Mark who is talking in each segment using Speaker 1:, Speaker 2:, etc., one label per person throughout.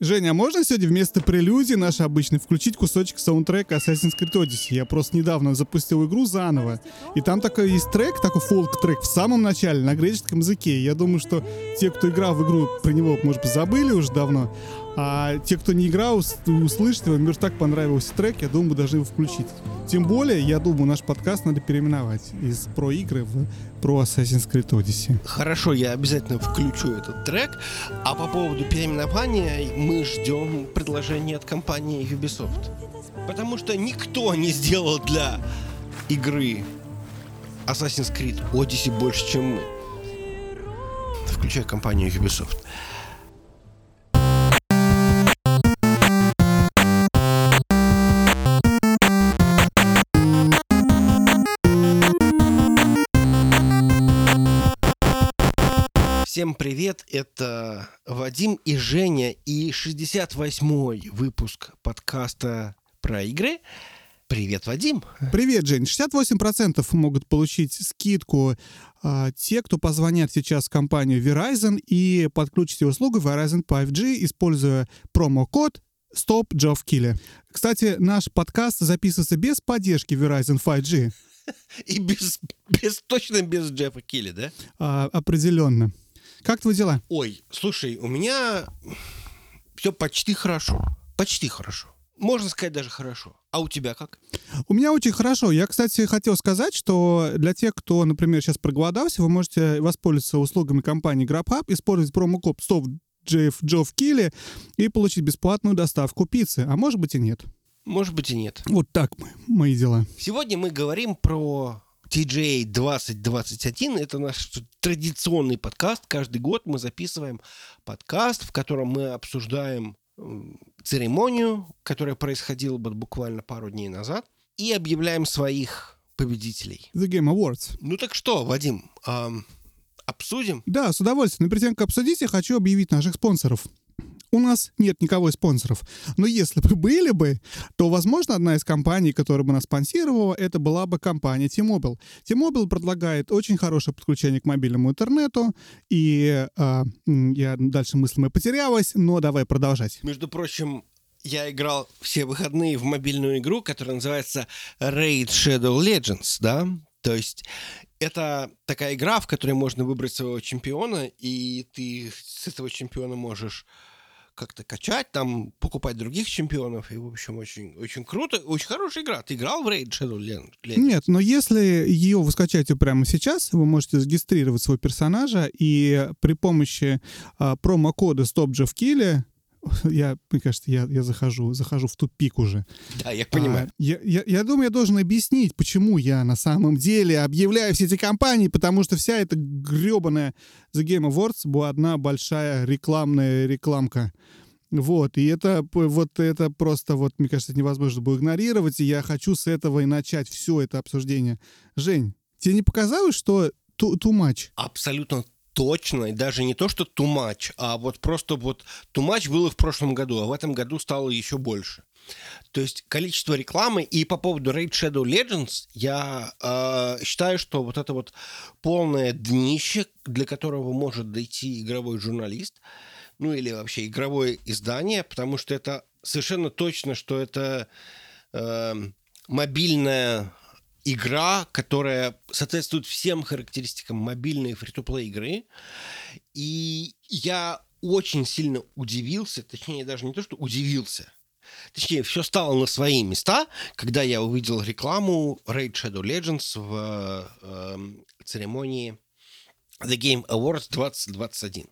Speaker 1: Женя, а можно сегодня вместо прелюдии нашей обычной включить кусочек саундтрека Assassin's Creed Odyssey? Я просто недавно запустил игру заново, и там такой есть трек, такой фолк-трек в самом начале на греческом языке. Я думаю, что те, кто играл в игру, про него, может быть, забыли уже давно, а те, кто не играл, услышат его, мне так понравился трек, я думаю, должны его включить. Тем более, я думаю, наш подкаст надо переименовать из про игры в про Assassin's Creed Odyssey.
Speaker 2: Хорошо, я обязательно включу этот трек. А по поводу переименования мы ждем предложения от компании Ubisoft. Потому что никто не сделал для игры Assassin's Creed Odyssey больше, чем мы. Включая компанию Ubisoft. Всем привет, это Вадим и Женя и 68-й выпуск подкаста про игры. Привет, Вадим.
Speaker 1: Привет, Жень. 68% могут получить скидку а, те, кто позвонят сейчас в компанию Verizon и подключат услугу Verizon 5G, используя промокод Stop Job Kill. Кстати, наш подкаст записывается без поддержки Verizon 5G.
Speaker 2: И без, без точно без Джеффа Килли, да?
Speaker 1: А, определенно. Как твои дела?
Speaker 2: Ой, слушай, у меня все почти хорошо. Почти хорошо. Можно сказать даже хорошо. А у тебя как?
Speaker 1: У меня очень хорошо. Я, кстати, хотел сказать, что для тех, кто, например, сейчас проголодался, вы можете воспользоваться услугами компании GrabHub, использовать промокод SOFT Джо в Киле и получить бесплатную доставку пиццы. А может быть и нет.
Speaker 2: Может быть и нет.
Speaker 1: Вот так мы, мои дела.
Speaker 2: Сегодня мы говорим про TJ 2021 это наш традиционный подкаст. Каждый год мы записываем подкаст, в котором мы обсуждаем церемонию, которая происходила буквально пару дней назад, и объявляем своих победителей.
Speaker 1: The Game Awards.
Speaker 2: Ну так что, Вадим, эм, обсудим?
Speaker 1: Да, с удовольствием. Но перед тем, как обсудить, я хочу объявить наших спонсоров. У нас нет никого из спонсоров. Но если бы были бы, то, возможно, одна из компаний, которая бы нас спонсировала, это была бы компания T-Mobile. T-Mobile предлагает очень хорошее подключение к мобильному интернету. И э, я дальше мысль моя потерялась, но давай продолжать.
Speaker 2: Между прочим, я играл все выходные в мобильную игру, которая называется Raid Shadow Legends, да? То есть это такая игра, в которой можно выбрать своего чемпиона, и ты с этого чемпиона можешь как-то качать, там, покупать других чемпионов. И, в общем, очень, очень круто, очень хорошая игра. Ты играл в Raid Shadow Legends?
Speaker 1: Нет, но если ее вы скачаете прямо сейчас, вы можете зарегистрировать своего персонажа и при помощи а, промокода StopJeffKill я, мне кажется, я, я захожу, захожу в тупик уже.
Speaker 2: Да, я понимаю. А,
Speaker 1: я, я, я думаю, я должен объяснить, почему я на самом деле объявляю все эти компании, потому что вся эта гребаная The Game Awards была одна большая рекламная рекламка. Вот, и это, вот это просто, вот, мне кажется, невозможно было игнорировать, и я хочу с этого и начать все это обсуждение. Жень, тебе не показалось, что too, too much?
Speaker 2: Абсолютно точно, и даже не то, что much, а вот просто вот much было в прошлом году, а в этом году стало еще больше. То есть количество рекламы. И по поводу Raid Shadow Legends я э, считаю, что вот это вот полное днище, для которого может дойти игровой журналист, ну или вообще игровое издание, потому что это совершенно точно, что это э, мобильная игра, которая соответствует всем характеристикам мобильной фри-то-плей игры. И я очень сильно удивился, точнее даже не то, что удивился, Точнее, все стало на свои места, когда я увидел рекламу Raid Shadow Legends в э, церемонии The Game Awards 2021.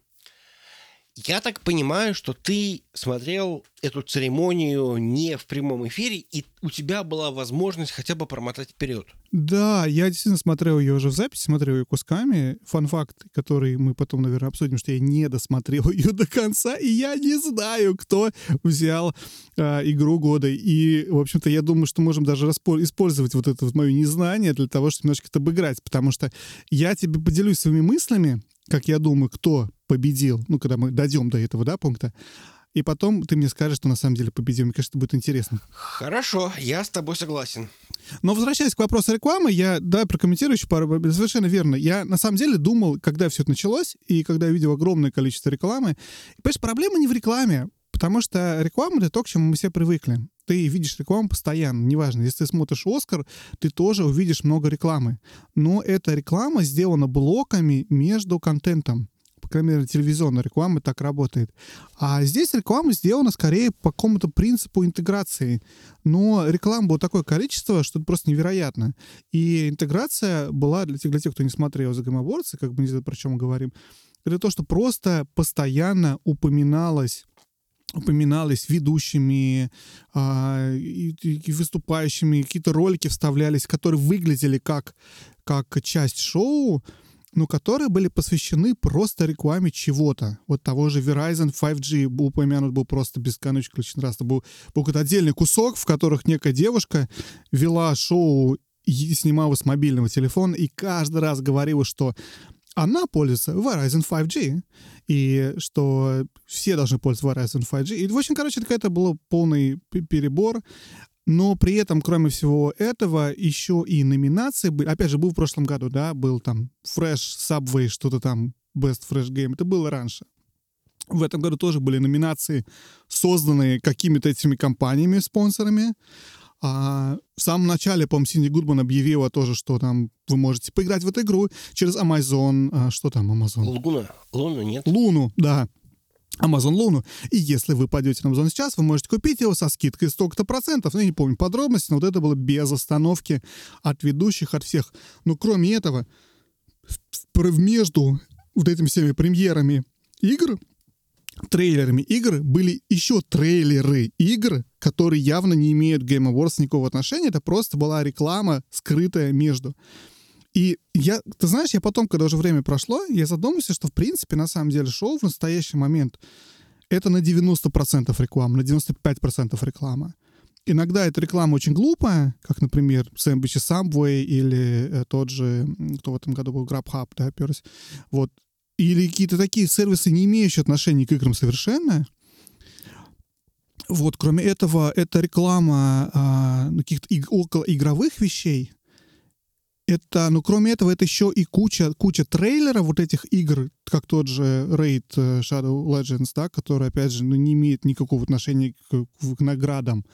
Speaker 2: Я так понимаю, что ты смотрел эту церемонию не в прямом эфире, и у тебя была возможность хотя бы промотать вперед.
Speaker 1: Да, я действительно смотрел ее уже в записи, смотрел ее кусками. Фан-факт, который мы потом, наверное, обсудим, что я не досмотрел ее до конца, и я не знаю, кто взял э, игру года. И, в общем-то, я думаю, что можем даже использовать вот это вот мое незнание для того, чтобы немножко это обыграть, потому что я тебе поделюсь своими мыслями, как я думаю, кто победил, ну, когда мы дойдем до этого, да, пункта, и потом ты мне скажешь, что на самом деле победил. Мне кажется, это будет интересно.
Speaker 2: Хорошо, я с тобой согласен.
Speaker 1: Но возвращаясь к вопросу рекламы, я, да, прокомментирую еще пару... Совершенно верно. Я на самом деле думал, когда все это началось, и когда я видел огромное количество рекламы, понимаешь, проблема не в рекламе, Потому что реклама — это то, к чему мы все привыкли. Ты видишь рекламу постоянно, неважно. Если ты смотришь «Оскар», ты тоже увидишь много рекламы. Но эта реклама сделана блоками между контентом крайней мере, телевизионная реклама так работает. А здесь реклама сделана скорее по какому-то принципу интеграции. Но реклам было такое количество, что это просто невероятно. И интеграция была для тех, для тех кто не смотрел Game Awards, как бы не знаю, про чем мы говорим, это то, что просто постоянно упоминалось упоминалось ведущими а, и, и выступающими, какие-то ролики вставлялись, которые выглядели как, как часть шоу, но которые были посвящены просто рекламе чего-то. Вот того же Verizon 5G был упомянут был просто бесконечно раз. Был, был какой-то отдельный кусок, в которых некая девушка вела шоу и снимала с мобильного телефона, и каждый раз говорила, что она пользуется Verizon 5G, и что все должны пользоваться Verizon 5G. И, в общем, короче, это был полный перебор. Но при этом, кроме всего этого, еще и номинации были. Опять же, был в прошлом году, да, был там Fresh Subway, что-то там, Best Fresh Game. Это было раньше. В этом году тоже были номинации, созданные какими-то этими компаниями, спонсорами. А в самом начале, по-моему, Синди Гудман объявила тоже, что там вы можете поиграть в эту игру через Amazon. А, что там Amazon?
Speaker 2: Луна. Луну нет?
Speaker 1: Луну, да. Amazon Луну. И если вы пойдете на Amazon сейчас, вы можете купить его со скидкой столько-то процентов. Ну, я не помню подробности, но вот это было без остановки от ведущих, от всех. Но кроме этого, между вот этими всеми премьерами игр трейлерами игр были еще трейлеры игр, которые явно не имеют Game Awards никакого отношения. Это просто была реклама, скрытая между. И я, ты знаешь, я потом, когда уже время прошло, я задумался, что, в принципе, на самом деле шоу в настоящий момент это на 90% реклама, на 95% реклама. Иногда эта реклама очень глупая, как, например, сэндвичи Subway или э, тот же, кто в этом году был, Grubhub, да, перс. Вот или какие-то такие сервисы, не имеющие отношения к играм совершенно. Вот, кроме этого, это реклама а, каких-то иг- около игровых вещей. Это, ну, кроме этого, это еще и куча, куча трейлеров вот этих игр, как тот же Raid э, Shadow Legends, да, который, опять же, ну, не имеет никакого отношения к, к наградам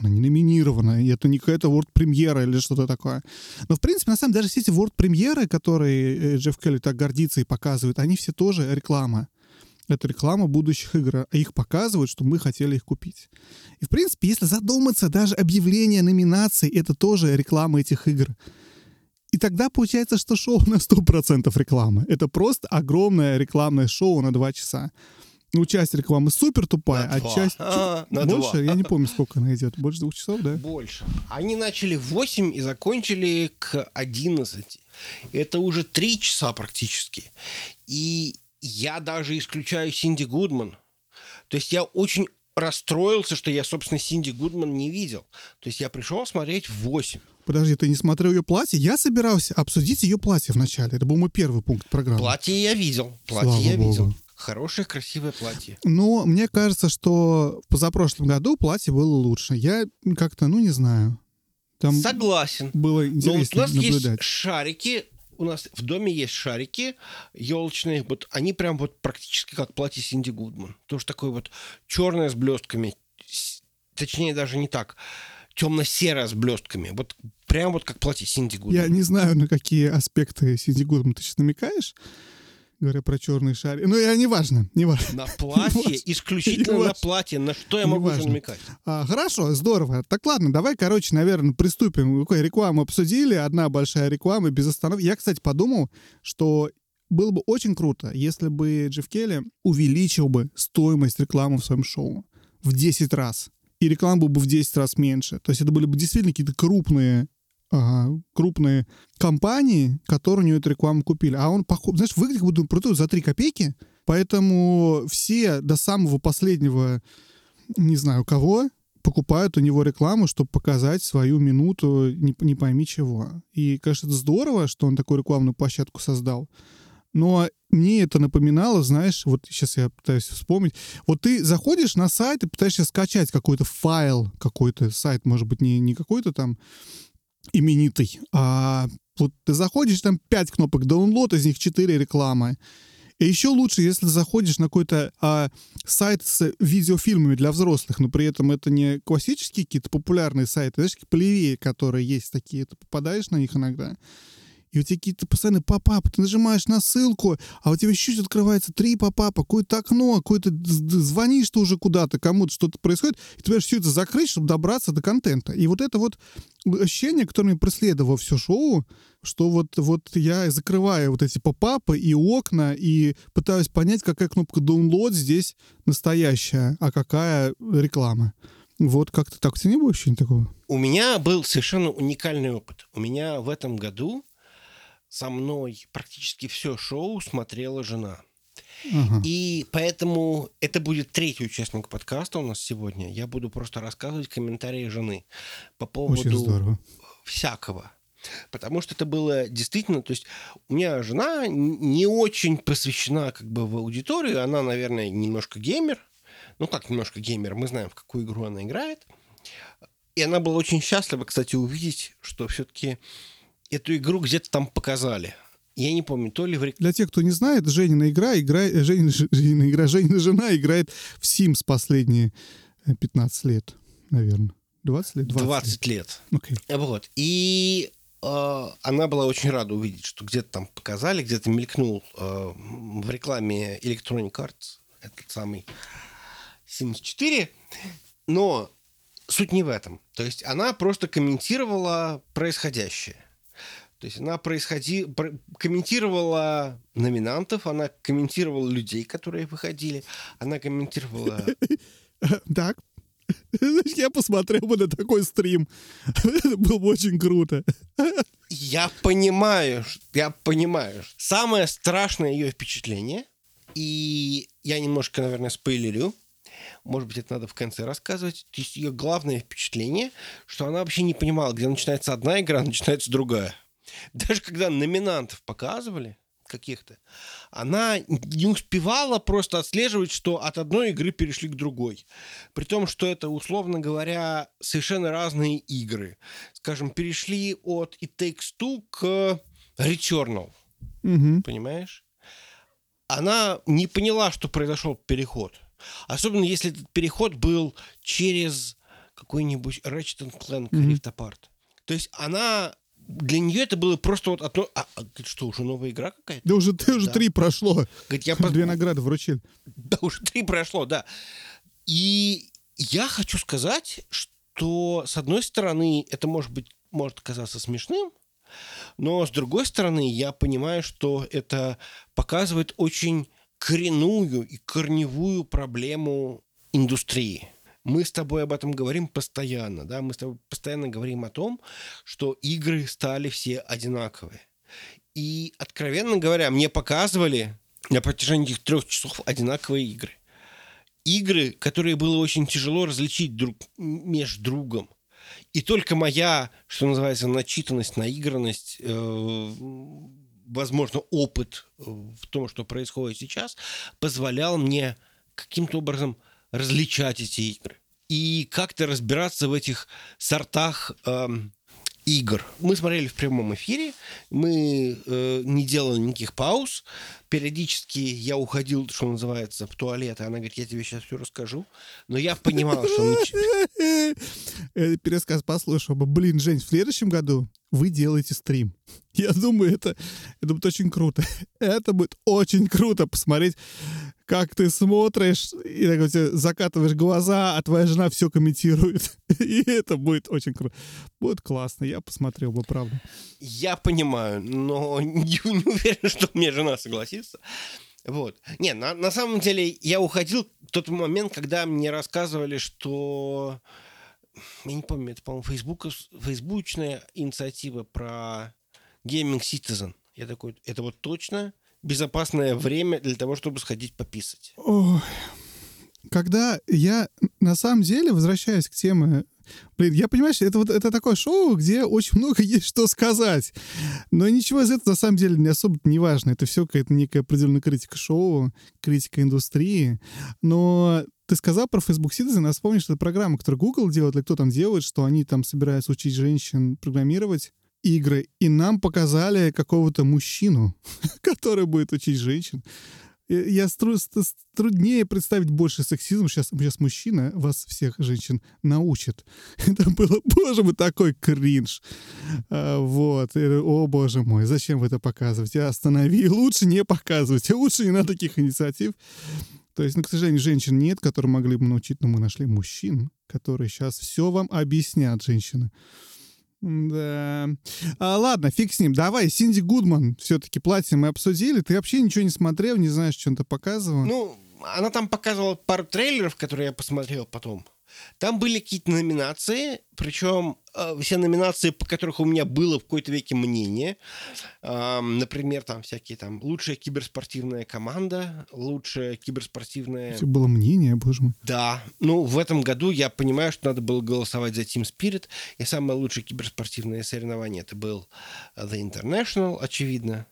Speaker 1: она не номинирована, и это не какая-то World-премьера или что-то такое. Но, в принципе, на самом деле, даже все эти World-премьеры, которые э, Джефф Келли так гордится и показывает, они все тоже реклама. Это реклама будущих игр, а их показывают, что мы хотели их купить. И, в принципе, если задуматься, даже объявление номинаций — это тоже реклама этих игр. И тогда получается, что шоу на 100% реклама. Это просто огромное рекламное шоу на два часа ну, часть рекламы супер тупая, на а два. часть а, на больше, два. я не помню, сколько она идет. Больше двух часов, да?
Speaker 2: Больше. Они начали в 8 и закончили к 11. Это уже три часа практически. И я даже исключаю Синди Гудман. То есть я очень расстроился, что я, собственно, Синди Гудман не видел. То есть я пришел смотреть в 8.
Speaker 1: Подожди, ты не смотрел ее платье? Я собирался обсудить ее платье вначале. Это был мой первый пункт программы.
Speaker 2: Платье я видел. Платье Слава я Богу. видел. Хорошее, красивое платье.
Speaker 1: Ну, мне кажется, что в позапрошлом году платье было лучше. Я как-то, ну, не знаю.
Speaker 2: Там Согласен.
Speaker 1: Было интересно
Speaker 2: Но у нас
Speaker 1: наблюдать.
Speaker 2: есть шарики, у нас в доме есть шарики елочные, вот они прям вот практически как платье Синди Гудман. Тоже такое вот черное с блестками, точнее даже не так, темно-серое с блестками. Вот прям вот как платье Синди Гудман.
Speaker 1: Я не знаю, на какие аспекты Синди Гудман ты сейчас намекаешь говоря про черный шарик. Ну, я не важно, не важно.
Speaker 2: На платье, исключительно на платье. На что я могу намекать?
Speaker 1: А, хорошо, здорово. Так ладно, давай, короче, наверное, приступим. Какой рекламу обсудили, одна большая реклама без остановки. Я, кстати, подумал, что было бы очень круто, если бы Джефф Келли увеличил бы стоимость рекламы в своем шоу в 10 раз. И реклама была бы в 10 раз меньше. То есть это были бы действительно какие-то крупные ага, крупные компании, которые у него эту рекламу купили. А он, знаешь, выглядит как будто продают за 3 копейки. Поэтому все до самого последнего, не знаю кого, покупают у него рекламу, чтобы показать свою минуту, не, не пойми чего. И, конечно, это здорово, что он такую рекламную площадку создал. Но мне это напоминало, знаешь, вот сейчас я пытаюсь вспомнить. Вот ты заходишь на сайт и пытаешься скачать какой-то файл, какой-то сайт, может быть, не, не какой-то там именитый. А вот ты заходишь, там 5 кнопок download, из них 4 рекламы. И еще лучше, если заходишь на какой-то а, сайт с видеофильмами для взрослых, но при этом это не классические какие-то популярные сайты, знаешь, полевее, которые есть такие, ты попадаешь на них иногда, и у тебя какие-то постоянно попапы, ты нажимаешь на ссылку, а у тебя чуть открывается три попапа, какое-то окно, какое-то звонишь ты уже куда-то, кому-то что-то происходит, и ты все это закрыть, чтобы добраться до контента. И вот это вот ощущение, которое меня преследовало все шоу, что вот, вот я закрываю вот эти попапы и окна и пытаюсь понять, какая кнопка download здесь настоящая, а какая реклама. Вот как-то так. У тебя не было ощущения такого?
Speaker 2: У меня был совершенно уникальный опыт. У меня в этом году со мной практически все шоу смотрела жена. Ага. И поэтому это будет третий участник подкаста у нас сегодня. Я буду просто рассказывать комментарии жены по поводу всякого. Потому что это было действительно, то есть у меня жена не очень посвящена как бы в аудиторию, она, наверное, немножко геймер, ну как немножко геймер, мы знаем, в какую игру она играет. И она была очень счастлива, кстати, увидеть, что все-таки эту игру где-то там показали. Я не помню, то ли в...
Speaker 1: Для тех, кто не знает, Женина игра, играет, э, Женина, Женина игра, Женина жена играет в Sims последние 15 э, лет, наверное. 20 лет?
Speaker 2: 20, 20 лет.
Speaker 1: лет. Okay.
Speaker 2: Вот. И э, она была очень рада увидеть, что где-то там показали, где-то мелькнул э, в рекламе Electronic Arts этот самый Sims 4. Но суть не в этом. То есть она просто комментировала происходящее. То есть она происходи... комментировала номинантов, она комментировала людей, которые выходили, она комментировала...
Speaker 1: Так. Я посмотрел бы на такой стрим. Это было бы очень круто.
Speaker 2: Я понимаю, я понимаю. Самое страшное ее впечатление, и я немножко, наверное, спойлерю, может быть, это надо в конце рассказывать. То есть ее главное впечатление, что она вообще не понимала, где начинается одна игра, а начинается другая. Даже когда номинантов показывали каких-то, она не успевала просто отслеживать, что от одной игры перешли к другой. При том, что это, условно говоря, совершенно разные игры. Скажем, перешли от It Takes Two к Returnal. Угу. Понимаешь? Она не поняла, что произошел переход. Особенно если этот переход был через какой-нибудь Ratchet Clank mm-hmm. Rift Apart. То есть она для нее это было просто вот одно... А, а что, уже новая игра какая-то?
Speaker 1: Да уже, ты уже да. три прошло. Говорит, я Две награды вручили.
Speaker 2: Да, уже три прошло, да. И я хочу сказать, что, с одной стороны, это может быть, может казаться смешным, но, с другой стороны, я понимаю, что это показывает очень коренную и корневую проблему индустрии – мы с тобой об этом говорим постоянно, да, мы с тобой постоянно говорим о том, что игры стали все одинаковые. И, откровенно говоря, мне показывали на протяжении этих трех часов одинаковые игры. Игры, которые было очень тяжело различить друг между другом. И только моя, что называется, начитанность, наигранность, э, возможно, опыт в том, что происходит сейчас, позволял мне каким-то образом различать эти игры и как-то разбираться в этих сортах эм, игр. Мы смотрели в прямом эфире, мы э, не делали никаких пауз. Периодически я уходил, что называется, в туалет, и она говорит, я тебе сейчас все расскажу. Но я понимал, что...
Speaker 1: Пересказ послушал бы. Блин, Жень, в следующем году вы делаете стрим. Я думаю, это, это будет очень круто. Это будет очень круто посмотреть, как ты смотришь, и так вот, закатываешь глаза, а твоя жена все комментирует. И это будет очень круто. Будет классно, я посмотрел бы, правда.
Speaker 2: Я понимаю, но не, не уверен, что мне жена согласится. Вот. Не, на, на самом деле я уходил в тот момент, когда мне рассказывали, что я не помню, это, по-моему, фейсбук, фейсбучная инициатива про Gaming Citizen. Я такой, это вот точно безопасное время для того, чтобы сходить пописать.
Speaker 1: Ой. Когда я на самом деле возвращаюсь к теме Блин, я понимаю, это вот это такое шоу, где очень много есть что сказать. Но ничего из этого на самом деле не особо не важно. Это все какая-то некая определенная критика шоу, критика индустрии. Но ты сказал про Facebook Citizen, а вспомнишь, что это программа, которую Google делает, или кто там делает, что они там собираются учить женщин программировать игры, и нам показали какого-то мужчину, который будет учить женщин Э, я стру, труднее представить больше сексизм. Сейчас, сейчас мужчина вас всех женщин научит. Это было, боже мой, такой кринж. А, вот. О, боже мой, зачем вы это показываете? Останови. Лучше не показывайте. Лучше не на таких инициатив. То есть, ну, к сожалению, женщин нет, которые могли бы научить, но мы нашли мужчин, которые сейчас все вам объяснят, женщины. Да. А, ладно, фиг с ним. Давай, Синди Гудман. Все-таки платье мы обсудили. Ты вообще ничего не смотрел, не знаешь, что он-то показывал?
Speaker 2: Ну, она там показывала пару трейлеров, которые я посмотрел потом. Там были какие-то номинации, причем э, все номинации, по которых у меня было в какой-то веке мнение. Например, там всякие там лучшая киберспортивная команда, лучшая киберспортивная...
Speaker 1: Все было мнение, боже мой.
Speaker 2: Да. Ну, в этом году я понимаю, что надо было голосовать за Team Spirit. И самое лучшее киберспортивное соревнование это был The International, очевидно.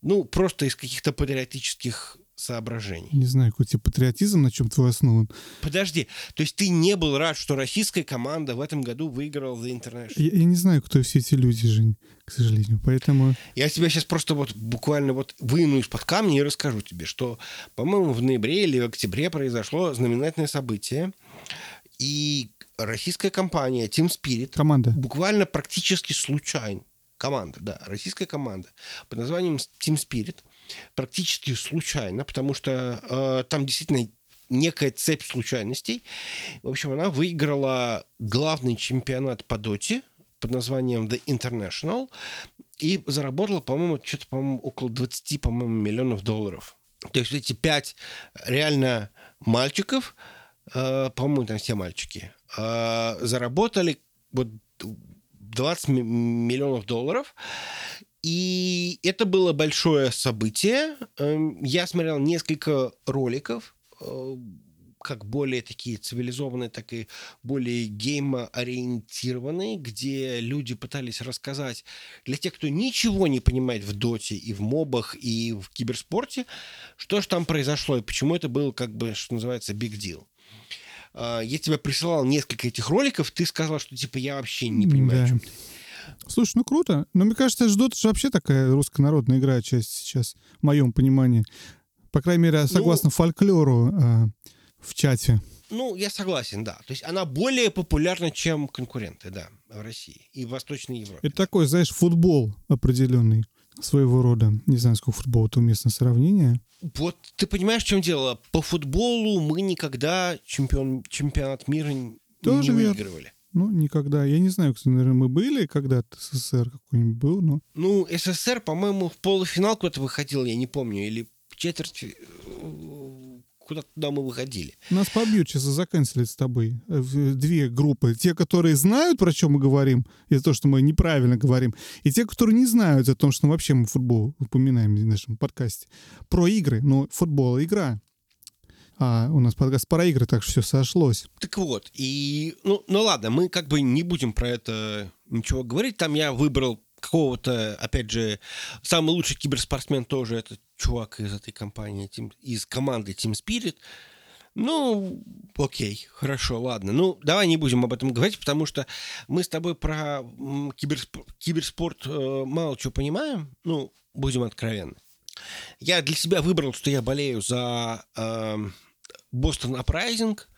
Speaker 2: Ну, просто из каких-то патриотических соображений.
Speaker 1: Не знаю, какой тебе патриотизм, на чем твой основан.
Speaker 2: Подожди, то есть ты не был рад, что российская команда в этом году выиграла The International?
Speaker 1: Я, я не знаю, кто все эти люди, Жень, к сожалению, поэтому...
Speaker 2: Я тебя сейчас просто вот буквально вот выну из-под камня и расскажу тебе, что, по-моему, в ноябре или в октябре произошло знаменательное событие, и российская компания Team Spirit
Speaker 1: команда.
Speaker 2: буквально практически случайно команда, да, российская команда под названием Team Spirit практически случайно, потому что э, там действительно некая цепь случайностей. В общем, она выиграла главный чемпионат по доте под названием The International и заработала, по-моему, что-то, по-моему, около 20, по-моему, миллионов долларов. То есть эти пять реально мальчиков, э, по-моему, там все мальчики, э, заработали вот 20 миллионов долларов. И это было большое событие. Эм, я смотрел несколько роликов, э, как более такие цивилизованные, так и более геймоориентированные, где люди пытались рассказать для тех, кто ничего не понимает в доте и в мобах и в киберспорте, что же там произошло и почему это был, как бы, что называется, big deal. Э, я тебе присылал несколько этих роликов, ты сказал, что типа я вообще не понимаю, да. о чем ты.
Speaker 1: Слушай, ну круто. Но мне кажется, Ждот же вообще такая руссконародная игра часть сейчас, в моем понимании. По крайней мере, согласно ну, фольклору э, в чате.
Speaker 2: Ну, я согласен, да. То есть она более популярна, чем конкуренты, да, в России и в Восточной Европе.
Speaker 1: Это такой, знаешь, футбол определенный своего рода. Не знаю, сколько футбол это уместное сравнение.
Speaker 2: Вот ты понимаешь, в чем дело? По футболу мы никогда чемпион, чемпионат мира Тоже не выигрывали.
Speaker 1: Ну, никогда. Я не знаю, кстати, наверное, мы были когда-то СССР какой-нибудь был, но...
Speaker 2: Ну, СССР, по-моему, в полуфинал куда-то выходил, я не помню, или четверть э, куда туда мы выходили.
Speaker 1: Нас побьют сейчас и заканчивать с тобой. Э, две группы. Те, которые знают, про что мы говорим, и то, что мы неправильно говорим, и те, которые не знают о том, что вообще мы футбол упоминаем в нашем подкасте. Про игры. Но футбол — игра. А у нас подкаст про игры, так что все сошлось.
Speaker 2: Так вот, и ну, ну ладно, мы как бы не будем про это ничего говорить. Там я выбрал какого-то, опять же, самый лучший киберспортсмен тоже этот чувак из этой компании, из команды Team Spirit. Ну, окей, хорошо, ладно. Ну, давай не будем об этом говорить, потому что мы с тобой про киберспорт, киберспорт э, мало чего понимаем. Ну, будем откровенны. Я для себя выбрал, что я болею за э, Бостон Апрайзинг,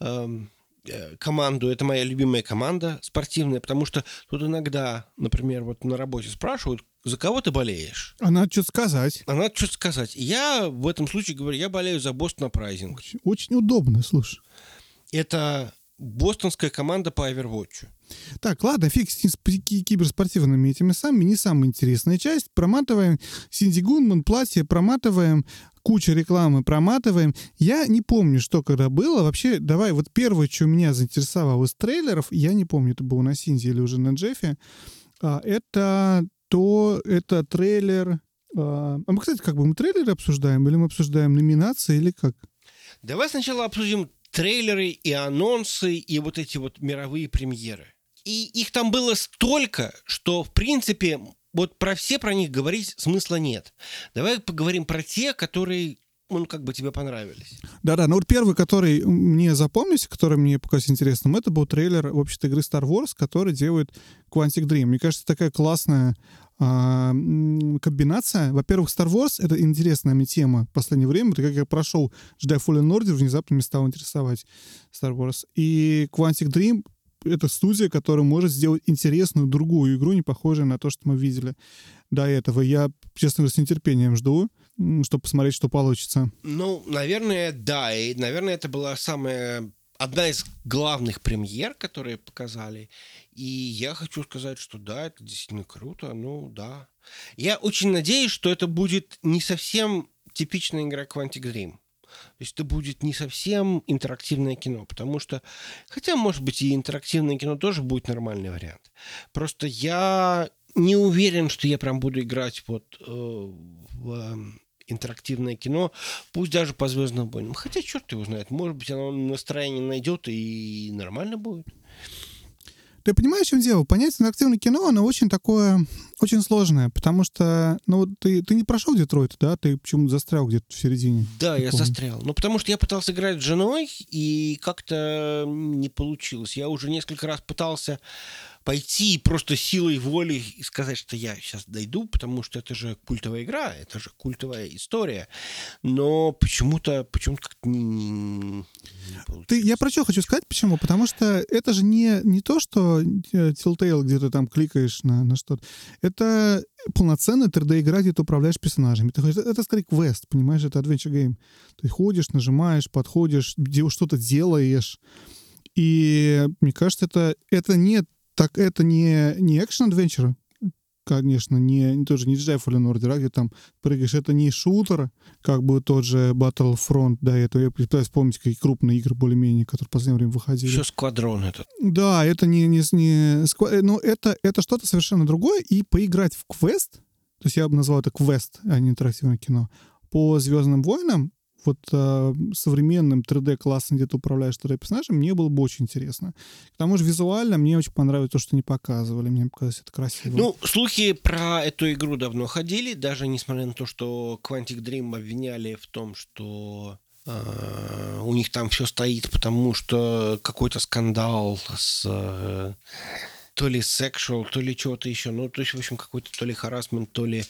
Speaker 2: эм, э, команду, это моя любимая команда спортивная, потому что тут иногда, например, вот на работе спрашивают, за кого ты болеешь?
Speaker 1: А надо что-то сказать.
Speaker 2: А надо что-то сказать. я в этом случае говорю, я болею за Бостон Апрайзинг.
Speaker 1: Очень, очень удобно, слушай.
Speaker 2: Это бостонская команда по Overwatch.
Speaker 1: Так, ладно, фиг с киберспортивными этими самыми, не самая интересная часть. Проматываем Синди Гунман, платье, проматываем, куча рекламы проматываем. Я не помню, что когда было. Вообще, давай, вот первое, что меня заинтересовало из трейлеров, я не помню, это было на Синди или уже на Джеффе, а, это то, это трейлер... А, а мы, кстати, как бы мы трейлеры обсуждаем, или мы обсуждаем номинации, или как?
Speaker 2: Давай сначала обсудим трейлеры и анонсы, и вот эти вот мировые премьеры. И их там было столько, что, в принципе, вот про все про них говорить смысла нет. Давай поговорим про те, которые он как бы тебе понравились.
Speaker 1: Да-да, ну вот первый, который мне запомнился, который мне показался интересным, это был трейлер, в общем-то, игры Star Wars, который делает Quantic Dream. Мне кажется, такая классная а, комбинация. Во-первых, Star Wars — это интересная мне тема в последнее время. Это как я прошел Jedi Fallen Order, внезапно мне стало интересовать Star Wars. И Quantic Dream это студия, которая может сделать интересную другую игру, не похожую на то, что мы видели до этого. Я, честно говоря, с нетерпением жду, чтобы посмотреть, что получится.
Speaker 2: Ну, наверное, да. И, наверное, это была самая одна из главных премьер, которые показали. И я хочу сказать, что да, это действительно круто. Ну, да. Я очень надеюсь, что это будет не совсем типичная игра Quantic Dream. То есть это будет не совсем интерактивное кино, потому что, хотя, может быть, и интерактивное кино тоже будет нормальный вариант. Просто я не уверен, что я прям буду играть вот э, в э, интерактивное кино, пусть даже по Звездным войнам. Хотя, черт его знает, может быть, оно настроение найдет и нормально будет.
Speaker 1: Ты понимаешь, в чем дело? Понятие интерактивное кино, оно очень такое, очень сложное, потому что, ну, ты, ты не прошел Детройт, да? Ты почему-то застрял где-то в середине.
Speaker 2: Да, я помню. застрял. Ну, потому что я пытался играть с женой, и как-то не получилось. Я уже несколько раз пытался пойти и просто силой воли и сказать, что я сейчас дойду, потому что это же культовая игра, это же культовая история. Но почему-то почему как-то не, не
Speaker 1: ты, Я про что хочу сказать, почему? Потому что это же не, не то, что э, Telltale, где ты там кликаешь на, на что-то. Это полноценная 3D-игра, где ты управляешь персонажами. Это, это скорее квест, понимаешь? Это adventure game. Ты ходишь, нажимаешь, подходишь, что-то делаешь. И мне кажется, это, это не так это не, не экшен-адвенчер, конечно, не, тоже не Jedi Fallen Order, а где там прыгаешь, это не шутер, как бы тот же Battlefront до этого. Я пытаюсь вспомнить какие крупные игры более-менее, которые в последнее время выходили.
Speaker 2: Еще Сквадрон этот.
Speaker 1: Да, это не... не, не сква... Ну, это, это что-то совершенно другое, и поиграть в квест, то есть я бы назвал это квест, а не интерактивное кино, по «Звездным войнам», вот э, современным 3D-классом, где ты управляешь 3D-персонажем, мне было бы очень интересно. К тому же визуально мне очень понравилось то, что не показывали. Мне показалось это красиво.
Speaker 2: Ну, слухи про эту игру давно ходили, даже несмотря на то, что Quantic Dream обвиняли в том, что Uh, у них там все стоит, потому что какой-то скандал с uh, то ли sexual, то ли что-то еще. Ну, то есть, в общем, какой-то то ли харасмент, то ли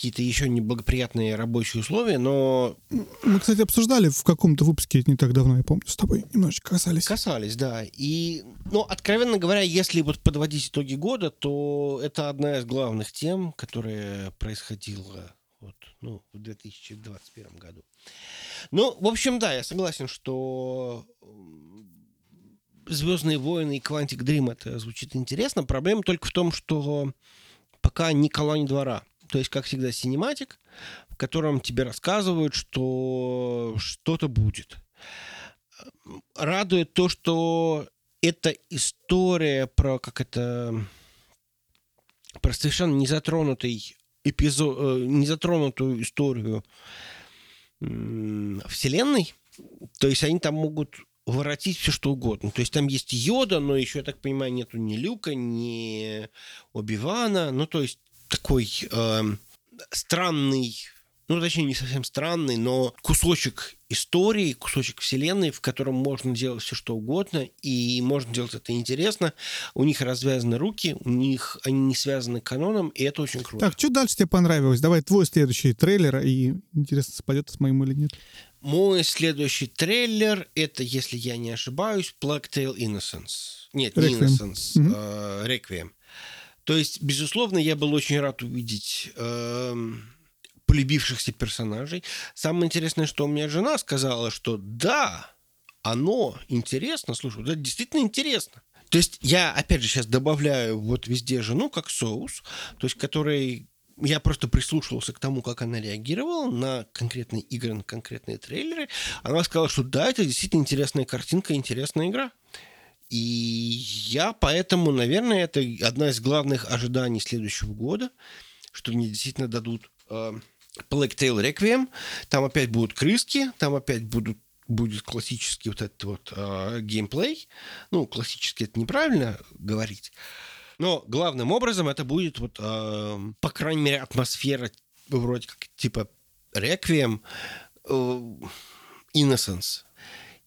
Speaker 2: какие-то еще неблагоприятные рабочие условия, но...
Speaker 1: Мы, кстати, обсуждали в каком-то выпуске не так давно, я помню, с тобой немножечко касались.
Speaker 2: Касались, да. И, ну, откровенно говоря, если вот подводить итоги года, то это одна из главных тем, которая происходила вот, ну, в 2021 году. Ну, в общем, да, я согласен, что Звездные войны и Quantic Dream это звучит интересно. Проблема только в том, что пока ни колонии двора. То есть, как всегда, синематик, в котором тебе рассказывают, что что-то будет. Радует то, что эта история про как это про совершенно незатронутый эпизод, э, незатронутую историю вселенной. То есть они там могут воротить все что угодно. То есть там есть Йода, но еще, я так понимаю, нету ни Люка, ни Оби-Вана. Ну, то есть такой э, странный, ну, точнее, не совсем странный, но кусочек истории, кусочек вселенной, в котором можно делать все что угодно, и можно делать это интересно. У них развязаны руки, у них они не связаны каноном, и это очень круто.
Speaker 1: Так, что дальше тебе понравилось? Давай твой следующий трейлер, и интересно, совпадет с моим или нет.
Speaker 2: Мой следующий трейлер это, если я не ошибаюсь, Black Tail Innocence. Нет, не Innocence, mm-hmm. э, Requiem. То есть, безусловно, я был очень рад увидеть э, полюбившихся персонажей. Самое интересное, что у меня жена сказала, что да, оно интересно. Слушай, это действительно интересно. То есть я, опять же, сейчас добавляю вот везде жену как соус, то есть который я просто прислушивался к тому, как она реагировала на конкретные игры, на конкретные трейлеры. Она сказала, что да, это действительно интересная картинка, интересная игра. И я поэтому, наверное, это одна из главных ожиданий следующего года, что мне действительно дадут э, Black Tail Requiem. Там опять будут крыски, там опять будут будет классический вот этот вот э, геймплей. Ну, классический это неправильно говорить. Но главным образом это будет вот, э, по крайней мере, атмосфера вроде как типа реквием, э, Innocence.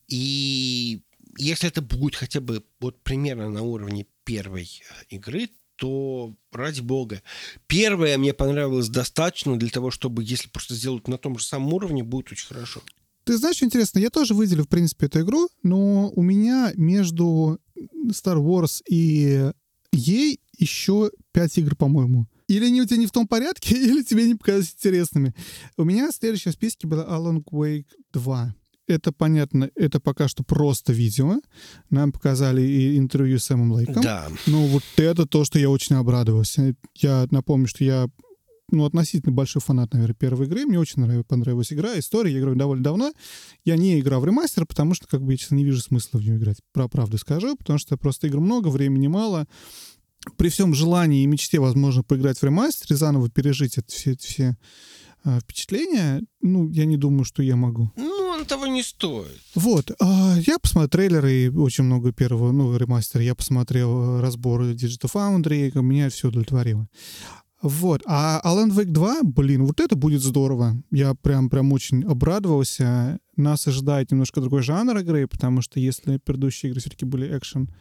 Speaker 2: И если это будет хотя бы вот примерно на уровне первой игры, то ради бога. Первая мне понравилась достаточно для того, чтобы, если просто сделать на том же самом уровне, будет очень хорошо.
Speaker 1: Ты знаешь, интересно, я тоже выделю, в принципе, эту игру, но у меня между Star Wars и ей еще пять игр, по-моему. Или они у тебя не в том порядке, или тебе не показались интересными. У меня следующая в списке была Alan Wake 2 это понятно, это пока что просто видео. Нам показали и интервью с Сэмом Лейком.
Speaker 2: Да.
Speaker 1: Ну, вот это то, что я очень обрадовался. Я напомню, что я ну, относительно большой фанат, наверное, первой игры. Мне очень нравилась, понравилась игра, история. Я играю довольно давно. Я не играл в ремастер, потому что, как бы, я, честно, не вижу смысла в нее играть. Про правду скажу, потому что просто игр много, времени мало. При всем желании и мечте, возможно, поиграть в ремастер и заново пережить это, все, все э, впечатления, ну, я не думаю, что я могу.
Speaker 2: Ну, он того не стоит.
Speaker 1: Вот, а, я посмотрел трейлеры, очень много первого, ну, ремастер, я посмотрел разбор Digital Foundry, меня все удовлетворило. Вот, а Alan Wake 2, блин, вот это будет здорово. Я прям, прям очень обрадовался. Нас ожидает немножко другой жанр игры, потому что если предыдущие игры все-таки были экшен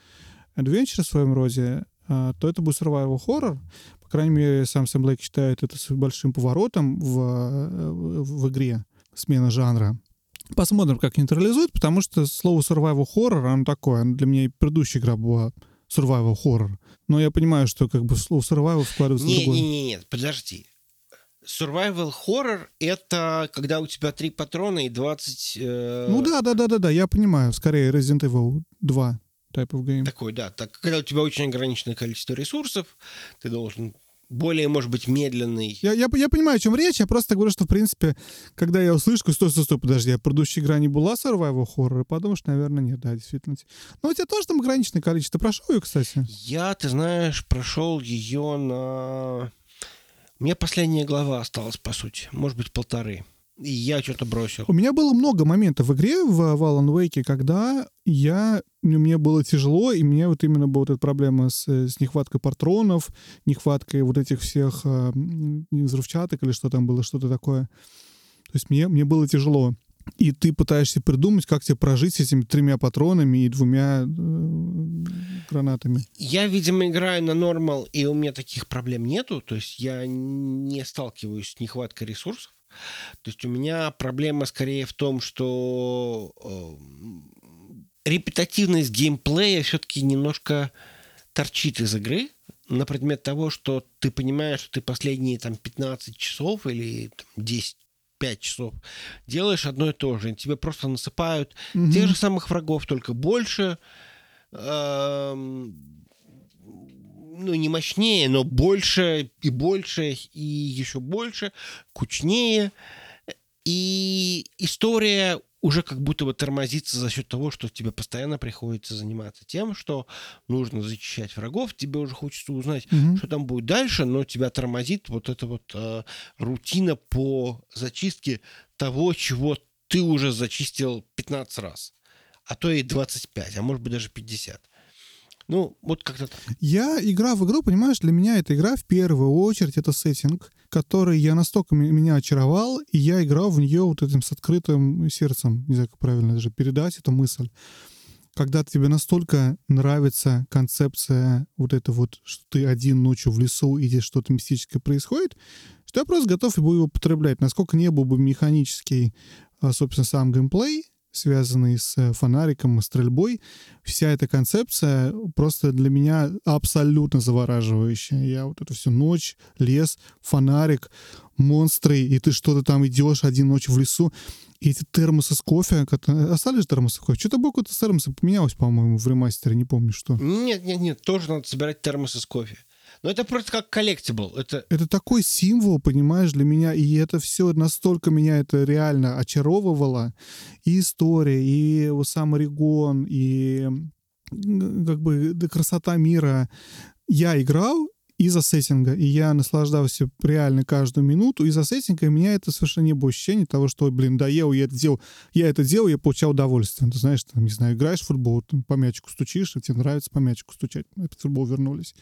Speaker 1: adventure в своем роде, а, то это будет survival horror. По крайней мере, сам Сэм Блейк считает это большим поворотом в, э, в игре, смена жанра. Посмотрим, как нейтрализует, потому что слово survival horror, оно такое. Для меня и предыдущая игра была survival horror. Но я понимаю, что как бы слово survival вкладывается
Speaker 2: не,
Speaker 1: в другое.
Speaker 2: Не, не, нет, подожди. Survival horror — это когда у тебя три патрона и 20... Э...
Speaker 1: Ну да, да, да, да, да, я понимаю. Скорее Resident Evil 2 type of game.
Speaker 2: Такой, да. Так, когда у тебя очень ограниченное количество ресурсов, ты должен более, может быть, медленный.
Speaker 1: Я, я, я понимаю, о чем речь. Я просто говорю, что, в принципе, когда я услышу, стой, стой, стой, подожди, а предыдущая игра не была survival horror, подумаешь, наверное, нет, да, действительно. Но у тебя тоже там ограниченное количество. Прошел ее, кстати?
Speaker 2: Я, ты знаешь, прошел ее на... Меня последняя глава осталась, по сути. Может быть, полторы. И я что-то бросил.
Speaker 1: У меня было много моментов в игре в Alan Wake, когда я, мне было тяжело, и мне вот именно была вот эта проблема с, с нехваткой патронов, нехваткой вот этих всех э, взрывчаток или что там было, что-то такое. То есть мне, мне было тяжело. И ты пытаешься придумать, как тебе прожить с этими тремя патронами и двумя э, гранатами.
Speaker 2: Я, видимо, играю на нормал, и у меня таких проблем нету. То есть я не сталкиваюсь с нехваткой ресурсов. То есть у меня проблема скорее в том, что э, репетативность геймплея все-таки немножко торчит из игры на предмет того, что ты понимаешь, что ты последние там 15 часов или там, 10 5 часов делаешь одно и то же. Тебе просто насыпают угу. тех же самых врагов, только больше. Эм, ну, не мощнее, но больше и больше и еще больше, кучнее. И история уже как будто бы тормозится за счет того, что тебе постоянно приходится заниматься тем, что нужно зачищать врагов, тебе уже хочется узнать, угу. что там будет дальше, но тебя тормозит вот эта вот э, рутина по зачистке того, чего ты уже зачистил 15 раз, а то и 25, а может быть даже 50. Ну, вот как-то.
Speaker 1: Я игра в игру, понимаешь, для меня эта игра в первую очередь это сеттинг, который я настолько меня очаровал, и я играл в нее вот этим с открытым сердцем, не знаю, как правильно даже передать эту мысль. Когда тебе настолько нравится концепция вот это вот, что ты один ночью в лесу, и здесь что-то мистическое происходит, что я просто готов его употреблять. Насколько не был бы механический, а, собственно, сам геймплей, связанный с э, фонариком и стрельбой. Вся эта концепция просто для меня абсолютно завораживающая. Я вот эту всю ночь, лес, фонарик, монстры, и ты что-то там идешь один ночь в лесу, и эти термосы с кофе, остались термосы кофе? Что-то было какое-то с термосом поменялось, по-моему, в ремастере, не помню что.
Speaker 2: Нет, нет, нет, тоже надо собирать термосы с кофе. Но это просто как коллектибл. Это...
Speaker 1: это такой символ, понимаешь, для меня. И это все настолько меня это реально очаровывало. И история, и сам Орегон, и как бы красота мира. Я играл, из-за сеттинга, и я наслаждался реально каждую минуту. Из-за сеттинга у меня это совершенно не было ощущение того, что, блин, доел, я это делал, я это делал, я получал удовольствие. Ты знаешь, там, не знаю, играешь в футбол, там, по мячику стучишь, и тебе нравится по мячику стучать. В футбол вернулись.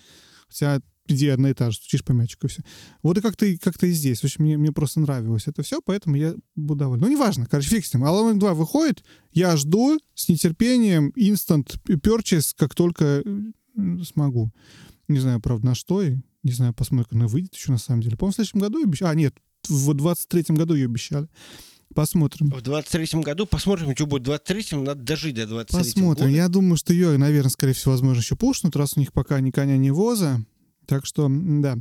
Speaker 1: Хотя иди одна и та же, стучишь по мячику, и все. Вот и как-то как и здесь. В общем, мне, мне просто нравилось это все, поэтому я буду доволен. Ну, неважно, короче, фиг с ним. Alan Wake 2 выходит, я жду с нетерпением instant purchase, как только смогу. Не знаю, правда, на что, и не знаю, посмотрим, как она выйдет еще на самом деле. По-моему, в следующем году обещали. А, нет, в 23-м году ее обещали. Посмотрим.
Speaker 2: В 23-м году посмотрим, что будет в 23-м. Надо дожить до 23
Speaker 1: Посмотрим.
Speaker 2: года.
Speaker 1: Я думаю, что ее, наверное, скорее всего, возможно, еще пушнут, раз у них пока ни коня, ни воза. Так что, да.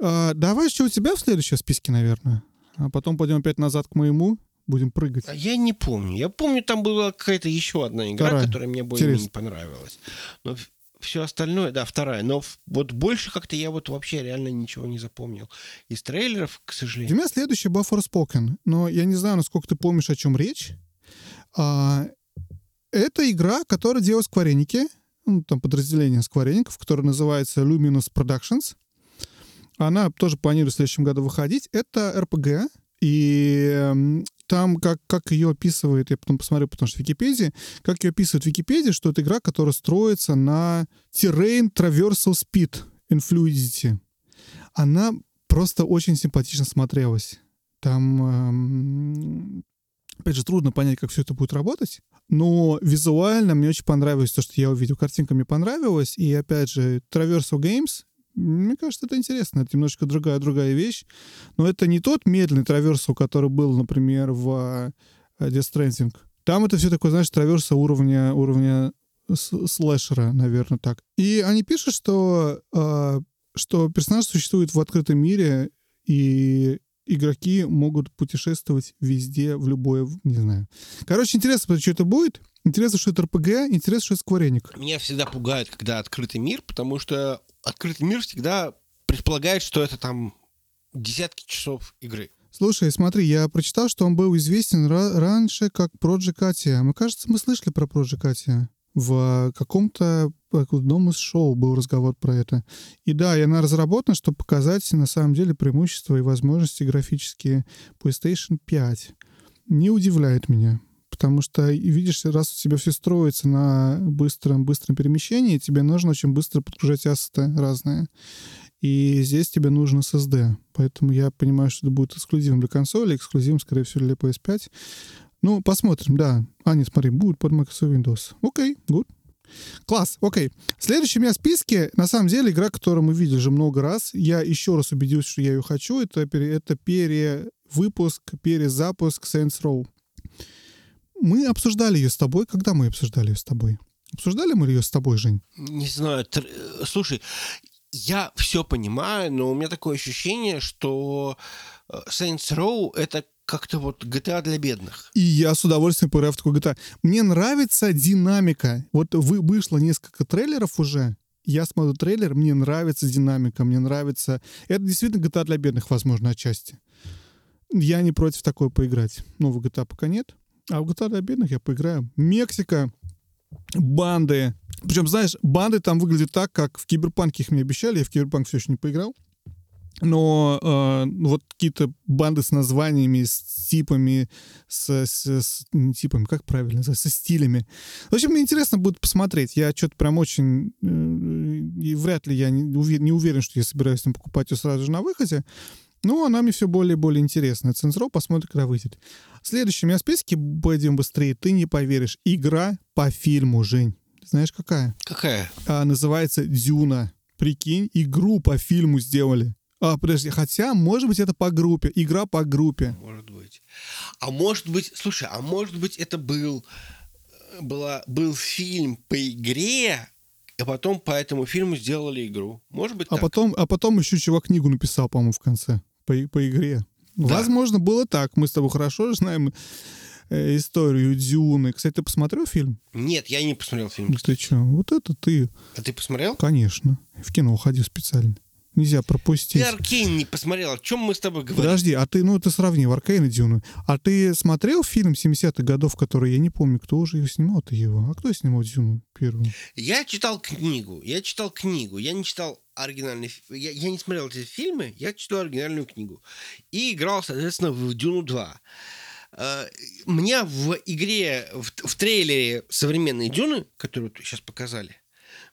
Speaker 1: А, давай, что у тебя в следующем списке, наверное. А потом пойдем опять назад к моему. Будем прыгать.
Speaker 2: А я не помню. Я помню, там была какая-то еще одна игра,
Speaker 1: Вторая.
Speaker 2: которая мне более не понравилась. Но все остальное, да, вторая. Но вот больше как-то я вот вообще реально ничего не запомнил. Из трейлеров, к сожалению.
Speaker 1: меня следующий был Forspoken, но я не знаю, насколько ты помнишь, о чем речь. А, это игра, которая делает сквореники, ну, там подразделение сквореников, которое называется Luminous Productions. Она тоже планирует в следующем году выходить. Это РПГ, и эм, там, как, как ее описывает, я потом посмотрю, потому что в Википедии, как ее описывает Википедия, что это игра, которая строится на Terrain Traversal Speed and Fluidity. Она просто очень симпатично смотрелась. Там, эм, опять же, трудно понять, как все это будет работать, но визуально мне очень понравилось то, что я увидел. Картинка мне понравилась, и, опять же, Traversal Games, мне кажется, это интересно. Это немножко другая другая вещь. Но это не тот медленный траверсал, который был, например, в э, Death Stranding. Там это все такое, знаешь, траверса уровня, уровня слэшера, наверное, так. И они пишут, что, э, что персонаж существует в открытом мире, и игроки могут путешествовать везде, в любое, не знаю. Короче, интересно, что это будет. Интересно, что это РПГ, интересно, что это скворечник.
Speaker 2: Меня всегда пугает, когда открытый мир, потому что открытый мир всегда предполагает, что это там десятки часов игры.
Speaker 1: Слушай, смотри, я прочитал, что он был известен ра- раньше как Project Atia. Мы, кажется, мы слышали про Project Atia. В каком-то в одном из шоу был разговор про это. И да, и она разработана, чтобы показать на самом деле преимущества и возможности графические PlayStation 5. Не удивляет меня. Потому что, видишь, раз у тебя все строится на быстром, быстром перемещении, тебе нужно очень быстро подгружать ассеты разные. И здесь тебе нужен SSD. Поэтому я понимаю, что это будет эксклюзивом для консоли, эксклюзивом, скорее всего, для PS5. Ну, посмотрим, да. А, нет, смотри, будет под Microsoft Windows. Окей, good. Класс, окей. Следующий у меня в списке, на самом деле, игра, которую мы видели уже много раз. Я еще раз убедился, что я ее хочу. Это, пере- это перевыпуск, перезапуск Saints Row. Мы обсуждали ее с тобой. Когда мы обсуждали ее с тобой? Обсуждали мы ее с тобой, Жень?
Speaker 2: Не знаю, тр- э, слушай, я все понимаю, но у меня такое ощущение, что э, Saints Row это как-то вот GTA для бедных.
Speaker 1: И я с удовольствием поиграю в такой GTA. Мне нравится динамика. Вот вы, вышло несколько трейлеров уже. Я смотрю трейлер, мне нравится динамика, мне нравится... Это действительно GTA для бедных, возможно, отчасти. Я не против такой поиграть. Но в GTA пока нет. А в GTA для бедных я поиграю. Мексика, банды. Причем, знаешь, банды там выглядят так, как в Киберпанке их мне обещали. Я в Киберпанк все еще не поиграл. Но э, вот какие-то банды с названиями, с типами, с, с- с- не типами, как правильно со стилями. В общем, мне интересно будет посмотреть. Я что-то прям очень... э, и вряд ли я не, уве- не уверен, что я собираюсь там покупать ее сразу же на выходе. Но она мне все более и более интересна. Цензро посмотрим, когда выйдет. Следующий у меня в списке, пойдем быстрее, ты не поверишь. Игра по фильму, Жень. Знаешь, какая?
Speaker 2: Какая?
Speaker 1: а, называется «Дюна». Прикинь, игру по фильму сделали. А, подожди, хотя, может быть, это по группе. Игра по группе.
Speaker 2: Может быть. А может быть, слушай, а может быть это был, э, была, был фильм по игре, а потом по этому фильму сделали игру. Может быть
Speaker 1: А
Speaker 2: так?
Speaker 1: потом, а потом еще чувак книгу написал, по-моему, в конце. По, по игре.
Speaker 2: Да.
Speaker 1: Возможно, было так. Мы с тобой хорошо знаем э, историю Дюны. Кстати, ты посмотрел фильм?
Speaker 2: Нет, я не посмотрел фильм.
Speaker 1: Ты что? Вот это ты,
Speaker 2: А ты посмотрел?
Speaker 1: конечно. В кино ходил специально. Нельзя пропустить.
Speaker 2: Ты Аркейн не посмотрел. О чем мы с тобой говорим?
Speaker 1: Подожди, а ты, ну ты сравни Аркейн и Дюну. А ты смотрел фильм 70-х годов, который, я не помню, кто уже его снимал-то его? А кто снимал Дюну первую?
Speaker 2: Я читал книгу. Я читал книгу. Я не читал оригинальный... Я, я не смотрел эти фильмы, я читал оригинальную книгу. И играл, соответственно, в Дюну 2. Э, Меня в игре, в, в трейлере современной Дюны, которую сейчас показали,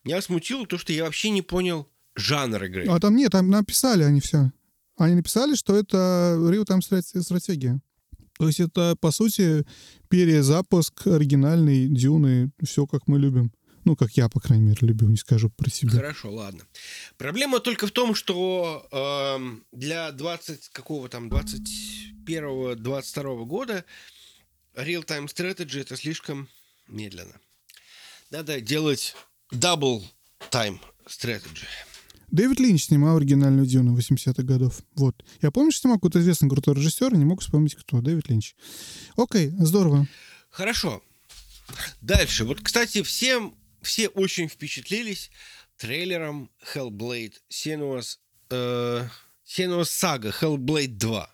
Speaker 2: меня смутило то, что я вообще не понял, жанр игры.
Speaker 1: А там нет, там написали они все. Они написали, что это real-time стратегия. То есть это, по сути, перезапуск оригинальной Дюны, все как мы любим. Ну, как я, по крайней мере, люблю, не скажу про себя.
Speaker 2: Хорошо, ладно. Проблема только в том, что э, для 20 какого там 21-22 года real-time strategy это слишком медленно. Надо делать double time strategy.
Speaker 1: Дэвид Линч снимал оригинальную Дюну 80-х годов. Вот. Я помню, что снимал какой-то известный крутой режиссер, не мог вспомнить, кто. Дэвид Линч. Окей, здорово.
Speaker 2: Хорошо. Дальше. Вот, кстати, всем все очень впечатлились трейлером Hellblade Senua's, э, Senua's Saga Hellblade 2.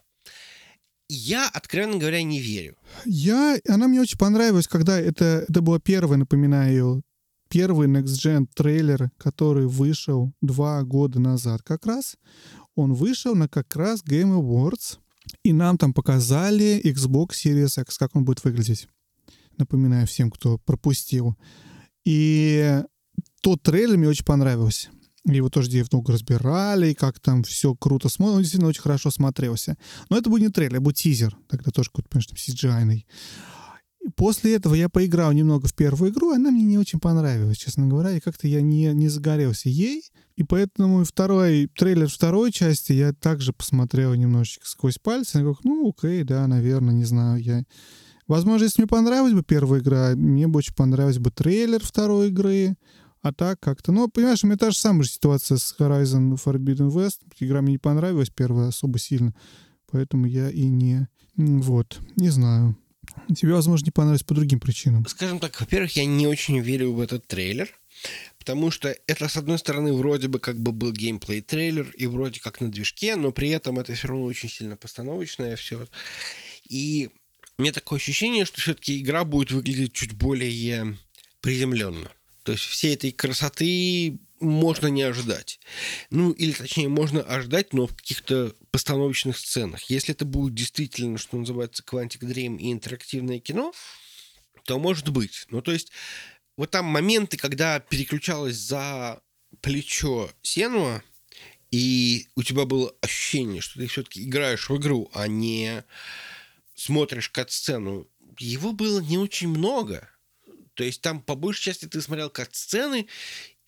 Speaker 2: Я, откровенно говоря, не верю.
Speaker 1: Я, она мне очень понравилась, когда это, это было первое, напоминаю, первый Next Gen трейлер, который вышел два года назад как раз. Он вышел на как раз Game Awards, и нам там показали Xbox Series X, как он будет выглядеть. Напоминаю всем, кто пропустил. И тот трейлер мне очень понравился. Его тоже где много разбирали, и как там все круто смотрится. Он действительно очень хорошо смотрелся. Но это будет не трейлер, это будет тизер. Тогда тоже какой-то, там CGI-ный. После этого я поиграл немного в первую игру, она мне не очень понравилась, честно говоря, и как-то я не, не загорелся ей. И поэтому второй трейлер второй части я также посмотрел немножечко сквозь пальцы. Я говорю, ну, окей, да, наверное, не знаю. Я Возможно, если мне понравилась бы первая игра, мне бы очень понравилась бы трейлер второй игры. А так как-то... Ну, понимаешь, у меня та же самая же ситуация с Horizon Forbidden West. Игра мне не понравилась первая особо сильно. Поэтому я и не... Вот, не знаю. Тебе, возможно, не понравилось по другим причинам.
Speaker 2: Скажем так, во-первых, я не очень верю в этот трейлер. Потому что это, с одной стороны, вроде бы как бы был геймплей-трейлер, и вроде как на движке, но при этом это все равно очень сильно постановочное все. И меня такое ощущение, что все-таки игра будет выглядеть чуть более приземленно. То есть всей этой красоты можно не ожидать. Ну, или точнее, можно ожидать, но в каких-то постановочных сценах. Если это будет действительно, что называется, Quantic Dream и интерактивное кино, то может быть. Ну, то есть, вот там моменты, когда переключалась за плечо Сенуа, и у тебя было ощущение, что ты все-таки играешь в игру, а не смотришь кат-сцену, его было не очень много. То есть там по большей части ты смотрел кат-сцены,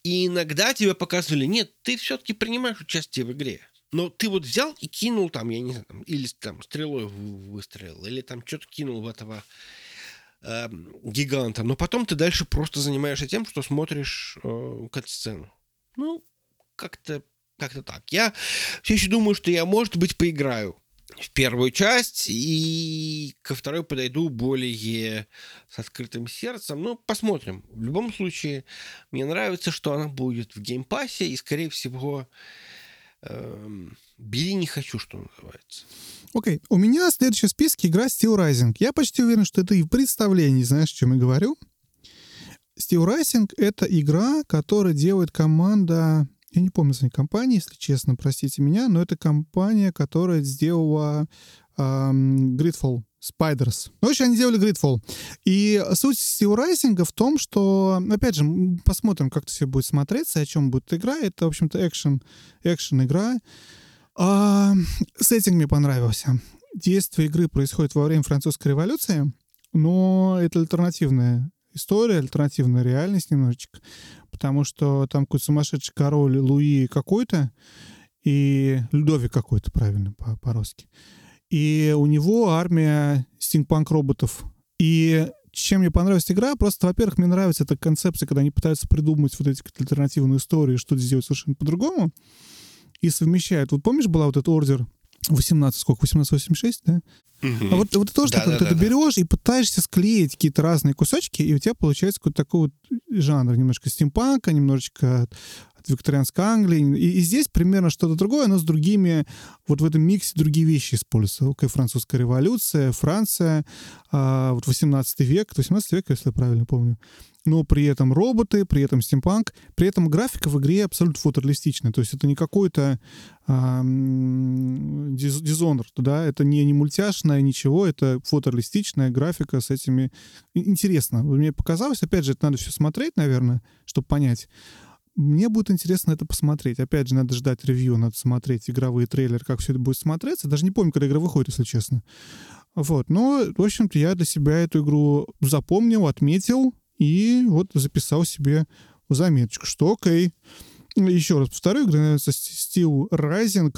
Speaker 2: и иногда тебе показывали, нет, ты все-таки принимаешь участие в игре. Но ты вот взял и кинул там, я не знаю, там, или там стрелой выстрелил, или там что-то кинул в этого э, гиганта. Но потом ты дальше просто занимаешься тем, что смотришь э, кат-сцену. Ну, как-то как-то так. Я все еще думаю, что я, может быть, поиграю в первую часть, и ко второй подойду более с открытым сердцем. Ну, посмотрим. В любом случае, мне нравится, что она будет в Game Pass е, и, скорее всего, э, бери не хочу, что называется.
Speaker 1: Окей, okay. у меня в следующем списке игра Steelrising. Я почти уверен, что это и в представлении, знаешь, о чем я говорю. Steel Rising — это игра, которую делает команда я не помню название компании, если честно, простите меня, но это компания, которая сделала эм, Gridfall. Spiders. Ну, в общем, они делали Gridfall. И суть Steel Rising в том, что, опять же, посмотрим, как это все будет смотреться, о чем будет игра. Это, в общем-то, экшен, экшен игра. А, сеттинг мне понравился. Действие игры происходит во время французской революции, но это альтернативная история, альтернативная реальность немножечко потому что там какой-то сумасшедший король Луи какой-то, и Людовик какой-то, правильно, по- по-русски. И у него армия стимпанк-роботов. И чем мне понравилась игра, просто, во-первых, мне нравится эта концепция, когда они пытаются придумать вот эти альтернативные истории, что сделать совершенно по-другому, и совмещают. Вот помнишь, была вот этот ордер 18, сколько, 1886, да? Угу. А вот, вот тоже да, так, да, ты да, берешь да. и пытаешься склеить какие-то разные кусочки, и у тебя получается какой-то такой вот жанр, немножко стимпанка, немножечко викторианской Англии. И, и здесь примерно что-то другое, но с другими, вот в этом миксе другие вещи используются. Окей, французская революция, Франция, а, вот 18 век, 18 век, если я правильно помню но при этом роботы, при этом стимпанк, при этом графика в игре абсолютно фотореалистичная. То есть это не какой-то а, дизонор, да, это не, не мультяшное ничего, это фотореалистичная графика с этими... Интересно. Мне показалось, опять же, это надо все смотреть, наверное, чтобы понять. Мне будет интересно это посмотреть. Опять же, надо ждать ревью, надо смотреть игровые трейлеры, как все это будет смотреться. Даже не помню, когда игра выходит, если честно. Вот. Но, в общем-то, я для себя эту игру запомнил, отметил и вот записал себе заметочку, что окей. Еще раз повторю, игра называется Steel Rising.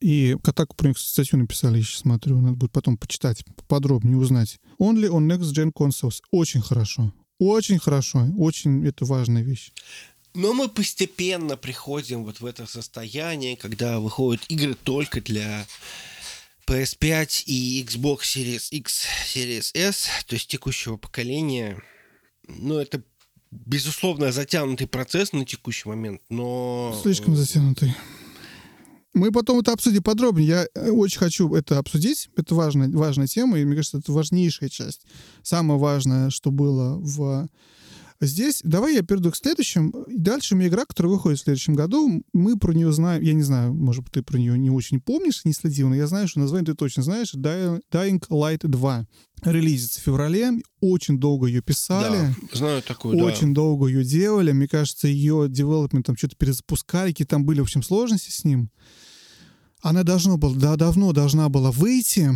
Speaker 1: И Катаку про них статью написали, я сейчас смотрю, надо будет потом почитать, подробнее узнать. Only on Next Gen Consoles. Очень хорошо. Очень хорошо. Очень это важная вещь.
Speaker 2: Но мы постепенно приходим вот в это состояние, когда выходят игры только для PS5 и Xbox Series X, Series S, то есть текущего поколения. Ну, это, безусловно, затянутый процесс на текущий момент, но...
Speaker 1: Слишком затянутый. Мы потом это обсудим подробнее. Я э, очень хочу это обсудить. Это важная, важная тема, и мне кажется, это важнейшая часть. Самое важное, что было в Здесь давай я перейду к следующему. Дальше у меня игра, которая выходит в следующем году. Мы про нее знаем, я не знаю, может быть, ты про нее не очень помнишь, не следил, но я знаю, что название ты точно знаешь. Dying Light 2 релизится в феврале. Очень долго ее писали.
Speaker 2: Да, знаю такую,
Speaker 1: Очень
Speaker 2: да.
Speaker 1: долго ее делали. Мне кажется, ее девелопмент там что-то перезапускали, какие там были, в общем, сложности с ним. Она должно было, да, давно должна была выйти.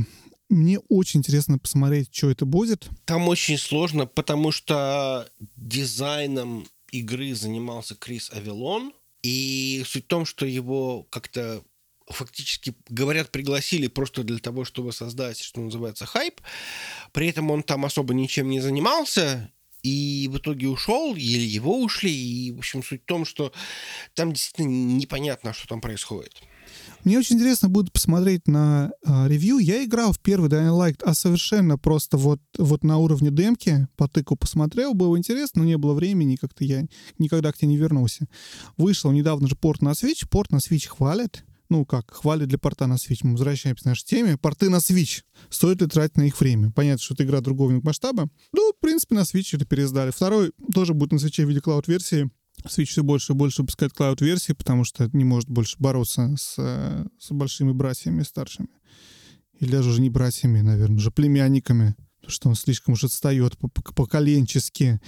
Speaker 1: Мне очень интересно посмотреть, что это будет.
Speaker 2: Там очень сложно, потому что дизайном игры занимался Крис Авилон. И суть в том, что его как-то фактически, говорят, пригласили просто для того, чтобы создать, что называется, хайп. При этом он там особо ничем не занимался, и в итоге ушел, или его ушли. И, в общем, суть в том, что там действительно непонятно, что там происходит.
Speaker 1: Мне очень интересно будет посмотреть на э, ревью. Я играл в первый Dying Light, а совершенно просто вот, вот на уровне демки потыкал, посмотрел, было интересно, но не было времени, как-то я никогда к тебе не вернулся. Вышел недавно же порт на Switch, порт на Switch хвалят, ну как, хвалят для порта на Switch. Мы возвращаемся к нашей теме. Порты на Switch. Стоит ли тратить на их время? Понятно, что это игра другого масштаба. Ну, в принципе, на Switch это пересдали. Второй тоже будет на Switch в виде клауд-версии. Switch все больше и больше выпускает клауд-версии, потому что не может больше бороться с, с большими братьями старшими. Или даже уже не братьями, наверное, уже племянниками. Потому что он слишком уж отстает поколенчески.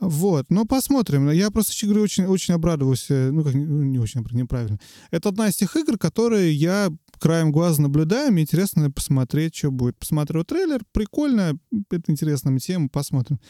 Speaker 1: Вот, но посмотрим. Я просто, честно говоря, очень, очень обрадовался. Ну, как, ну, не очень, неправильно. Это одна из тех игр, которые я краем глаза наблюдаю. Мне интересно посмотреть, что будет. Посмотрю трейлер. Прикольно. Это интересная тема. Посмотрим.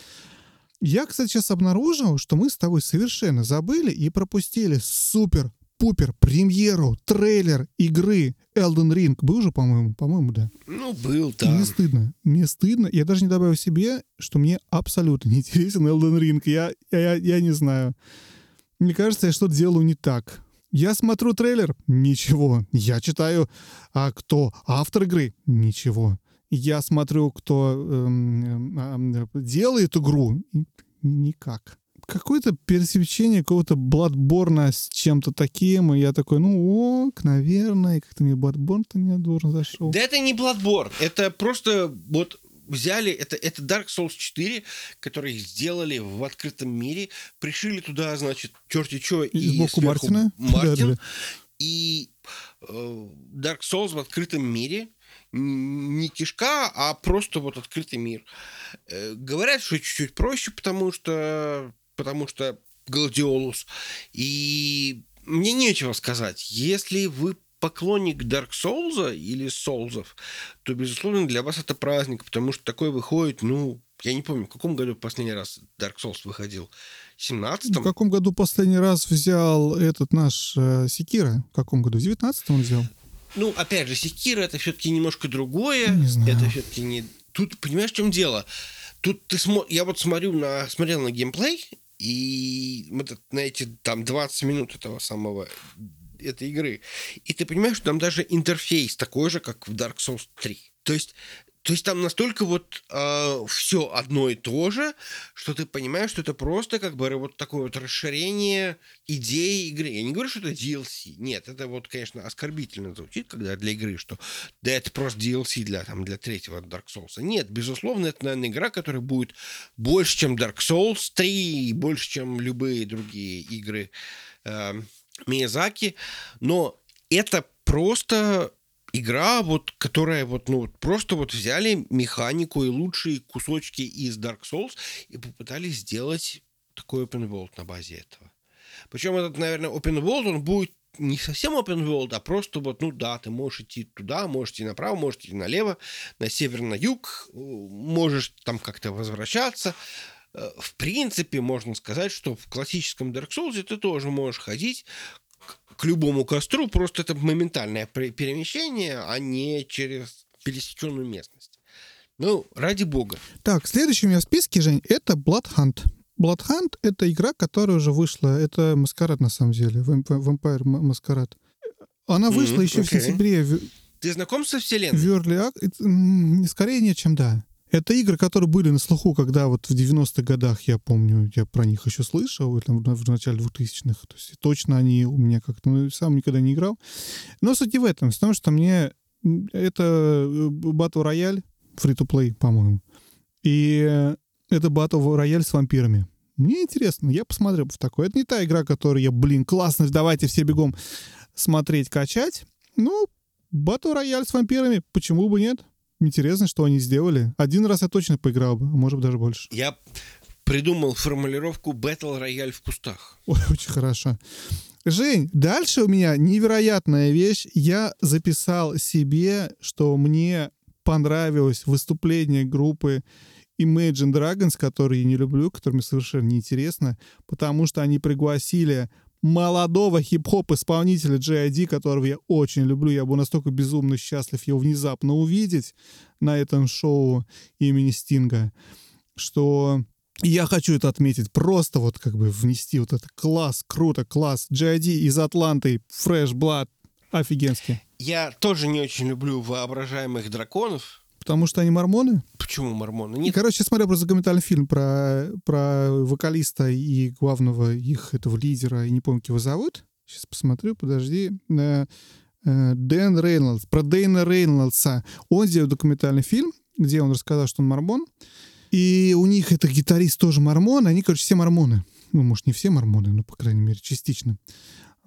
Speaker 1: Я, кстати, сейчас обнаружил, что мы с тобой совершенно забыли и пропустили супер пупер премьеру, трейлер игры Elden Ring. Был же, по-моему? По-моему, да.
Speaker 2: Ну, был, да.
Speaker 1: Мне стыдно. Мне стыдно. Я даже не добавил себе, что мне абсолютно не интересен Elden Ring. Я, я, я не знаю. Мне кажется, я что-то делаю не так. Я смотрю трейлер — ничего. Я читаю, а кто автор игры — ничего я смотрю, кто э, э, делает игру, никак. Какое-то пересечение какого-то Бладборна с чем-то таким, и я такой, ну ок, наверное, как-то мне Бладборн-то не должен зашел.
Speaker 2: Да это не Bloodborne, это просто вот взяли, это, это Dark Souls 4, который сделали в открытом мире, пришили туда, значит, черти что, и,
Speaker 1: и сбоку Мартина.
Speaker 2: Мартин, да, да. и э, Dark Souls в открытом мире, не кишка, а просто вот открытый мир. Э, говорят, что чуть-чуть проще, потому что, потому что Гладиолус. И мне нечего сказать. Если вы поклонник Dark Souls или Соулзов, то, безусловно, для вас это праздник, потому что такой выходит, ну, я не помню, в каком году последний раз Dark Souls выходил? 17
Speaker 1: В каком году последний раз взял этот наш э, Секира? В каком году? В 19 он взял?
Speaker 2: Ну, опять же, Секира это все-таки немножко другое.
Speaker 1: Не знаю.
Speaker 2: Это все-таки не... Тут, понимаешь, в чем дело? Тут ты смо... Я вот смотрю на... смотрел на геймплей, и вот на эти там 20 минут этого самого этой игры. И ты понимаешь, что там даже интерфейс такой же, как в Dark Souls 3. То есть то есть там настолько вот э, а, все одно и то же, что ты понимаешь, что это просто как бы вот такое вот расширение идеи игры. Я не говорю, что это DLC. Нет, это вот, конечно, оскорбительно звучит, когда для игры, что да это просто DLC для, там, для третьего Dark Souls. Нет, безусловно, это, наверное, игра, которая будет больше, чем Dark Souls 3, больше, чем любые другие игры э, Миязаки. Но это просто игра, вот, которая вот, ну, просто вот взяли механику и лучшие кусочки из Dark Souls и попытались сделать такой open world на базе этого. Причем этот, наверное, open world, он будет не совсем open world, а просто вот, ну да, ты можешь идти туда, можешь идти направо, можешь идти налево, на север, на юг, можешь там как-то возвращаться. Э, в принципе, можно сказать, что в классическом Dark Souls ты тоже можешь ходить к любому костру, просто это моментальное перемещение, а не через пересеченную местность. Ну, ради бога.
Speaker 1: Так, следующий у меня в списке, Жень, это Blood Hunt. Blood Hunt — это игра, которая уже вышла. Это Маскарад, на самом деле. Vampire Маскарад. Она вышла mm-hmm, еще okay. в сентябре.
Speaker 2: Ты знаком со вселенной?
Speaker 1: В Early Скорее нет, чем да. Это игры, которые были на слуху, когда вот в 90-х годах, я помню, я про них еще слышал, там, в начале 2000-х. То есть точно они у меня как-то... Ну, сам никогда не играл. Но суть не в этом. Потому что мне... Это э, Battle Royale, free-to-play, по-моему. И это Battle Royale с вампирами. Мне интересно, я посмотрел в такое. Это не та игра, которую я, блин, классно, давайте все бегом смотреть, качать. Ну, Battle Royale с вампирами, почему бы нет? Интересно, что они сделали. Один раз я точно поиграл бы, а может даже больше.
Speaker 2: Я придумал формулировку Battle Royale в кустах.
Speaker 1: Ой, очень хорошо. Жень, дальше у меня невероятная вещь. Я записал себе, что мне понравилось выступление группы Imagine Dragons, которые я не люблю, которыми совершенно неинтересно, потому что они пригласили молодого хип-хоп исполнителя G.I.D., которого я очень люблю. Я был настолько безумно счастлив его внезапно увидеть на этом шоу имени Стинга, что я хочу это отметить. Просто вот как бы внести вот это класс, круто, класс. G.I.D. из Атланты, Fresh Blood, офигенский.
Speaker 2: Я тоже не очень люблю воображаемых драконов,
Speaker 1: Потому что они мормоны?
Speaker 2: Почему мормоны? Нет.
Speaker 1: Короче, я смотрел просто документальный фильм про, про вокалиста и главного их этого лидера, и не помню, как его зовут. Сейчас посмотрю, подожди. Э, э, Дэн Рейнольдс. Про Дэна Рейнольдса. Он сделал документальный фильм, где он рассказал, что он мормон. И у них это гитарист тоже мормон. Они, короче, все мормоны. Ну, может, не все мормоны, но, по крайней мере, частично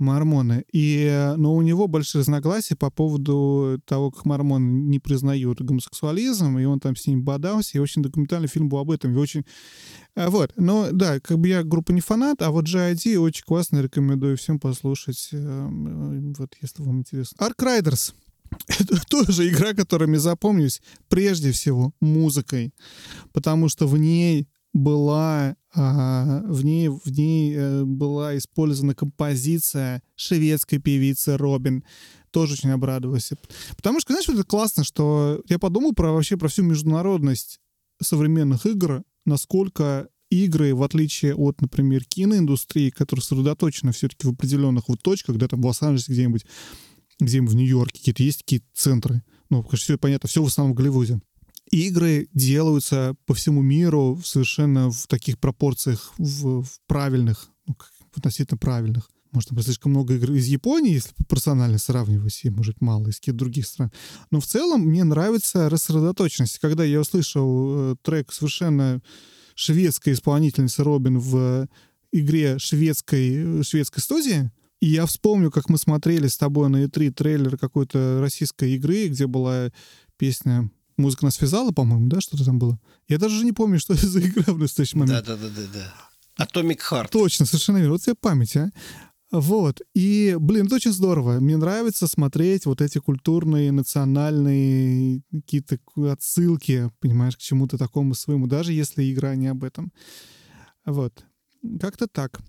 Speaker 1: мормоны. И, но у него большие разногласия по поводу того, как мормоны не признают гомосексуализм, и он там с ним бодался, и очень документальный фильм был об этом, и очень... А, вот, но да, как бы я группа не фанат, а вот GID очень классно, рекомендую всем послушать, э, вот, если вам интересно. Ark Riders. Это тоже игра, которая мне запомнилась прежде всего музыкой, потому что в ней была а, в ней в ней э, была использована композиция шведской певицы Робин. Тоже очень обрадовался. Потому что знаешь это классно что я подумал про вообще про всю международность современных игр насколько игры, в отличие от, например, киноиндустрии, которая сосредоточена все-таки в определенных вот точках, да, там в Лос-Анджелесе где-нибудь, где-нибудь в Нью-Йорке, какие-то есть какие-то центры. Ну, конечно, все понятно, все в основном в Голливуде игры делаются по всему миру совершенно в таких пропорциях, в, в правильных, ну, относительно правильных. Может, там слишком много игр из Японии, если пропорционально сравнивать, и, может, мало из каких-то других стран. Но в целом мне нравится рассредоточенность. Когда я услышал э, трек совершенно шведской исполнительницы Робин в игре шведской, шведской студии, и я вспомню, как мы смотрели с тобой на E3 трейлер какой-то российской игры, где была песня музыка нас связала, по-моему, да, что-то там было. Я даже не помню, что это за игра в настоящий момент.
Speaker 2: Да-да-да-да. Atomic Heart.
Speaker 1: Точно, совершенно верно. Вот тебе память, а. Вот. И, блин, это очень здорово. Мне нравится смотреть вот эти культурные, национальные какие-то отсылки, понимаешь, к чему-то такому своему, даже если игра не об этом. Вот. Как-то так.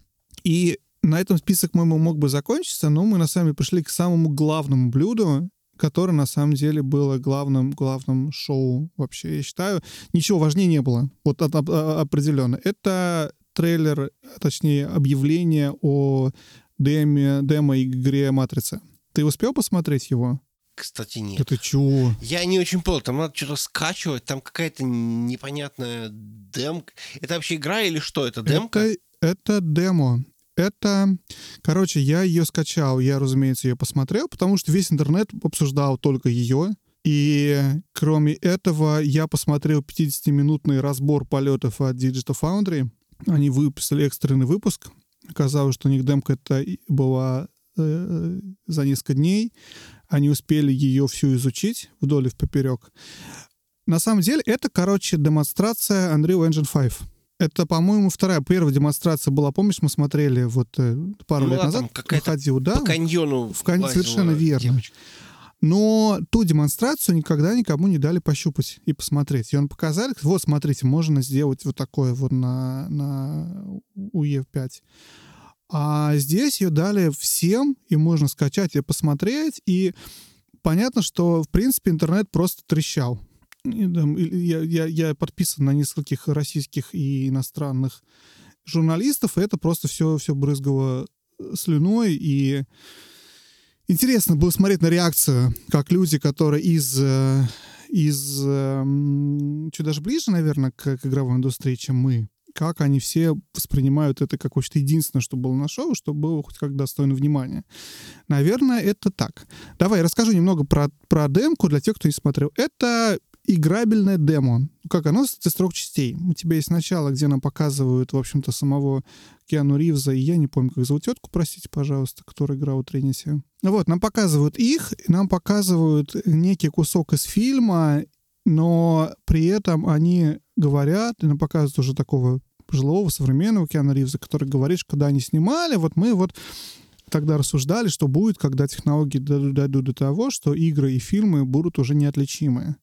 Speaker 1: И на этом список мой мог бы закончиться, но мы на самом деле пришли к самому главному блюду, которое на самом деле было главным, главным шоу вообще, я считаю. Ничего важнее не было, вот от, от, определенно. Это трейлер, точнее, объявление о деме, демо-игре «Матрица». Ты успел посмотреть его?
Speaker 2: Кстати, нет.
Speaker 1: Это чего?
Speaker 2: Я не очень понял. Там надо что-то скачивать, там какая-то непонятная демка. Это вообще игра или что? Это демка?
Speaker 1: Это, это демо. Это, короче, я ее скачал, я, разумеется, ее посмотрел, потому что весь интернет обсуждал только ее. И кроме этого, я посмотрел 50-минутный разбор полетов от Digital Foundry. Они выпустили экстренный выпуск. Оказалось, что у них демка это была э, за несколько дней. Они успели ее всю изучить вдоль и в поперек. На самом деле, это, короче, демонстрация Unreal Engine 5. Это, по-моему, вторая. Первая демонстрация была, помнишь, мы смотрели вот э, пару
Speaker 2: Ну,
Speaker 1: лет назад. выходил, да?
Speaker 2: По каньону
Speaker 1: в кань-
Speaker 2: лазила
Speaker 1: совершенно верно.
Speaker 2: девочка.
Speaker 1: Но ту демонстрацию никогда никому не дали пощупать и посмотреть. И он показали, вот, смотрите, можно сделать вот такое вот на, на UE5. А здесь ее дали всем, и можно скачать и посмотреть. И понятно, что, в принципе, интернет просто трещал. Я, я, я подписан на нескольких российских и иностранных журналистов, и это просто все, все брызгало слюной, и интересно было смотреть на реакцию, как люди, которые из, э, из эм, чуть даже ближе, наверное, к, к игровой индустрии, чем мы, как они все воспринимают это как вообще единственное, что было на шоу, что было хоть как достойно внимания. Наверное, это так. Давай, расскажу немного про, про демку для тех, кто не смотрел. Это играбельное демо. Как оно из трех частей. У тебя есть начало, где нам показывают, в общем-то, самого Киану Ривза, и я не помню, как зовут тетку, простите, пожалуйста, которая играла у Тринити. Вот, нам показывают их, нам показывают некий кусок из фильма, но при этом они говорят, и нам показывают уже такого пожилого, современного Киану Ривза, который говорит, что когда они снимали, вот мы вот тогда рассуждали, что будет, когда технологии дойдут до того, что игры и фильмы будут уже неотличимы.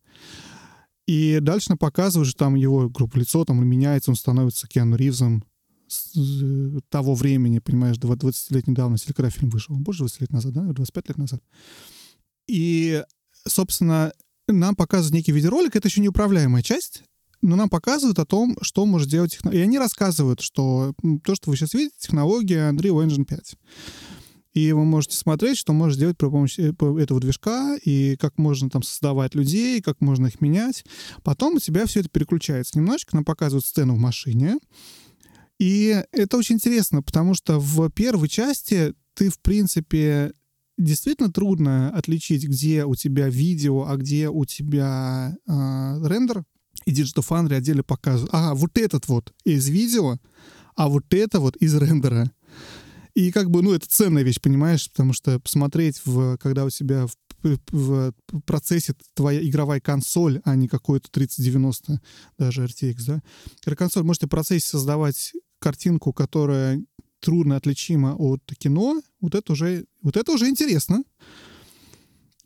Speaker 1: И дальше нам показывают, что там его группа лицо там меняется, он становится Киану Ривзом с э, того времени, понимаешь, 20-летней давности, или когда фильм вышел. Больше 20 лет назад, да? 25 лет назад. И, собственно, нам показывают некий видеоролик, это еще неуправляемая часть, но нам показывают о том, что может делать технология. И они рассказывают, что то, что вы сейчас видите, технология Unreal Engine 5. И вы можете смотреть, что можно сделать при помощи э, этого движка, и как можно там создавать людей, как можно их менять. Потом у тебя все это переключается немножечко, нам показывают сцену в машине. И это очень интересно, потому что в первой части ты, в принципе, действительно трудно отличить, где у тебя видео, а где у тебя а, рендер. И Digital Foundry отдельно показывают. Ага, вот этот вот из видео, а вот это вот из рендера. И как бы, ну, это ценная вещь, понимаешь, потому что посмотреть, в, когда у тебя в, в процессе твоя игровая консоль, а не какой-то 3090, даже RTX, да, консоль можете в процессе создавать картинку, которая трудно отличима от кино, вот это уже, вот это уже интересно.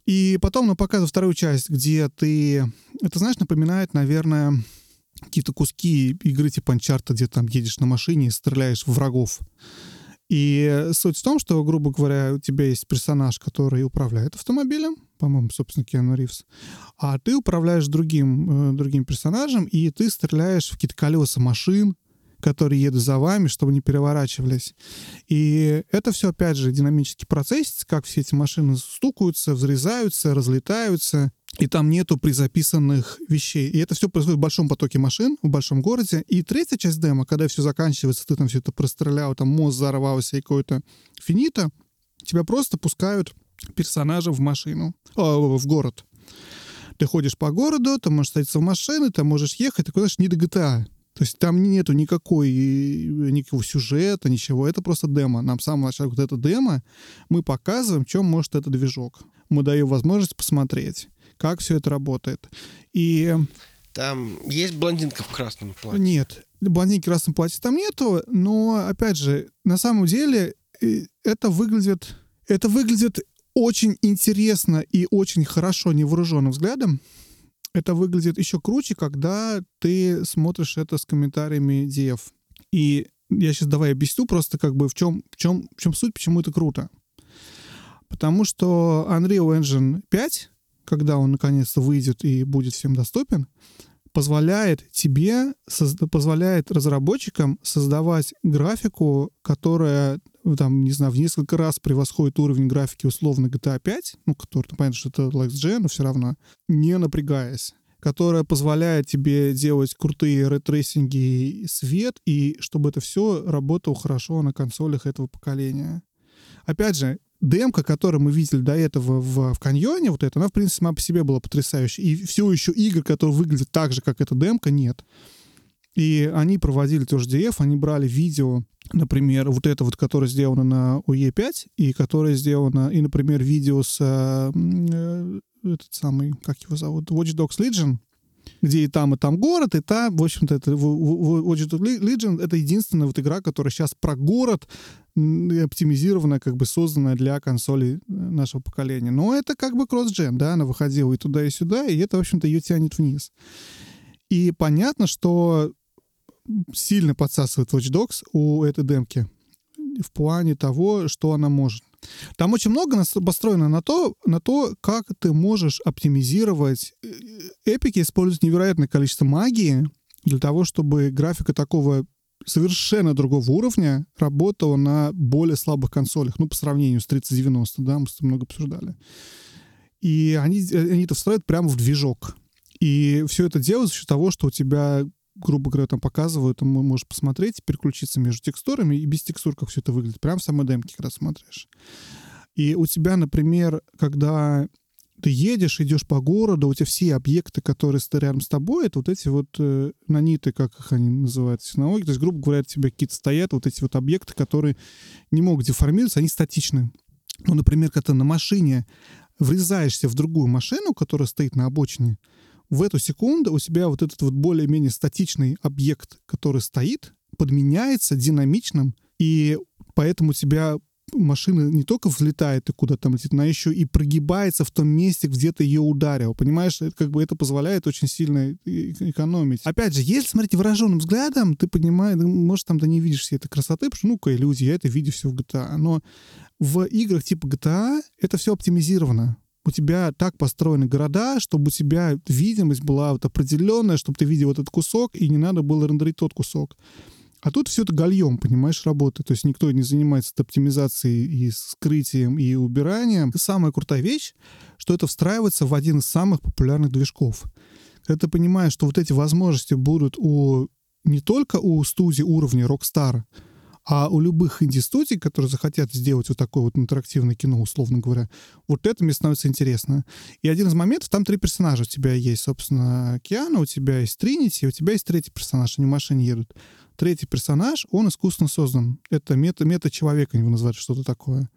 Speaker 1: И потом нам показывают вторую часть, где ты... Это, знаешь, напоминает, наверное, какие-то куски игры типа Uncharted, где там едешь на машине и стреляешь в врагов. И суть в том, что, грубо говоря, у тебя есть персонаж, который управляет автомобилем, по-моему, собственно, Киану Ривз, а ты управляешь другим, э, другим персонажем, и ты стреляешь в какие-то колеса машин, которые едут за вами, чтобы не переворачивались. И это все, опять же, динамический процесс, как все эти машины стукаются, взрезаются, разлетаются, и там нету призаписанных вещей. И это все происходит в большом потоке машин, в большом городе. И третья часть демо, когда все заканчивается, ты там все это прострелял, там мост взорвался и какое-то финита, тебя просто пускают персонажа в машину, о, в город. Ты ходишь по городу, ты можешь садиться в машины, ты можешь ехать, такой, знаешь, не до GTA. То есть там нету никакой, никакого сюжета, ничего. Это просто демо. Нам в самом начале вот это демо мы показываем, чем может этот движок. Мы даем возможность посмотреть, как все это работает. И
Speaker 2: Там есть блондинка в красном платье.
Speaker 1: нет, блондинки в красном платье там нету, но, опять же, на самом деле э, это выглядит, это выглядит очень интересно и очень хорошо невооруженным взглядом. Это выглядит еще круче, когда ты смотришь это с комментариями DF. И я сейчас давай объясню просто как бы в чем, в чем, в чем суть, почему это круто. Потому что Unreal Engine 5, когда он наконец-то выйдет и будет всем доступен, позволяет тебе, позволяет разработчикам создавать графику, которая, ну, там, не знаю, в несколько раз превосходит уровень графики условно GTA 5, ну, который, ну, понятно, что это Lex Gen, но все равно, не напрягаясь которая позволяет тебе делать крутые ray tracing и и свет, и чтобы это все работало хорошо на консолях этого поколения. Опять же, демка, которую мы видели до этого в, в каньоне, вот это, она, в принципе, сама по себе была потрясающей. И все еще игр, которые выглядят так же, как эта демка, нет. И они проводили тоже DF, они брали видео, например, вот это вот, которое сделано на UE5, и которое сделано, и, например, видео с э, э, этот самый, как его зовут, Watch Dogs Legion, где и там, и там город, и там, в общем-то, это Watch Dogs Legion — это единственная вот игра, которая сейчас про город, оптимизированная, как бы созданная для консолей э, нашего поколения. Но это как бы кросс-джен, да, она выходила и туда, и сюда, и это, в общем-то, ее тянет вниз. И понятно, что сильно подсасывает Watch Dogs у этой демки в плане того, что она может. Там очень много построено на то, на то, как ты можешь оптимизировать. Э, эпики используют невероятное количество магии для того, чтобы графика такого совершенно другого уровня работала на более слабых консолях, ну, по сравнению с 3090, да, мы с тобой много обсуждали. И они, они это встраивают прямо в движок. И все это делают за счет того, что у тебя, грубо говоря, там показывают, там можешь посмотреть, переключиться между текстурами и без текстур, как все это выглядит. Прям в самой демке, когда смотришь. И у тебя, например, когда ты едешь, идешь по городу, у тебя все объекты, которые стоят рядом с тобой, это вот эти вот э, наниты, как их они называют, технологии. То есть, грубо говоря, у тебя какие-то стоят вот эти вот объекты, которые не могут деформироваться, они статичны. Ну, например, когда ты на машине врезаешься в другую машину, которая стоит на обочине, в эту секунду у тебя вот этот вот более-менее статичный объект, который стоит, подменяется динамичным, и поэтому у тебя машина не только взлетает и куда там летит, она еще и прогибается в том месте, где ты ее ударил. Понимаешь, как бы это позволяет очень сильно экономить. Опять же, если смотреть выраженным взглядом, ты понимаешь, может, там ты не видишь всей этой красоты, потому что, ну-ка, иллюзия, я это видел все в GTA. Но в играх типа GTA это все оптимизировано у тебя так построены города, чтобы у тебя видимость была вот определенная, чтобы ты видел этот кусок, и не надо было рендерить тот кусок. А тут все это гальем, понимаешь, работает. То есть никто не занимается оптимизацией и скрытием, и убиранием. Самая крутая вещь, что это встраивается в один из самых популярных движков. Когда ты понимаешь, что вот эти возможности будут у не только у студии уровня Rockstar, а у любых инди-студий, которые захотят сделать вот такое вот интерактивное кино, условно говоря, вот это мне становится интересно. И один из моментов, там три персонажа у тебя есть, собственно, Киана, у тебя есть Тринити, у тебя есть третий персонаж, они в машине едут. Третий персонаж, он искусственно создан. Это мета, мета-человека, его называют, что-то такое.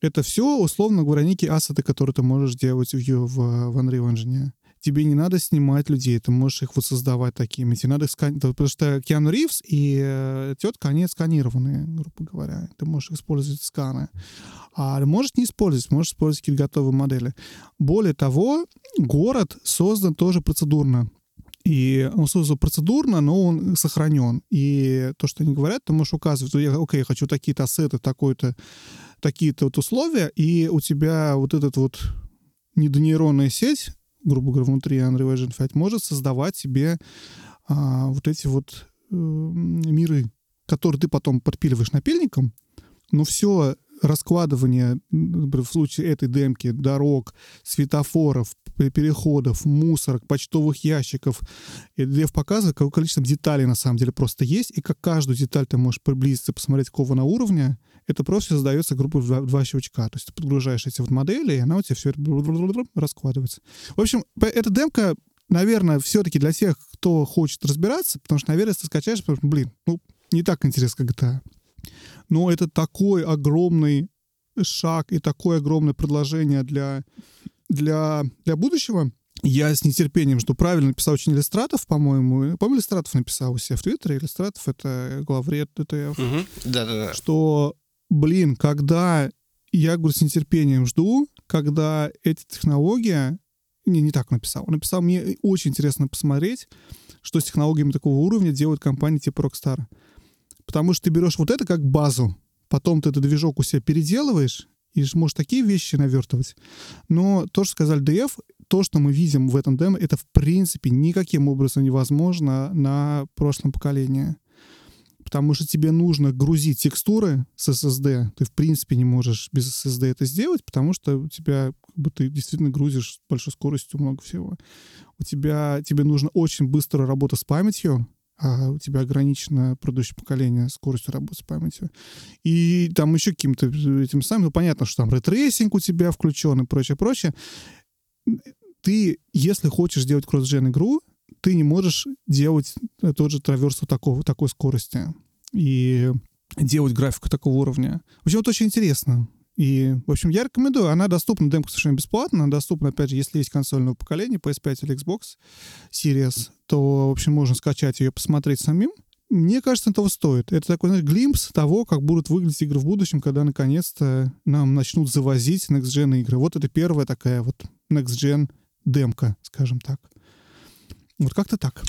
Speaker 1: Это все, условно говоря, некие ассеты, которые ты можешь делать в, в, в Unreal Engine тебе не надо снимать людей, ты можешь их воссоздавать такими. Тебе надо сканировать, потому что Киану Ривз и э, тетка, они сканированные, грубо говоря. Ты можешь использовать сканы. А можешь не использовать, можешь использовать какие-то готовые модели. Более того, город создан тоже процедурно. И он создан процедурно, но он сохранен. И то, что они говорят, ты можешь указывать, я, окей, я хочу такие-то ассеты, такой-то, такие-то вот условия, и у тебя вот этот вот недонейронная сеть грубо говоря, внутри Unreal Engine 5, может создавать себе а, вот эти вот э, миры, которые ты потом подпиливаешь напильником, но все раскладывание, в случае этой демки, дорог, светофоров, переходов, мусорок, почтовых ящиков. И Лев показывает, какое количество деталей на самом деле просто есть, и как каждую деталь ты можешь приблизиться, посмотреть, какого на уровне, это просто создается группа в два, два щелчка. То есть ты подгружаешь эти вот модели, и она у тебя все это раскладывается. В общем, эта демка, наверное, все-таки для тех, кто хочет разбираться, потому что, наверное, ты скачаешь, блин, ну, не так интересно, как GTA. Но это такой огромный шаг и такое огромное предложение для, для, для будущего. Я с нетерпением жду. Правильно написал очень Иллюстратов, по-моему. По-моему, Иллюстратов написал у себя в Твиттере. Иллюстратов — это главред ДТФ.
Speaker 2: Угу. Да-да-да.
Speaker 1: Что блин, когда я, говорю, с нетерпением жду, когда эта технология... Не, не так написал. Написал, мне очень интересно посмотреть, что с технологиями такого уровня делают компании типа Rockstar. Потому что ты берешь вот это как базу, потом ты этот движок у себя переделываешь, и можешь такие вещи навертывать. Но то, что сказали DF, то, что мы видим в этом демо, это в принципе никаким образом невозможно на прошлом поколении потому что тебе нужно грузить текстуры с SSD. Ты, в принципе, не можешь без SSD это сделать, потому что у тебя как бы ты действительно грузишь с большой скоростью много всего. У тебя, тебе нужно очень быстрая работа с памятью, а у тебя ограничено предыдущее поколение скоростью работы с памятью. И там еще каким-то этим самым, ну, понятно, что там ray tracing у тебя включен и прочее, прочее. Ты, если хочешь сделать cross-gen игру, ты не можешь делать тот же траверс такого, такой скорости и делать графику такого уровня. Вообще вот очень интересно. И, в общем, я рекомендую. Она доступна, демка совершенно бесплатно. Она доступна, опять же, если есть консольного поколения, PS5 или Xbox Series, то, в общем, можно скачать ее, посмотреть самим. Мне кажется, этого стоит. Это такой, знаешь, глимпс того, как будут выглядеть игры в будущем, когда наконец-то нам начнут завозить Next Gen игры. Вот это первая такая вот Next Gen демка, скажем так. Вот как-то так.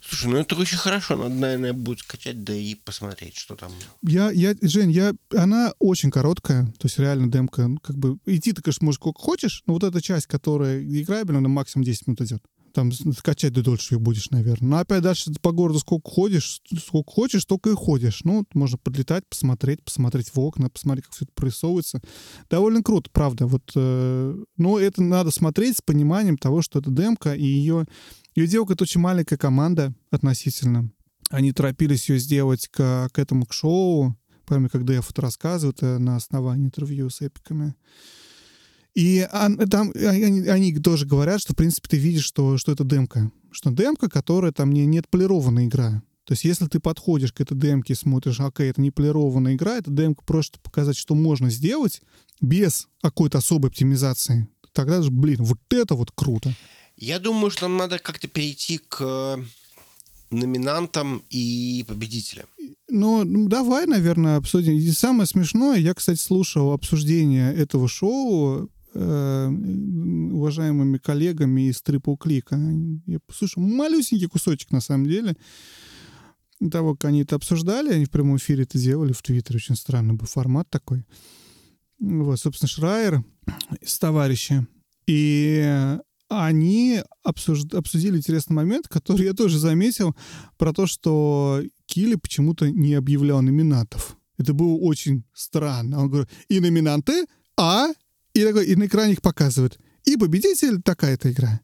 Speaker 2: Слушай, ну это очень хорошо. Надо, наверное, будет скачать, да и посмотреть, что там.
Speaker 1: Я, я, Жень, я, она очень короткая, то есть реально демка, ну, как бы, идти ты, конечно, можешь сколько хочешь, но вот эта часть, которая играбельна, она максимум 10 минут идет там скачать ты дольше ее будешь, наверное. Но опять дальше по городу сколько ходишь, сколько хочешь, столько и ходишь. Ну, можно подлетать, посмотреть, посмотреть в окна, посмотреть, как все это прорисовывается. Довольно круто, правда. Вот, э, но это надо смотреть с пониманием того, что это демка, и ее, ее делает очень маленькая команда относительно. Они торопились ее сделать к, к этому к шоу. Помню, когда я это рассказываю, это на основании интервью с эпиками. И там они, они тоже говорят, что, в принципе, ты видишь, что, что это демка. Что демка, которая там не, не отполированная игра. То есть, если ты подходишь к этой демке и смотришь, окей, это не полированная игра, это демка просто показать, что можно сделать без какой-то особой оптимизации, тогда же, блин, вот это вот круто.
Speaker 2: Я думаю, что нам надо как-то перейти к номинантам и победителям.
Speaker 1: Ну, давай, наверное, обсудим. И самое смешное, я, кстати, слушал обсуждение этого шоу Э, уважаемыми коллегами из Triple Click. Я слушаю малюсенький кусочек, на самом деле, того, как они это обсуждали. Они в прямом эфире это делали в Твиттере. Очень странный был формат такой. Вот, собственно, Шрайер с товарищи. И они обсуж... обсудили интересный момент, который я тоже заметил, про то, что Килли почему-то не объявлял номинатов. Это было очень странно. Он говорит, и номинанты, а и, такой, и на экране их показывают. И победитель такая-то игра.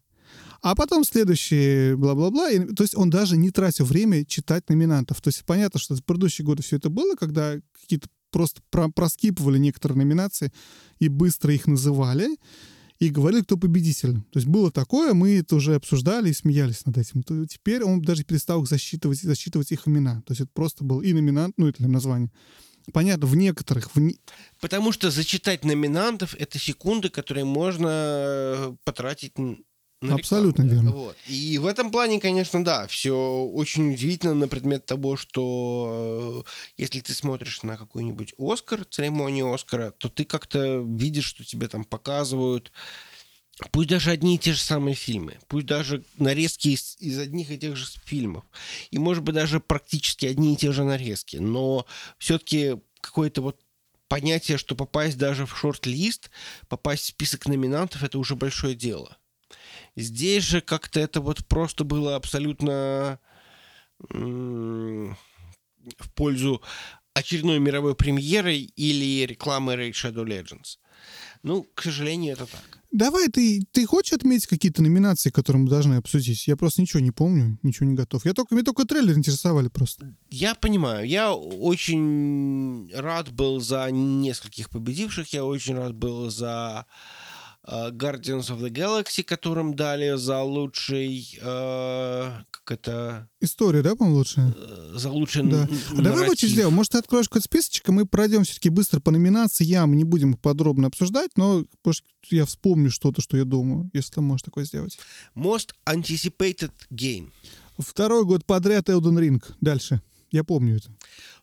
Speaker 1: А потом следующий бла-бла-бла. То есть он даже не тратил время читать номинантов. То есть понятно, что в предыдущие годы все это было, когда какие-то просто про проскипывали некоторые номинации и быстро их называли и говорили, кто победитель. То есть было такое, мы это уже обсуждали и смеялись над этим. То теперь он даже перестал их засчитывать, засчитывать их имена. То есть это просто был и номинант, ну, это название, Понятно, в некоторых... В...
Speaker 2: Потому что зачитать номинантов — это секунды, которые можно э, потратить на
Speaker 1: Абсолютно рекламу. верно.
Speaker 2: Вот. И в этом плане, конечно, да, все очень удивительно на предмет того, что э, если ты смотришь на какой-нибудь Оскар, церемонию Оскара, то ты как-то видишь, что тебе там показывают Пусть даже одни и те же самые фильмы, пусть даже нарезки из, из одних и тех же фильмов, и, может быть, даже практически одни и те же нарезки, но все-таки какое-то вот понятие, что попасть даже в шорт-лист, попасть в список номинантов, это уже большое дело. Здесь же как-то это вот просто было абсолютно в пользу очередной мировой премьеры или рекламы Raid Shadow Legends. Ну, к сожалению, это так.
Speaker 1: Давай, ты, ты хочешь отметить какие-то номинации, которые мы должны обсудить? Я просто ничего не помню, ничего не готов. Я только, мне только трейлер интересовали просто.
Speaker 2: Я понимаю. Я очень рад был за нескольких победивших. Я очень рад был за Э, Guardians of the Galaxy, которым дали за лучший, э, как это...
Speaker 1: История, да, по-моему, лучшая?
Speaker 2: Э, за лучший
Speaker 1: да. А давай вот что сделаем. Может, ты откроешь какой-то списочек, и мы пройдем все-таки быстро по номинациям, не будем подробно обсуждать, но может, я вспомню что-то, что я думаю, если ты можешь такое сделать.
Speaker 2: Most Anticipated Game.
Speaker 1: Второй год подряд Elden Ring. Дальше. Я помню это.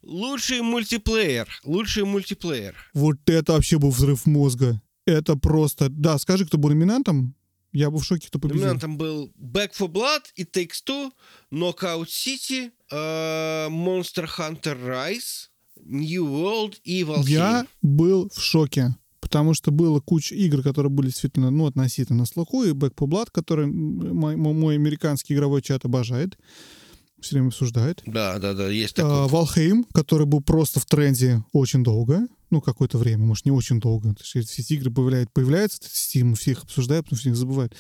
Speaker 2: Лучший мультиплеер. Лучший мультиплеер.
Speaker 1: Вот это вообще был взрыв мозга. Это просто... Да, скажи, кто был номинантом. Я был в шоке, кто победил.
Speaker 2: Номинантом был Back for Blood, It Takes Two, Knockout City, uh, Monster Hunter Rise, New World и Valheim.
Speaker 1: Я был в шоке, потому что было куча игр, которые были действительно, ну, относительно на слуху, и Back for Blood, который мой, мой американский игровой чат обожает все время обсуждает.
Speaker 2: Да, да, да, есть такой.
Speaker 1: Валхейм, который был просто в тренде очень долго ну, какое-то время, может, не очень долго. Все эти игры появляют, появляются, Steam, все их обсуждают, потому что их забывают.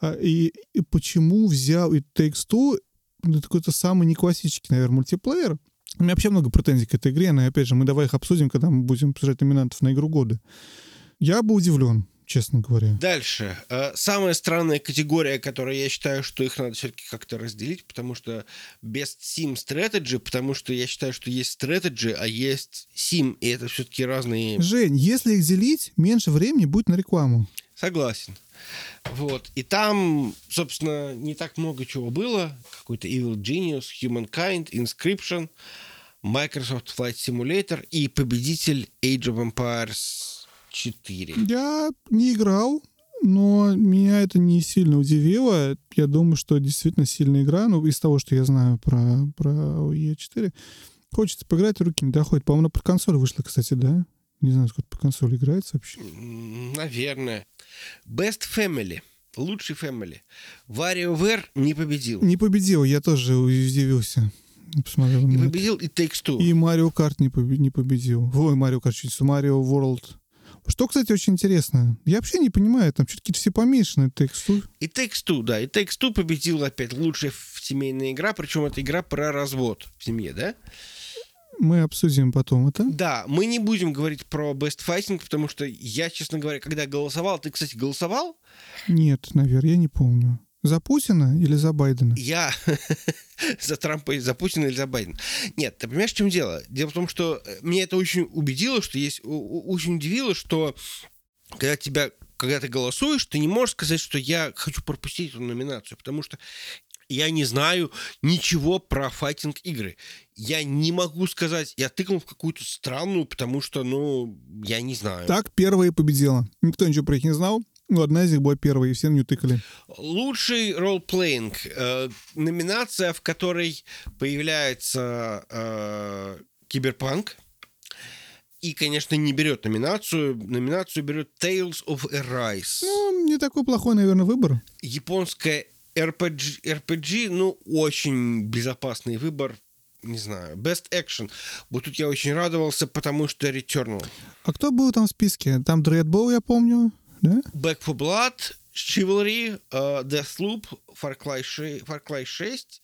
Speaker 1: А, и, и почему взял и Takes Two, ну, это какой-то самый не классический, наверное, мультиплеер. У меня вообще много претензий к этой игре, но, опять же, мы давай их обсудим, когда мы будем обсуждать номинантов на игру года. Я был удивлен, честно говоря.
Speaker 2: Дальше. Э, самая странная категория, которая я считаю, что их надо все-таки как-то разделить, потому что Best Sim Strategy, потому что я считаю, что есть Strategy, а есть Sim, и это все-таки разные...
Speaker 1: Жень, если их делить, меньше времени будет на рекламу.
Speaker 2: Согласен. Вот. И там, собственно, не так много чего было. Какой-то Evil Genius, Humankind, Inscription, Microsoft Flight Simulator и победитель Age of Empires 4.
Speaker 1: Я не играл, но меня это не сильно удивило. Я думаю, что действительно сильная игра. Ну, из того, что я знаю про, про E4, хочется поиграть, руки не доходят. По-моему, под консоль вышла, кстати, да? Не знаю, сколько по консоли играется вообще.
Speaker 2: Наверное. Best Family. Лучший Family. WarioWare не победил.
Speaker 1: Не победил, я тоже удивился. Посмотрел
Speaker 2: не победил и Takes Two.
Speaker 1: И Марио Карт не, побе- не победил. Ой, Марио Карт, чуть Марио World. Что, кстати, очень интересно. Я вообще не понимаю, там что-то какие-то все помешаны тексту.
Speaker 2: И Two, да. И Two победил опять лучшая семейная игра, причем это игра про развод в семье, да?
Speaker 1: Мы обсудим потом это.
Speaker 2: Да, мы не будем говорить про Best Fighting, потому что я, честно говоря, когда голосовал, ты, кстати, голосовал?
Speaker 1: Нет, наверное, я не помню. За Путина или за Байдена?
Speaker 2: Я за Трампа, и за Путина или за Байдена. Нет, ты понимаешь, в чем дело? Дело в том, что э, меня это очень убедило, что есть... Очень удивило, что когда тебя когда ты голосуешь, ты не можешь сказать, что я хочу пропустить эту номинацию, потому что я не знаю ничего про файтинг игры. Я не могу сказать, я тыкнул в какую-то странную, потому что, ну, я не знаю.
Speaker 1: Так, первая победила. Никто ничего про них не знал. Ну, одна из них была первой, и все на нее тыкали.
Speaker 2: Лучший ролл-плеинг. Э, номинация, в которой появляется э, Киберпанк. И, конечно, не берет номинацию. Номинацию берет Tales of Arise.
Speaker 1: Ну, не такой плохой, наверное, выбор.
Speaker 2: Японская RPG, RPG, ну, очень безопасный выбор. Не знаю. Best Action. Вот тут я очень радовался, потому что Returnal.
Speaker 1: А кто был там в списке? Там Дредбол, я помню, да?
Speaker 2: Back for Blood, Chivalry, э, Deathloop, Far Cry, 6, Far Cry 6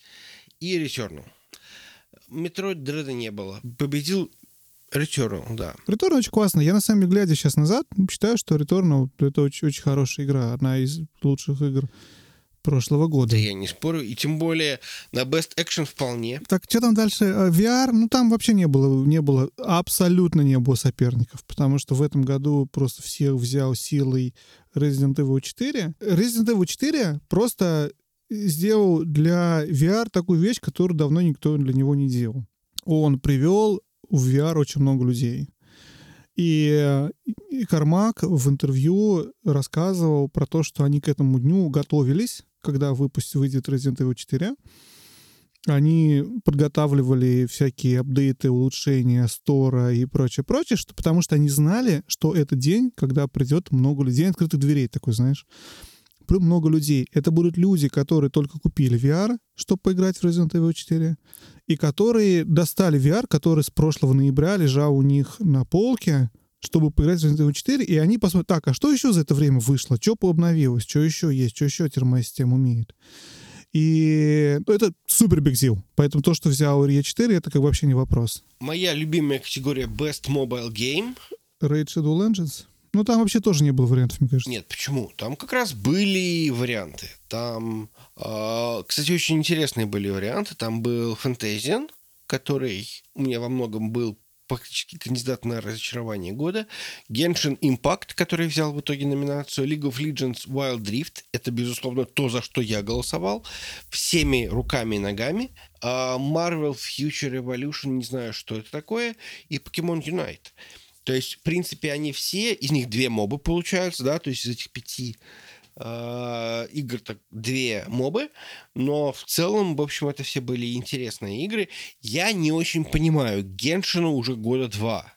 Speaker 2: и Returnal. Metroid Dread не было. Победил Returnal, да.
Speaker 1: Return очень классно. Я, на самом деле, глядя сейчас назад, считаю, что Return это очень, очень хорошая игра. Одна из лучших игр прошлого года.
Speaker 2: Да я не спорю. И тем более на Best Action вполне.
Speaker 1: Так, что там дальше? Э, VR, ну там вообще не было, не было, абсолютно не было соперников, потому что в этом году просто всех взял силой Resident Evil 4. Resident Evil 4 просто сделал для VR такую вещь, которую давно никто для него не делал. Он привел в VR очень много людей. И, и Кармак в интервью рассказывал про то, что они к этому дню готовились, когда выпуск выйдет Resident Evil 4. Они подготавливали всякие апдейты, улучшения стора и прочее, прочее, что, потому что они знали, что это день, когда придет много людей, открытых дверей такой, знаешь. Много людей. Это будут люди, которые только купили VR, чтобы поиграть в Resident Evil 4, и которые достали VR, который с прошлого ноября лежал у них на полке, чтобы поиграть в Resident Evil 4, и они посмотрят, так, а что еще за это время вышло? Что пообновилось? Что еще есть? Что еще термосистема умеет? И ну, это супер дил. Поэтому то, что взял RE 4, это как вообще не вопрос.
Speaker 2: Моя любимая категория Best Mobile Game.
Speaker 1: Raid Shadow Legends? Ну, там вообще тоже не было вариантов, мне кажется.
Speaker 2: Нет, почему? Там как раз были варианты. Там, э, кстати, очень интересные были варианты. Там был Фантазиан, который у меня во многом был практически кандидат на разочарование года. Genshin Impact, который взял в итоге номинацию. League of Legends Wild Rift. Это, безусловно, то, за что я голосовал. Всеми руками и ногами. А Marvel Future Revolution, не знаю, что это такое. И Pokemon Unite. То есть, в принципе, они все, из них две мобы получаются, да, то есть из этих пяти э, игр так две мобы, но в целом, в общем, это все были интересные игры. Я не очень понимаю, Геншину уже года два,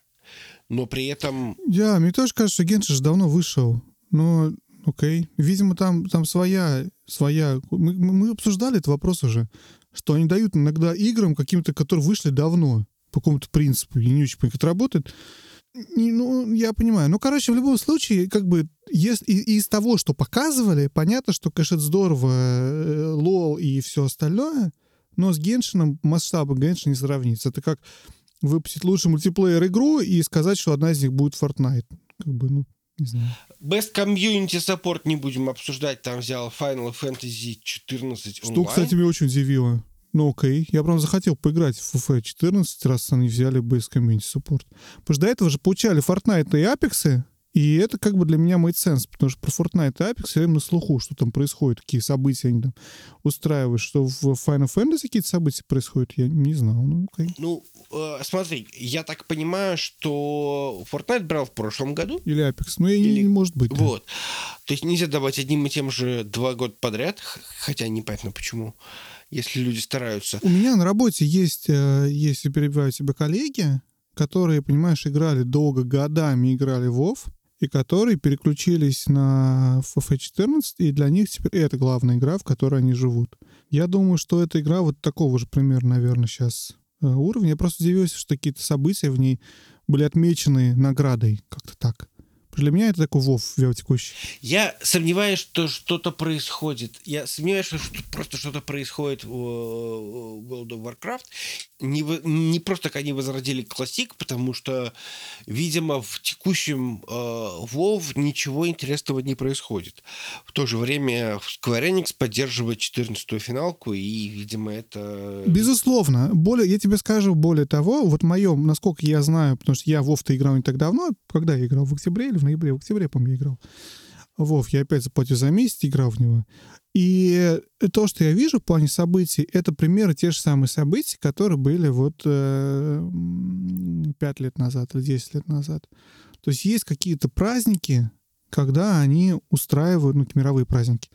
Speaker 2: но при этом
Speaker 1: Да, мне тоже кажется, что Геншин же давно вышел. Но, окей. Видимо, там, там своя... своя... Мы мы обсуждали этот вопрос уже, что они дают иногда играм каким-то, которые вышли давно, по какому-то принципу. Я не очень понимаю, как это работает. Не, ну, я понимаю. Ну, короче, в любом случае, как бы, ес- и- из того, что показывали, понятно, что, конечно, здорово, э, лол и все остальное, но с Геншином масштаба Геншина не сравнится. Это как выпустить лучшую мультиплеер игру и сказать, что одна из них будет Fortnite. Как бы, ну, Не знаю.
Speaker 2: Best Community Support не будем обсуждать, там взял Final Fantasy 14
Speaker 1: Что,
Speaker 2: онлайн.
Speaker 1: кстати, меня очень удивило. Ну, окей. Я прям захотел поиграть в FF 14, раз они взяли Base Community Support. Потому что до этого же получали Fortnite и Apex, и это как бы для меня made sense, потому что про Fortnite и Apex все время на слуху, что там происходит, какие события они там устраивают. Что в Final Fantasy какие-то события происходят, я не знал. Ну, окей.
Speaker 2: Ну, э, смотри, я так понимаю, что Fortnite брал в прошлом году.
Speaker 1: Или Apex. Ну, я
Speaker 2: Или-
Speaker 1: не может быть. да.
Speaker 2: Вот. То есть нельзя давать одним и тем же два года подряд, хотя непонятно почему, если люди стараются.
Speaker 1: У меня на работе есть, э, если перебиваю тебя коллеги, которые, понимаешь, играли долго, годами играли в WoW, и которые переключились на FF14, и для них теперь это главная игра, в которой они живут. Я думаю, что эта игра вот такого же примерно, наверное, сейчас уровня. Я просто удивился, что какие-то события в ней были отмечены наградой, как-то так. Для меня это такой WoW текущий.
Speaker 2: Я сомневаюсь, что что-то происходит. Я сомневаюсь, что просто что-то происходит в э, World of Warcraft. Не, не просто как они возродили классик, потому что, видимо, в текущем э, WoW ничего интересного не происходит. В то же время Square Enix поддерживает 14-ю финалку, и, видимо, это...
Speaker 1: Безусловно. Более, я тебе скажу, более того, вот моем, насколько я знаю, потому что я Вов-то играл не так давно, когда я играл, в октябре или в ноябре? В октябре, по-моему, я играл. Вов, я опять заплатил за месяц, играл в него. И то, что я вижу в плане событий, это примеры те же самые события, которые были вот э, 5 лет назад или 10 лет назад. То есть есть какие-то праздники, когда они устраивают, ну, мировые праздники,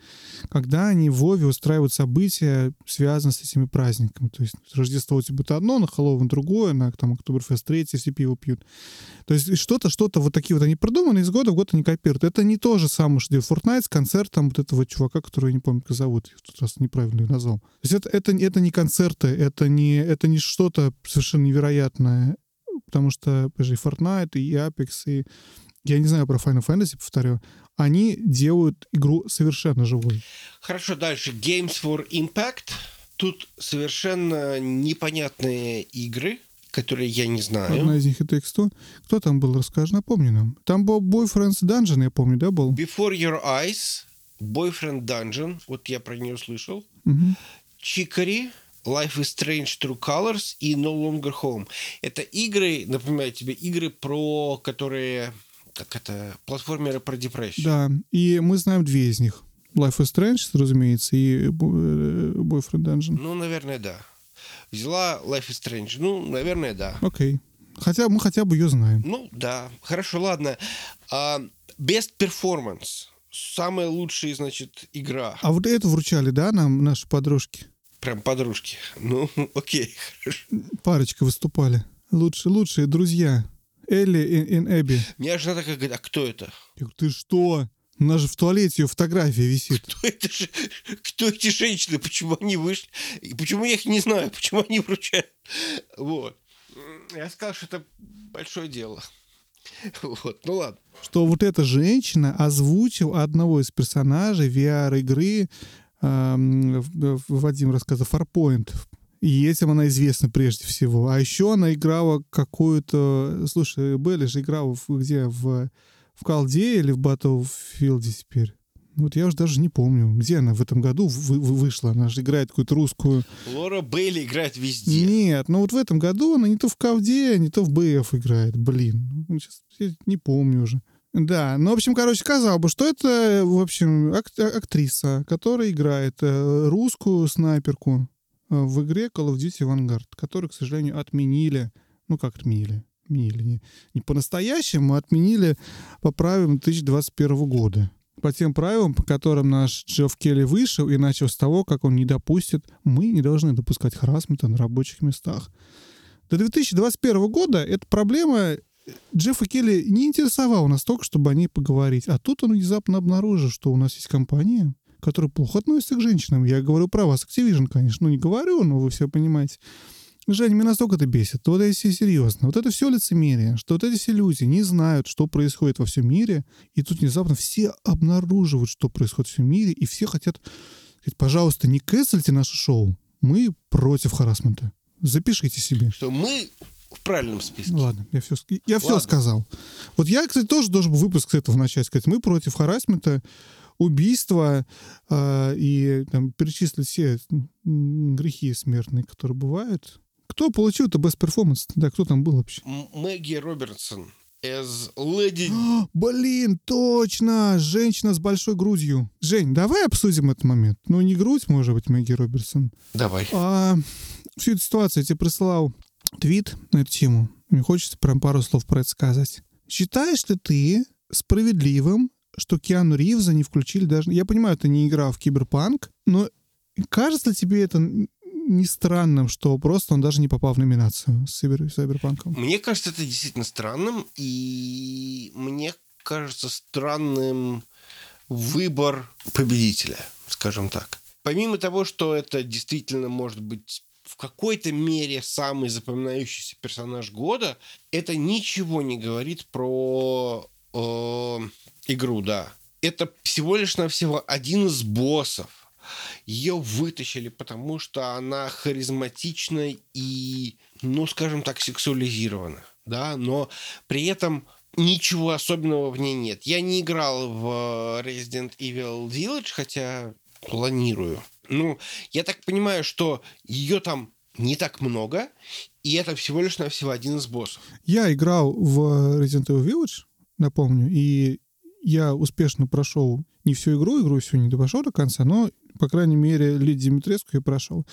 Speaker 1: когда они в Вове устраивают события, связанные с этими праздниками. То есть Рождество у тебя будет одно, на Хэллоуин другое, на там, Октоберфест третье, все пиво пьют. То есть что-то, что-то вот такие вот они придуманы, из года в год они копируют. Это не то же самое, что делает Fortnite с концертом вот этого чувака, которого я не помню, как зовут. Я в тот раз неправильно его назвал. То есть это, это, это не концерты, это не, это не что-то совершенно невероятное, потому что, подожди, Fortnite и Apex, и я не знаю про Final Fantasy, повторю, они делают игру совершенно живой.
Speaker 2: Хорошо, дальше. Games for Impact. Тут совершенно непонятные игры, которые я не знаю.
Speaker 1: Одна из них это X100. Кто там был, расскажи, напомни нам. Там был Boyfriend's Dungeon, я помню, да, был?
Speaker 2: Before Your Eyes, Boyfriend Dungeon, вот я про нее слышал. Chicory, Life is Strange True Colors и No Longer Home. Это игры, напоминаю тебе, игры про которые, как это, платформеры про депрессию.
Speaker 1: Да, и мы знаем две из них. Life is Strange, разумеется, и э, Boyfriend Dungeon.
Speaker 2: Ну, наверное, да. Взяла Life is Strange. Ну, наверное, да.
Speaker 1: Окей. Хотя мы хотя бы ее знаем.
Speaker 2: Ну, да. Хорошо, ладно. А, Best Performance. Самая лучшая, значит, игра.
Speaker 1: А вот это вручали, да, нам наши подружки?
Speaker 2: Прям подружки. Ну, окей, хорошо.
Speaker 1: Парочка выступали. Лучшие, лучшие друзья. Элли и, Эбби.
Speaker 2: Меня жена такая говорит, а кто это?
Speaker 1: Я говорю, ты что? У нас же в туалете ее фотография висит.
Speaker 2: Кто, это же, кто эти женщины? Почему они вышли? И почему я их не знаю? Почему они вручают? Вот. Я сказал, что это большое дело. Вот, ну ладно.
Speaker 1: Что вот эта женщина озвучила одного из персонажей VR-игры, эм, Вадим рассказал, Farpoint. И этим она известна прежде всего. А еще она играла какую-то... Слушай, Белли же играла в- где? В, в Колде или в Battlefield теперь? Вот я уже даже не помню, где она в этом году вы- вы- вышла. Она же играет какую-то русскую...
Speaker 2: Лора Бейли играет везде.
Speaker 1: Нет, ну вот в этом году она не то в Кавде, не то в БФ играет. Блин, ну, сейчас я не помню уже. Да, ну, в общем, короче, сказал бы, что это, в общем, ак- актриса, которая играет э, русскую снайперку в игре Call of Duty Vanguard, которую, к сожалению, отменили. Ну, как отменили? Отменили. Не, не по-настоящему, а отменили по правилам 2021 года. По тем правилам, по которым наш Джефф Келли вышел и начал с того, как он не допустит, мы не должны допускать харасмента на рабочих местах. До 2021 года эта проблема Джеффа Келли не интересовала настолько, чтобы о ней поговорить. А тут он внезапно обнаружил, что у нас есть компания, которая плохо относится к женщинам. Я говорю про вас, Activision, конечно. Ну, не говорю, но вы все понимаете. Женя, меня настолько это бесит. Вот это все серьезно. Вот это все лицемерие, что вот эти все люди не знают, что происходит во всем мире, и тут внезапно все обнаруживают, что происходит во всем мире, и все хотят сказать, пожалуйста, не кэссельте наше шоу. Мы против харасмента. Запишите себе.
Speaker 2: Что мы в правильном списке.
Speaker 1: Ладно, я все, я все
Speaker 2: Ладно.
Speaker 1: сказал. Вот я, кстати, тоже должен был выпуск с этого начать. Сказать, мы против харасмента, убийства э, и там, перечислить все грехи смертные, которые бывают. Кто получил это best performance? Да, кто там был вообще?
Speaker 2: Мэгги Робертсон as Lady...
Speaker 1: А, Блин, точно! Женщина с большой грудью. Жень, давай обсудим этот момент. Ну, не грудь, может быть, Мэгги Робертсон,
Speaker 2: Давай.
Speaker 1: а всю эту ситуацию. Я тебе присылал твит на эту тему. Мне хочется прям пару слов про это сказать. Считаешь ли ты справедливым, что Киану Ривза не включили даже... Я понимаю, это не игра в Киберпанк, но кажется тебе это не странным, что просто он даже не попал в номинацию с Cyber- Cyberpunk?
Speaker 2: Мне кажется, это действительно странным, и мне кажется странным выбор победителя, скажем так. Помимо того, что это действительно может быть в какой-то мере самый запоминающийся персонаж года, это ничего не говорит про игру, да. Это всего лишь навсего один из боссов. Ее вытащили, потому что она харизматична и, ну, скажем так, сексуализирована, да, но при этом ничего особенного в ней нет. Я не играл в Resident Evil Village, хотя планирую. Ну, я так понимаю, что ее там не так много, и это всего лишь навсего один из боссов.
Speaker 1: Я играл в Resident Evil Village, напомню, и я успешно прошел не всю игру, игру всю не прошел до конца, но, по крайней мере, Лидию Димитреску я прошел.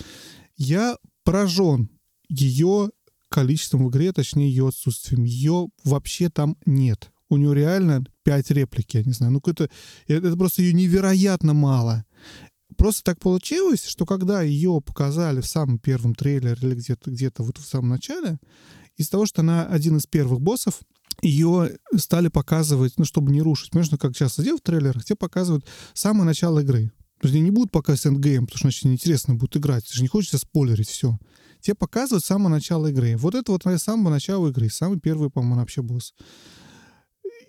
Speaker 1: Я поражен ее количеством в игре, точнее, ее отсутствием. Ее вообще там нет. У нее реально пять реплик, я не знаю. Ну. Это это просто ее невероятно мало. Просто так получилось, что когда ее показали в самом первом трейлере или где-то где вот в самом начале, из-за того, что она один из первых боссов, ее стали показывать, ну, чтобы не рушить. Понимаешь, ну, как часто делают в трейлерах, тебе показывают самое начало игры. То есть не будут показывать эндгейм, потому что значит неинтересно будет играть. Ты же не хочется спойлерить все. Тебе показывают самое начало игры. Вот это вот с самого начала игры. Самый первый, по-моему, вообще босс.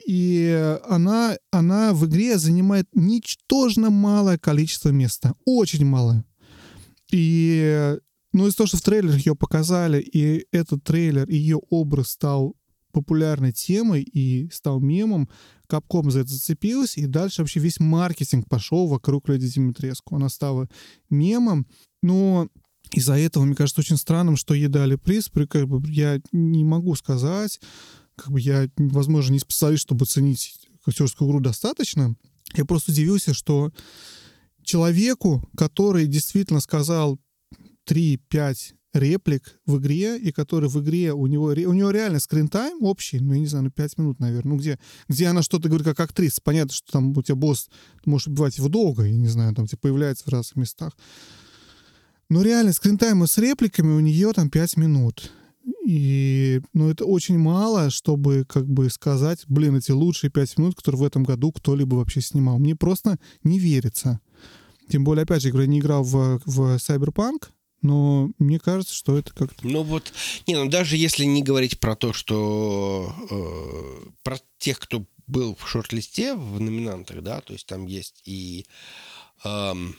Speaker 1: И она, она в игре занимает ничтожно малое количество места. Очень малое. И ну, из-за того, что в трейлерах ее показали, и этот трейлер, ее образ стал популярной темой и стал мемом, Капком за это зацепилась, и дальше вообще весь маркетинг пошел вокруг Леди Димитреску. Она стала мемом, но из-за этого, мне кажется, очень странным, что ей дали приз. При- Как бы я не могу сказать, как бы я, возможно, не специалист, чтобы ценить актерскую игру достаточно. Я просто удивился, что человеку, который действительно сказал 3-5 реплик в игре, и который в игре, у него, у него реально скринтайм общий, ну, я не знаю, ну, 5 минут, наверное, ну, где, где она что-то говорит как актриса. Понятно, что там у тебя босс, ты можешь убивать его долго, я не знаю, там, типа, появляется в разных местах. Но реально скринтайма с репликами у нее там 5 минут. И, ну, это очень мало, чтобы, как бы, сказать, блин, эти лучшие 5 минут, которые в этом году кто-либо вообще снимал. Мне просто не верится. Тем более, опять же, я не играл в, в Cyberpunk, но мне кажется, что это как-то...
Speaker 2: Ну вот, не, ну даже если не говорить про то, что э, про тех, кто был в шорт-листе в номинантах, да, то есть там есть и эм,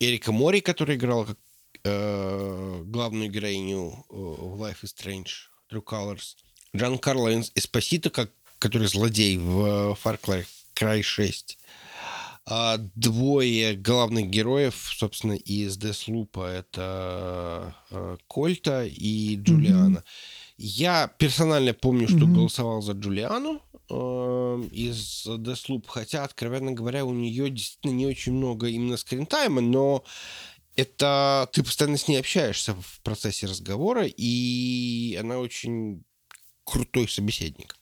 Speaker 2: Эрика Мори, который играл как э, главную героиню э, в Life is Strange, True Colors, Джан Карло Эспосито, как, который злодей в э, Far Cry 6, а двое главных героев, собственно, из Деслупа это э, Кольта и Джулиана. Я персонально помню, что
Speaker 1: Мгм.
Speaker 2: голосовал за Джулиану э, из Deathloop, хотя, откровенно говоря, у нее действительно не очень много именно скринтайма, но это ты постоянно с ней общаешься в процессе разговора, и она очень крутой собеседник.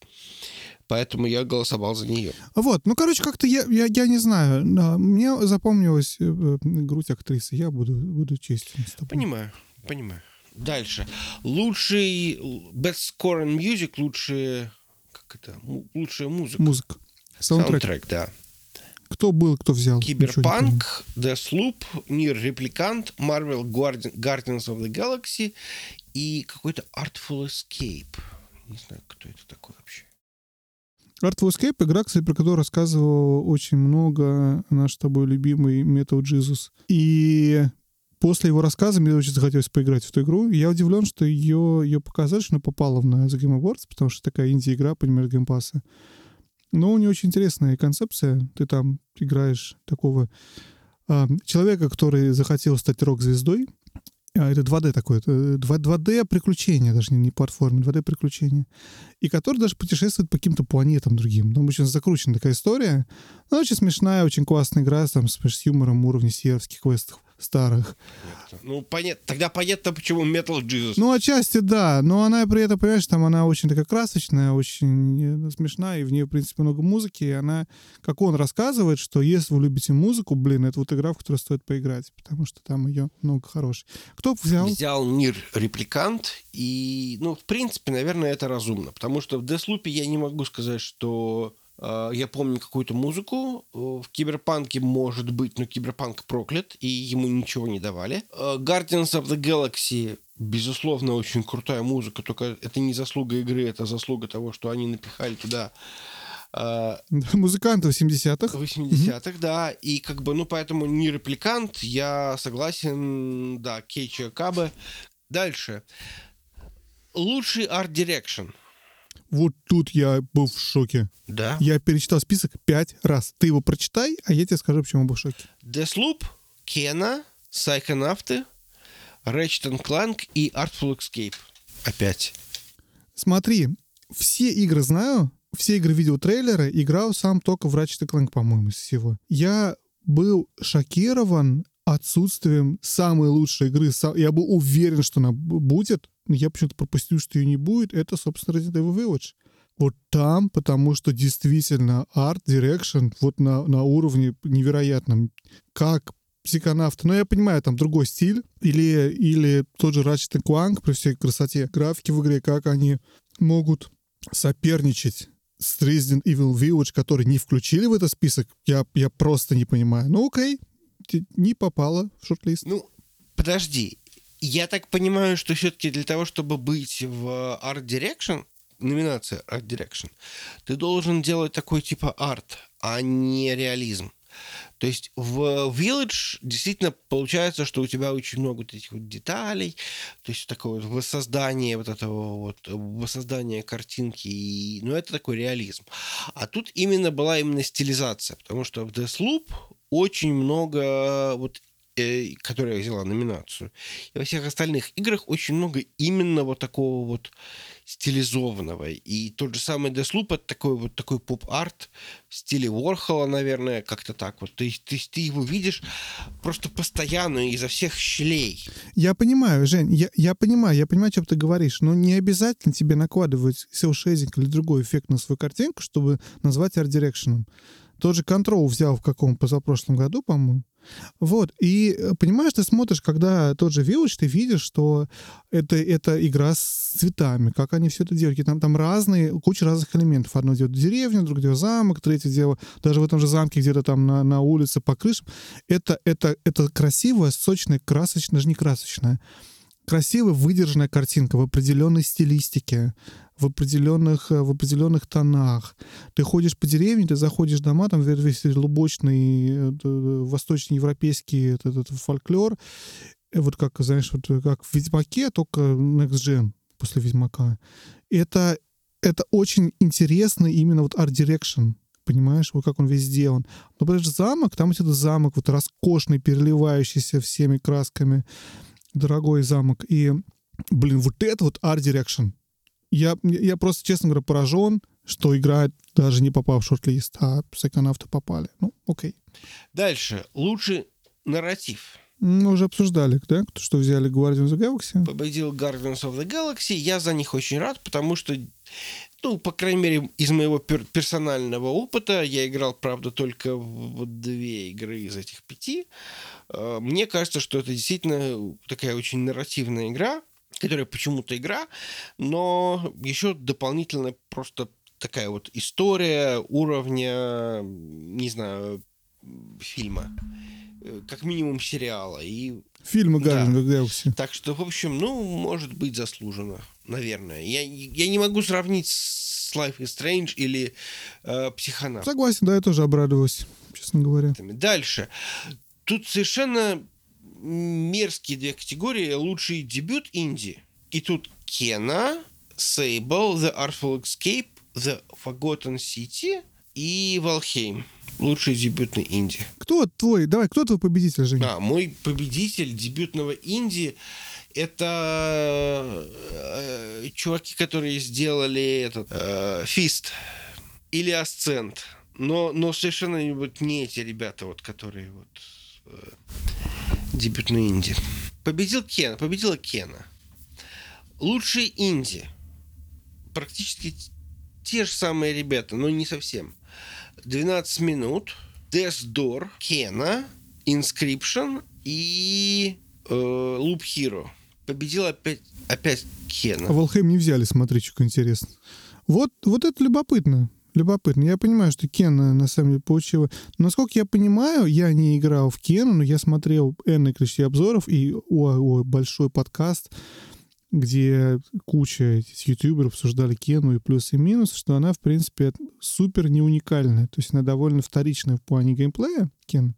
Speaker 2: Поэтому я голосовал за нее.
Speaker 1: Вот, ну, короче, как-то я, я, я не знаю. Мне запомнилась э, э, грудь актрисы. Я буду, буду честен с тобой.
Speaker 2: Понимаю, понимаю. Дальше. Лучший Best Score in Music, лучший как это, лучшая музыка.
Speaker 1: Музыка. Саундтрек.
Speaker 2: Саундтрек, да.
Speaker 1: Кто был, кто взял?
Speaker 2: Киберпанк, Deathloop, Нир Репликант, Marvel Guardi- Guardians of the Galaxy и какой-то Artful Escape. Не знаю, кто это такой вообще.
Speaker 1: Artful Escape — игра, кстати, про которую рассказывал очень много наш с тобой любимый Metal Jesus. И после его рассказа мне очень захотелось поиграть в эту игру. Я удивлен, что ее, ее показали, что она попала на The Game Awards, потому что такая инди-игра, понимаешь, геймпасса. Но у нее очень интересная концепция. Ты там играешь такого а, человека, который захотел стать рок-звездой. А, это 2D такое, 2D приключения, даже не, не платформа, 2D приключения. И который даже путешествует по каким-то планетам другим. Там очень закручена такая история. Но очень смешная, очень классная игра там, с юмором уровня сиерских квестов старых.
Speaker 2: Ну, понятно. Тогда понятно, почему Metal Jesus.
Speaker 1: Ну, отчасти да, но она при этом, понимаешь, там она очень такая красочная, очень э, смешная, и в ней, в принципе, много музыки, и она, как он рассказывает, что если вы любите музыку, блин, это вот игра, в которую стоит поиграть, потому что там ее много хорошей. Кто взял?
Speaker 2: Взял NieR Replicant, и, ну, в принципе, наверное, это разумно, потому что в Deathloop я не могу сказать, что я помню какую-то музыку. Э, в Киберпанке может быть, но Киберпанк проклят, и ему ничего не давали. Э, Guardians of the Galaxy безусловно, очень крутая музыка, только это не заслуга игры, это заслуга того, что они напихали туда
Speaker 1: Музыканты 80-х.
Speaker 2: 80-х, mm-hmm. да. И как бы, ну, поэтому NieR Replicant, я согласен, да, Кейичи Окабе. Дальше. Лучший art direction.
Speaker 1: Вот тут я был в шоке.
Speaker 2: Да?
Speaker 1: Я перечитал список пять раз. Ты его прочитай, а я тебе скажу, почему был в шоке.
Speaker 2: Deathloop, Kena, Psychonauts, Ratchet Clank и Artful Escape. Опять.
Speaker 1: Смотри, все игры знаю, все игры видел трейлеры, играл сам только в Ratchet Clank, по-моему, из всего. Я был шокирован отсутствием самой лучшей игры. Я был уверен, что она будет, я почему-то пропустил, что ее не будет, это, собственно, Resident Evil Village. Вот там, потому что действительно art direction вот на, на уровне невероятном. Как психонавты. Но я понимаю, там другой стиль. Или, или тот же Ratchet Clank при всей красоте графики в игре, как они могут соперничать с Resident Evil Village, который не включили в этот список, я, я просто не понимаю. Ну окей, не попало в шорт-лист.
Speaker 2: Ну, подожди, я так понимаю, что все-таки для того, чтобы быть в Art Direction, номинация Art Direction, ты должен делать такой типа арт, а не реализм. То есть в Village действительно получается, что у тебя очень много вот этих вот деталей, то есть такое вот воссоздание вот этого вот, воссоздание картинки, и, ну это такой реализм. А тут именно была именно стилизация, потому что в Deathloop очень много вот Э, которая взяла номинацию. И во всех остальных играх очень много именно вот такого вот стилизованного. И тот же самый Deathloop это такой вот такой поп-арт в стиле Уорхола, наверное, как-то так вот. Есть ты, ты его видишь просто постоянно изо всех щелей.
Speaker 1: Я понимаю, Жень, я, я понимаю, я понимаю, о чем ты говоришь, но не обязательно тебе накладывать селшейзинг или другой эффект на свою картинку, чтобы назвать арт-дирекшеном. Тот же Control взял в каком позапрошлом году, по-моему. Вот, и э, понимаешь, ты смотришь, когда тот же Village, ты видишь, что это, это игра с цветами, как они все это делают. Там, там разные, куча разных элементов. Одно делает деревню, другое делает замок, третье дело даже в этом же замке где-то там на, на улице по крышам. Это, это, это красивая, сочная, красочная, даже не красочная, красивая, выдержанная картинка в определенной стилистике, в определенных, э, в определенных тонах. Ты ходишь по деревне, ты заходишь в дома, там весь лубочный э, восточноевропейский этот, этот фольклор, вот как, знаешь, вот как в «Ведьмаке», только Next Gen после «Ведьмака». Это, это очень интересно именно вот art direction, понимаешь, вот как он весь сделан. Но, подожди, замок, там это замок вот роскошный, переливающийся всеми красками, дорогой замок. И, блин, вот это вот art direction я, я просто, честно говоря, поражен, что игра даже не попала в шорт-лист, а психонавты попали. Ну, окей.
Speaker 2: Дальше. Лучший нарратив.
Speaker 1: Мы уже обсуждали, да, что взяли Guardians of the Galaxy.
Speaker 2: Победил Guardians of the Galaxy. Я за них очень рад, потому что, ну, по крайней мере, из моего пер- персонального опыта, я играл, правда, только в две игры из этих пяти. Э, мне кажется, что это действительно такая очень нарративная игра, которая почему-то игра, но еще дополнительно просто такая вот история уровня, не знаю, фильма. Э, как минимум сериала. И,
Speaker 1: Фильмы Гарден
Speaker 2: да. Так что, в общем, ну, может быть заслуженно, наверное. Я, я не могу сравнить с Life is Strange или э, Психонавт.
Speaker 1: Согласен, да, я тоже обрадовался, честно говоря.
Speaker 2: Дальше. Тут совершенно мерзкие две категории. Лучший дебют инди. И тут Кена, Sable, The Artful Escape, The Forgotten City и Valheim. Лучший дебютный инди.
Speaker 1: Кто твой, давай, кто твой победитель, Женя?
Speaker 2: А, мой победитель дебютного инди это э, чуваки, которые сделали этот э, Фист или Асцент. Но, но совершенно вот не эти ребята, вот, которые вот э, дебютные инди. Победил Кен, победила Кена. Лучшие инди. Практически те же самые ребята, но не совсем. 12 минут, Death Door, Кена, Inscription и э, Loop Hero. Победил опять, опять Кена.
Speaker 1: А Волхейм не взяли, смотри, что интересно. Вот, вот это любопытно. Любопытно. Я понимаю, что Кена на самом деле получила... Насколько я понимаю, я не играл в Кену, но я смотрел энное количество обзоров и о, о, большой подкаст, где куча ютуберов обсуждали Кену и плюсы и минусы, что она, в принципе, супер не уникальная. То есть она довольно вторичная в плане геймплея, Кен.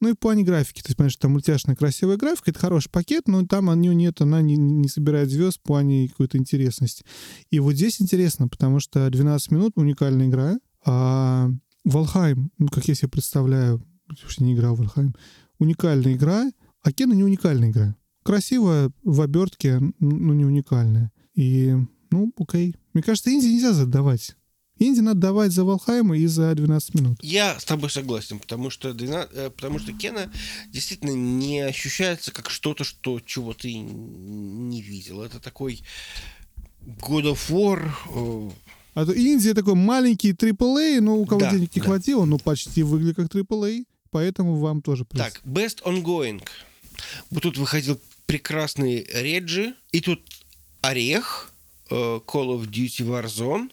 Speaker 1: Ну и в плане графики. То есть, понимаешь, там мультяшная красивая графика, это хороший пакет, но там у нее нет, она не, не собирает звезд в плане какой-то интересности. И вот здесь интересно, потому что 12 минут уникальная игра, а Валхайм, ну, как я себе представляю, что не играл в Валхайм, уникальная игра, а Кена не уникальная игра. Красивая в обертке, но не уникальная. И, ну, окей. Мне кажется, Инди нельзя задавать. Инди надо давать за Валхайма и за 12 минут.
Speaker 2: Я с тобой согласен, потому что, 12, э, потому что Кена действительно не ощущается как что-то, что, чего ты не видел. Это такой God of War. Э,
Speaker 1: а то Индия такой маленький AAA, но у кого да, денег не да. хватило, но почти выглядит как AAA, поэтому вам тоже приз.
Speaker 2: Так, Best Ongoing. Вот тут выходил прекрасный Реджи, и тут Орех, э, Call of Duty Warzone,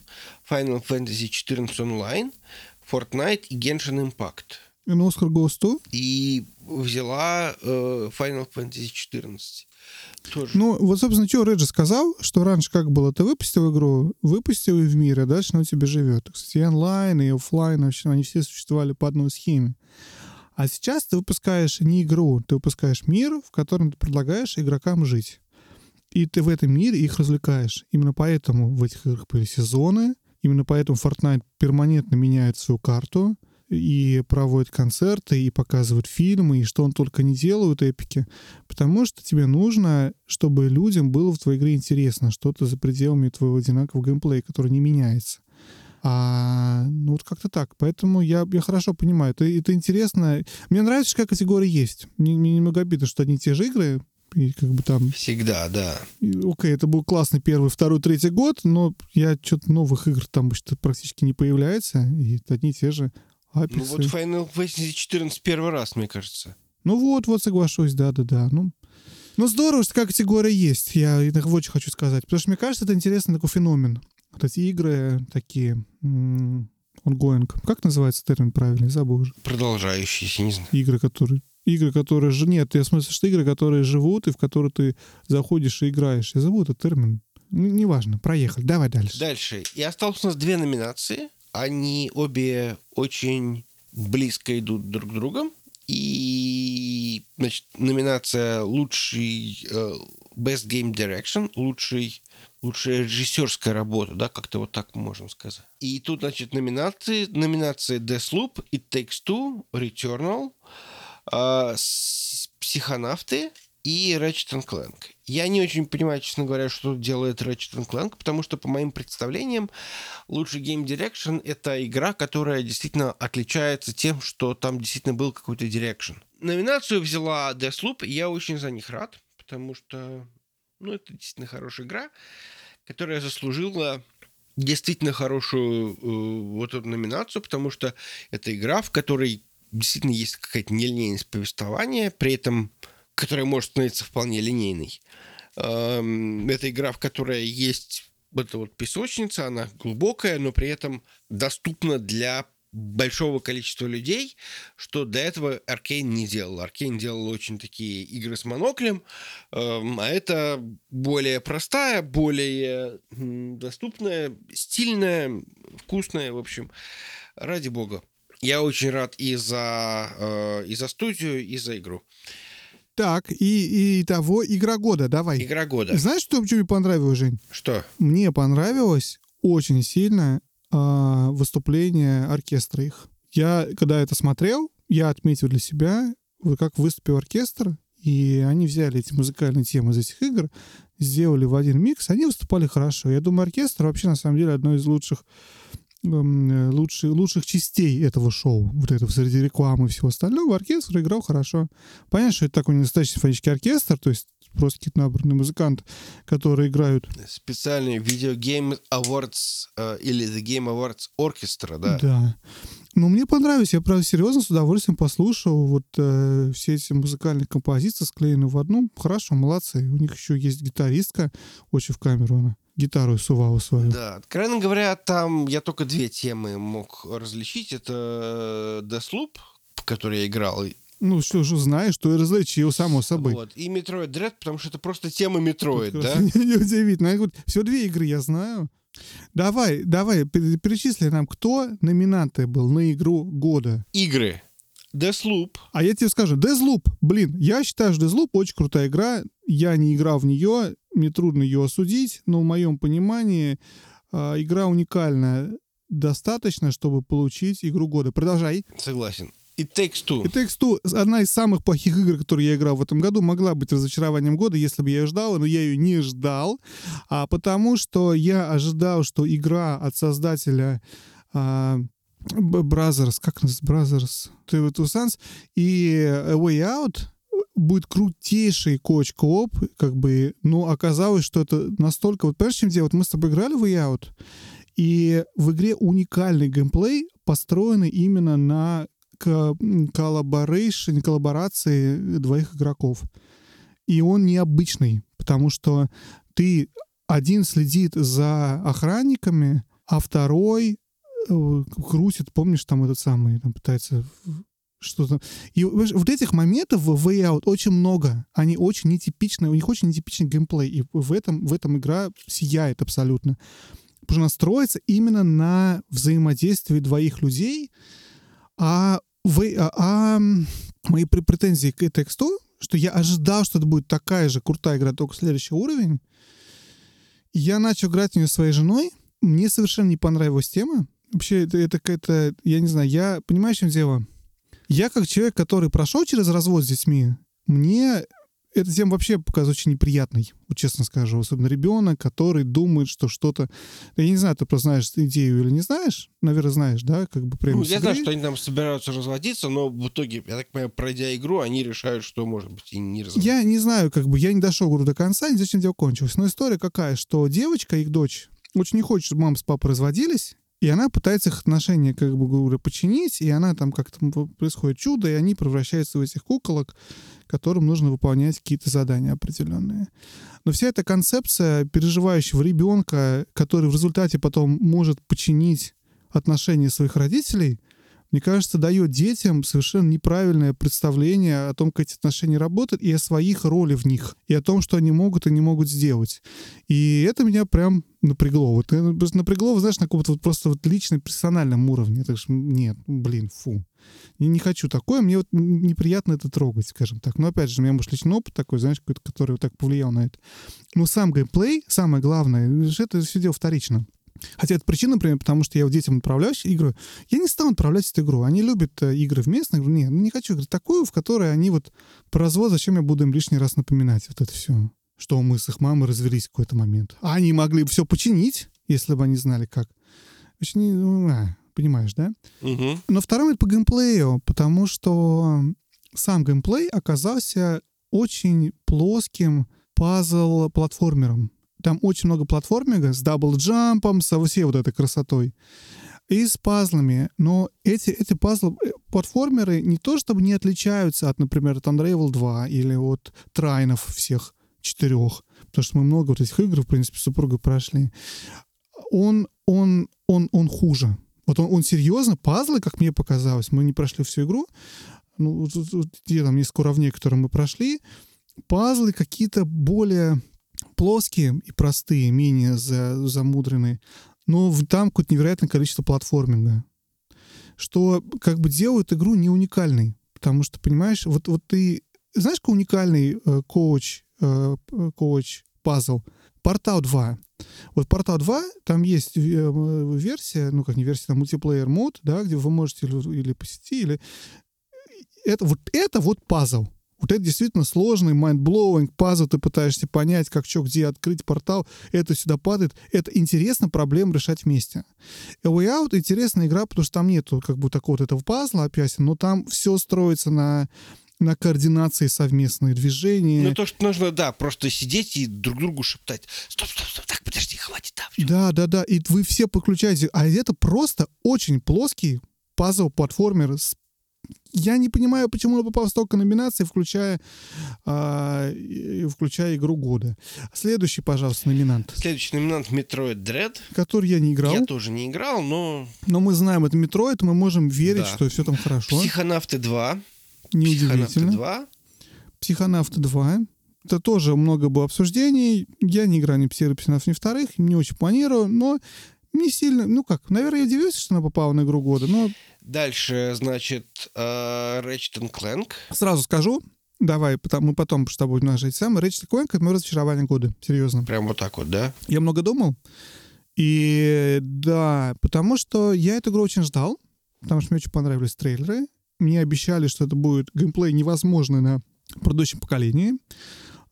Speaker 2: Final Fantasy 14 Online, Fortnite и Genshin Impact.
Speaker 1: И на Оскар to?
Speaker 2: И взяла э, Final Fantasy 14.
Speaker 1: Тоже. Ну, вот, собственно, что Реджи сказал, что раньше как было, ты выпустил игру, выпустил ее в мир, а дальше она у тебя живет. Кстати, и онлайн, и офлайн, вообще, они все существовали по одной схеме. А сейчас ты выпускаешь не игру, ты выпускаешь мир, в котором ты предлагаешь игрокам жить. И ты в этом мире их развлекаешь. Именно поэтому в этих играх были сезоны, именно поэтому Fortnite перманентно меняет свою карту и проводит концерты, и показывает фильмы, и что он только не делают эпики. Потому что тебе нужно, чтобы людям было в твоей игре интересно, что-то за пределами твоего одинакового геймплея, который не меняется. А, ну, вот как-то так. Поэтому я, я хорошо понимаю. Это, это интересно. Мне нравится, какая категория есть. Мне, мне немного обидно, что одни и те же игры, и как бы там...
Speaker 2: Всегда, да.
Speaker 1: И, окей, это был классный первый, второй, третий год, но я что-то новых игр там что практически не появляется, и это одни и те же апексы.
Speaker 2: Ну вот Final Fantasy 14 первый раз, мне кажется.
Speaker 1: Ну вот, вот соглашусь, да-да-да. Ну, ну здорово, что такая категория есть, я очень хочу сказать. Потому что мне кажется, это интересный такой феномен. Вот эти игры такие ongoing. Как называется термин правильный? Забыл уже.
Speaker 2: Продолжающиеся, не знаю.
Speaker 1: Игры, которые... Игры, которые... же Нет, я в что игры, которые живут, и в которые ты заходишь и играешь. Я забыл этот термин. Неважно, проехали. Давай дальше.
Speaker 2: Дальше. И осталось у нас две номинации. Они обе очень близко идут друг к другу. И, значит, номинация лучший uh, Best Game Direction, лучший лучшая режиссерская работа, да, как-то вот так можем сказать. И тут, значит, номинации, номинации Deathloop, It Takes Two, Returnal, э, Психонавты и Ratchet Clank. Я не очень понимаю, честно говоря, что делает Ratchet Clank, потому что, по моим представлениям, лучший Game Direction — это игра, которая действительно отличается тем, что там действительно был какой-то Direction. Номинацию взяла Deathloop, и я очень за них рад, потому что ну, это действительно хорошая игра которая заслужила действительно хорошую э, вот эту номинацию, потому что это игра, в которой действительно есть какая-то нелинейность повествования, при этом которая может становиться вполне линейной. Эм, это игра, в которой есть эта вот песочница, она глубокая, но при этом доступна для большого количества людей, что до этого Аркейн не делал. Аркейн делал очень такие игры с моноклем, эм, а это более простая, более доступная, стильная, вкусная, в общем, ради бога. Я очень рад и за, э, и за студию, и за игру.
Speaker 1: Так, и, и того, игра года, давай.
Speaker 2: Игра года.
Speaker 1: Знаешь, что, что мне понравилось, Жень?
Speaker 2: Что?
Speaker 1: Мне понравилось очень сильно а, выступление оркестра их. Я, когда это смотрел, я отметил для себя, как выступил оркестр, и они взяли эти музыкальные темы из этих игр, сделали в один микс, они выступали хорошо. Я думаю, оркестр вообще, на самом деле, одно из лучших лучших, лучших частей этого шоу, вот этого среди рекламы и всего остального, оркестр играл хорошо. Понятно, что это такой настоящий симфонический оркестр, то есть просто какие-то наборные музыканты, которые играют.
Speaker 2: Специальный Video Game Awards э, или The Game Awards Orchestra, да?
Speaker 1: Да. Ну, мне понравилось. Я, правда, серьезно с удовольствием послушал вот э, все эти музыкальные композиции, склеены в одну. Хорошо, молодцы. У них еще есть гитаристка, очень в камеру она гитару сувала свою.
Speaker 2: Да, откровенно говоря, там я только две темы мог различить. Это Deathloop, в который я играл,
Speaker 1: ну, что же знаешь, что и различил, само собой.
Speaker 2: Вот. И Metroid Dread, потому что это просто тема Metroid, да?
Speaker 1: Неудивительно. Вот, все две игры я знаю. Давай, давай, перечисли нам, кто номинанты был на игру года.
Speaker 2: Игры. Deathloop.
Speaker 1: А я тебе скажу, Deathloop, блин, я считаю, что Deathloop очень крутая игра. Я не играл в нее, мне трудно ее осудить, но в моем понимании э, игра уникальная. Достаточно, чтобы получить игру года. Продолжай.
Speaker 2: Согласен. It Takes Two.
Speaker 1: It Takes Two — одна из самых плохих игр, которые я играл в этом году, могла быть разочарованием года, если бы я ее ждал, но я ее не ждал, а потому что я ожидал, что игра от создателя а, Brothers, как называется, Brothers, Two Sons и A Way Out будет крутейший couch co-op, как бы, но оказалось, что это настолько... Вот прежде чем делать, мы с тобой играли в Way Out, и в игре уникальный геймплей, построенный именно на collaboration, коллаборации двоих игроков. И он необычный, потому что ты один следит за охранниками, а второй э, крутит, помнишь, там этот самый, там пытается что-то. И вот этих моментов в Way Out очень много. Они очень нетипичные, у них очень нетипичный геймплей. И в этом, в этом игра сияет абсолютно. Потому что она строится именно на взаимодействии двоих людей, а, вы, а, а мои претензии к тексту, что я ожидал, что это будет такая же крутая игра, только следующий уровень. Я начал играть в нее своей женой. Мне совершенно не понравилась тема. Вообще, это, это какая-то... Я не знаю, я... Понимаю, в чем дело? Я как человек, который прошел через развод с детьми, мне эта тема вообще показывается очень неприятной, вот честно скажу. Особенно ребенок, который думает, что что-то... Я не знаю, ты просто знаешь идею или не знаешь. Наверное, знаешь, да? Как бы
Speaker 2: прямо ну, я знаю, что они там собираются разводиться, но в итоге, я так понимаю, пройдя игру, они решают, что, может быть, и не разводиться.
Speaker 1: Я не знаю, как бы, я не дошел игру до конца, не зачем дело кончилось. Но история какая, что девочка, их дочь, очень не хочет, чтобы мама с папой разводились, и она пытается их отношения, как бы говоря, починить, и она там как-то происходит чудо, и они превращаются в этих куколок, которым нужно выполнять какие-то задания определенные. Но вся эта концепция переживающего ребенка, который в результате потом может починить отношения своих родителей — мне кажется, дает детям совершенно неправильное представление о том, как эти отношения работают, и о своих роли в них, и о том, что они могут и не могут сделать. И это меня прям напрягло. Вот э, напрягло, знаешь, на каком-то вот просто вот личном, персональном уровне. Так что нет, блин, фу. Я не хочу такое, мне вот неприятно это трогать, скажем так. Но опять же, у меня, может, личный опыт такой, знаешь, какой-то, который вот так повлиял на это. Но сам геймплей, самое главное, это все дело вторично. Хотя это причина, например, потому что я вот детям отправляю игры. Я не стану отправлять эту игру. Они любят э, игры в местных. Нет, ну не хочу играть такую, в которой они вот про развод, зачем я буду им лишний раз напоминать вот это все. Что мы с их мамой развелись в какой-то момент. А они могли бы все починить, если бы они знали как. Очень, ну, а, понимаешь, да?
Speaker 2: Угу.
Speaker 1: Но второе это по геймплею, потому что сам геймплей оказался очень плоским пазл-платформером. Там очень много платформинга с double jump ом, со всей вот этой красотой. И с пазлами. Но эти, эти пазлы, э, платформеры не то чтобы не отличаются от, например, от Unravel 2 или от Trine ов всех четырех. Потому что мы много вот этих игр, в принципе, с супругой прошли. Он, он, он, он хуже. Вот он, он серьезно, пазлы, как мне показалось, мы не прошли всю игру, ну, где там несколько уровней, которые мы прошли, пазлы какие-то более плоские и простые, менее за, замудренные, но там какое-то невероятное количество платформинга, что как бы делают игру не уникальной. Потому что, понимаешь, вот, вот ты знаешь, какой уникальный э, коуч, э, коуч пазл? Портал 2. Вот Портал 2, там есть э, версия, ну как не версия, там мультиплеер мод, да, где вы можете или, или по или... Это вот, это вот пазл. Вот это действительно сложный, mind-blowing пазл, ты пытаешься понять, как что, где открыть портал, это сюда падает. Это интересно проблем решать вместе. A Way Out интересная игра, потому что там нету как бы такого вот этого пазла опять, но там все строится на на координации совместные движения.
Speaker 2: Ну, то, что нужно, да, просто сидеть и друг другу шептать. Стоп, стоп, стоп, так, подожди, хватит, да.
Speaker 1: Всё. Да, да, да, и вы все подключаете. А это просто очень плоский пазл-платформер с я не понимаю, почему он попал в столько номинаций, включая, э, включая игру года. Следующий, пожалуйста, номинант.
Speaker 2: Следующий номинант Metroid Dread.
Speaker 1: Который я не играл.
Speaker 2: Я тоже не играл, но...
Speaker 1: Но мы знаем, это Metroid, мы можем верить, да. что все там хорошо.
Speaker 2: Психонавты 2.
Speaker 1: Неудивительно.
Speaker 2: Психонавты 2.
Speaker 1: Психонавты 2. Это тоже много было обсуждений. Я не играю ни психонавтов, ни вторых. Не очень планирую, но не сильно... Ну как, наверное, я удивился, что она попала на игру года, но
Speaker 2: Дальше, значит, uh, Ratchet Clank.
Speaker 1: Сразу скажу, давай, потому, мы потом с тобой нажать самое. Ratchet Clank — это мое разочарование года, серьезно.
Speaker 2: Прям вот так вот, да?
Speaker 1: Я много думал, и да, потому что я эту игру очень ждал, потому что мне очень понравились трейлеры. Мне обещали, что это будет геймплей невозможный на предыдущем поколении.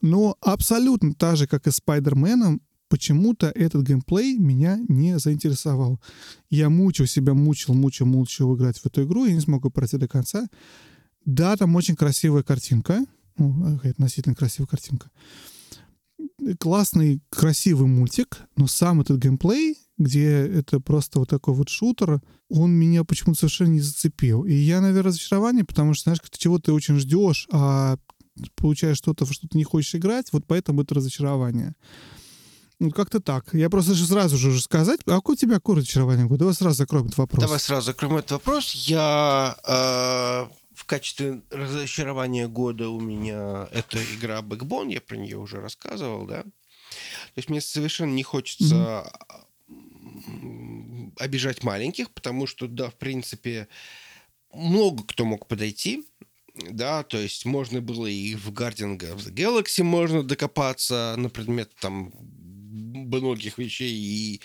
Speaker 1: Но абсолютно так же, как и с Спайдерменом, почему-то этот геймплей меня не заинтересовал. Я мучил себя, мучил, мучил, мучил играть в эту игру, я не смог ее пройти до конца. Да, там очень красивая картинка, ну, относительно красивая картинка. Классный, красивый мультик, но сам этот геймплей, где это просто вот такой вот шутер, он меня почему-то совершенно не зацепил. И я, наверное, разочарование, потому что, знаешь, ты чего ты очень ждешь, а получаешь что-то, что ты не хочешь играть, вот поэтому это разочарование. Ну, как-то так. Я просто же сразу же сказать, а какое у тебя какое разочарование года? Давай сразу закроем этот вопрос.
Speaker 2: Давай сразу закроем этот вопрос. Я э, в качестве разочарования года у меня это игра Backbone, я про нее уже рассказывал, да. То есть мне совершенно не хочется mm-hmm. обижать маленьких, потому что, да, в принципе, много кто мог подойти, да, то есть можно было и в Guardian of the Galaxy можно докопаться на предмет там многих вещей и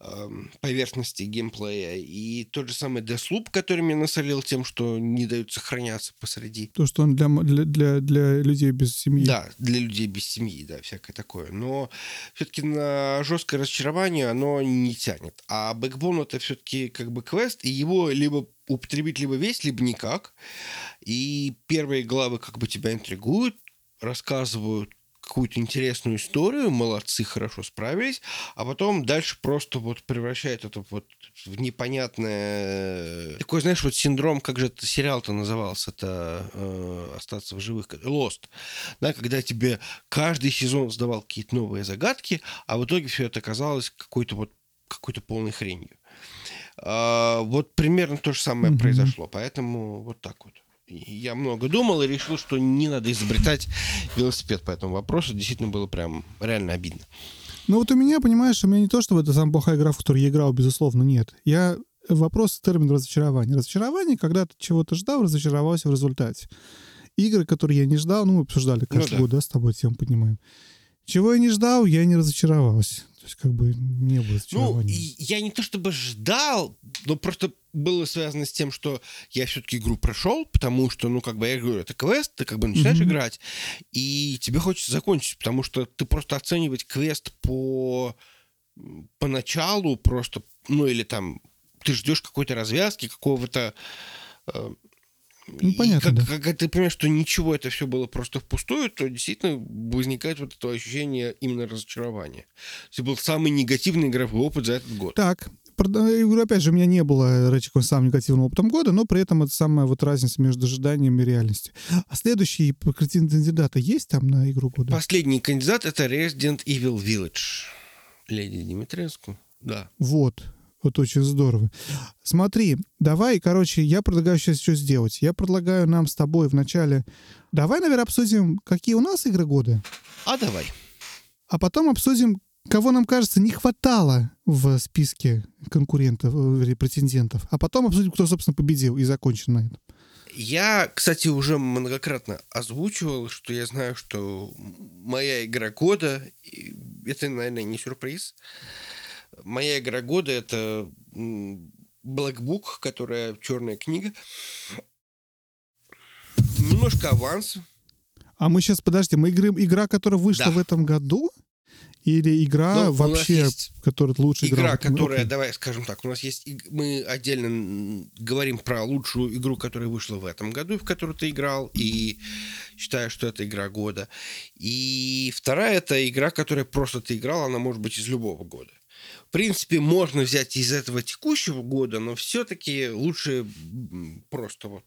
Speaker 2: э, поверхности геймплея. И тот же самый Deathloop, который меня насолил тем, что не дают сохраняться посреди.
Speaker 1: То, что он для, для, для, для людей без семьи.
Speaker 2: Да, для людей без семьи, да, всякое такое. Но все-таки на жесткое разочарование оно не тянет. А Backbone это все-таки как бы квест, и его либо употребить либо весь, либо никак. И первые главы как бы тебя интригуют, рассказывают какую-то интересную историю, молодцы, хорошо справились, а потом дальше просто вот превращает это вот в непонятное... Такой, знаешь, вот синдром, как же это сериал-то назывался, это э, «Остаться в живых», «Lost», да, когда тебе каждый сезон задавал какие-то новые загадки, а в итоге все это оказалось какой-то вот какой-то полной хренью. А, вот примерно то же самое mm-hmm. произошло, поэтому вот так вот я много думал и решил, что не надо изобретать велосипед по этому вопросу. Действительно было прям реально обидно.
Speaker 1: Ну вот у меня, понимаешь, у меня не то, чтобы это самая плохая игра, в которой я играл, безусловно, нет. Я вопрос термин разочарования. Разочарование, когда ты чего-то ждал, разочаровался в результате. Игры, которые я не ждал, ну, мы обсуждали каждый ну, да. год, да, с тобой тему поднимаем. Чего я не ждал, я не разочаровался. То есть, как бы, не было.
Speaker 2: Ну, я не то чтобы ждал, но просто было связано с тем, что я все-таки игру прошел, потому что, ну, как бы, я говорю, это квест, ты как бы начинаешь mm-hmm. играть, и тебе хочется закончить, потому что ты просто оценивать квест по поначалу просто, ну, или там ты ждешь какой-то развязки, какого-то э,
Speaker 1: ну, понятно,
Speaker 2: и как,
Speaker 1: да.
Speaker 2: как ты понимаешь, что ничего это все было просто впустую, то действительно возникает вот это ощущение именно разочарования. Это был самый негативный игровой опыт за этот год.
Speaker 1: Так, говорю, опять же, у меня не было речи самым негативным опытом года, но при этом это самая вот разница между ожиданием и реальностью. А следующий кандидаты есть там на игру года?
Speaker 2: Последний кандидат — это Resident Evil Village. Леди Димитреску. Да.
Speaker 1: Вот. Вот очень здорово. Смотри, давай, короче, я предлагаю сейчас что сделать. Я предлагаю нам с тобой вначале... Давай, наверное, обсудим, какие у нас игры года.
Speaker 2: А давай.
Speaker 1: А потом обсудим, кого нам кажется не хватало в списке конкурентов, э, претендентов. А потом обсудим, кто, собственно, победил и закончим на этом.
Speaker 2: Я, кстати, уже многократно озвучивал, что я знаю, что моя игра года, это, наверное, не сюрприз, моя игра года это Black Book, которая черная книга. Немножко аванс.
Speaker 1: А мы сейчас, подожди, мы игры, игра, которая вышла да. в этом году? Или игра Но ну, вообще, которая лучшая
Speaker 2: игра? Игра, которая, okay. давай скажем так, у нас есть, мы отдельно говорим про лучшую игру, которая вышла в этом году, в которую ты играл, и считаю, что это игра года. И вторая это игра, которая просто ты играл, она может быть из любого года. В принципе, можно взять из этого текущего года, но все-таки лучше просто вот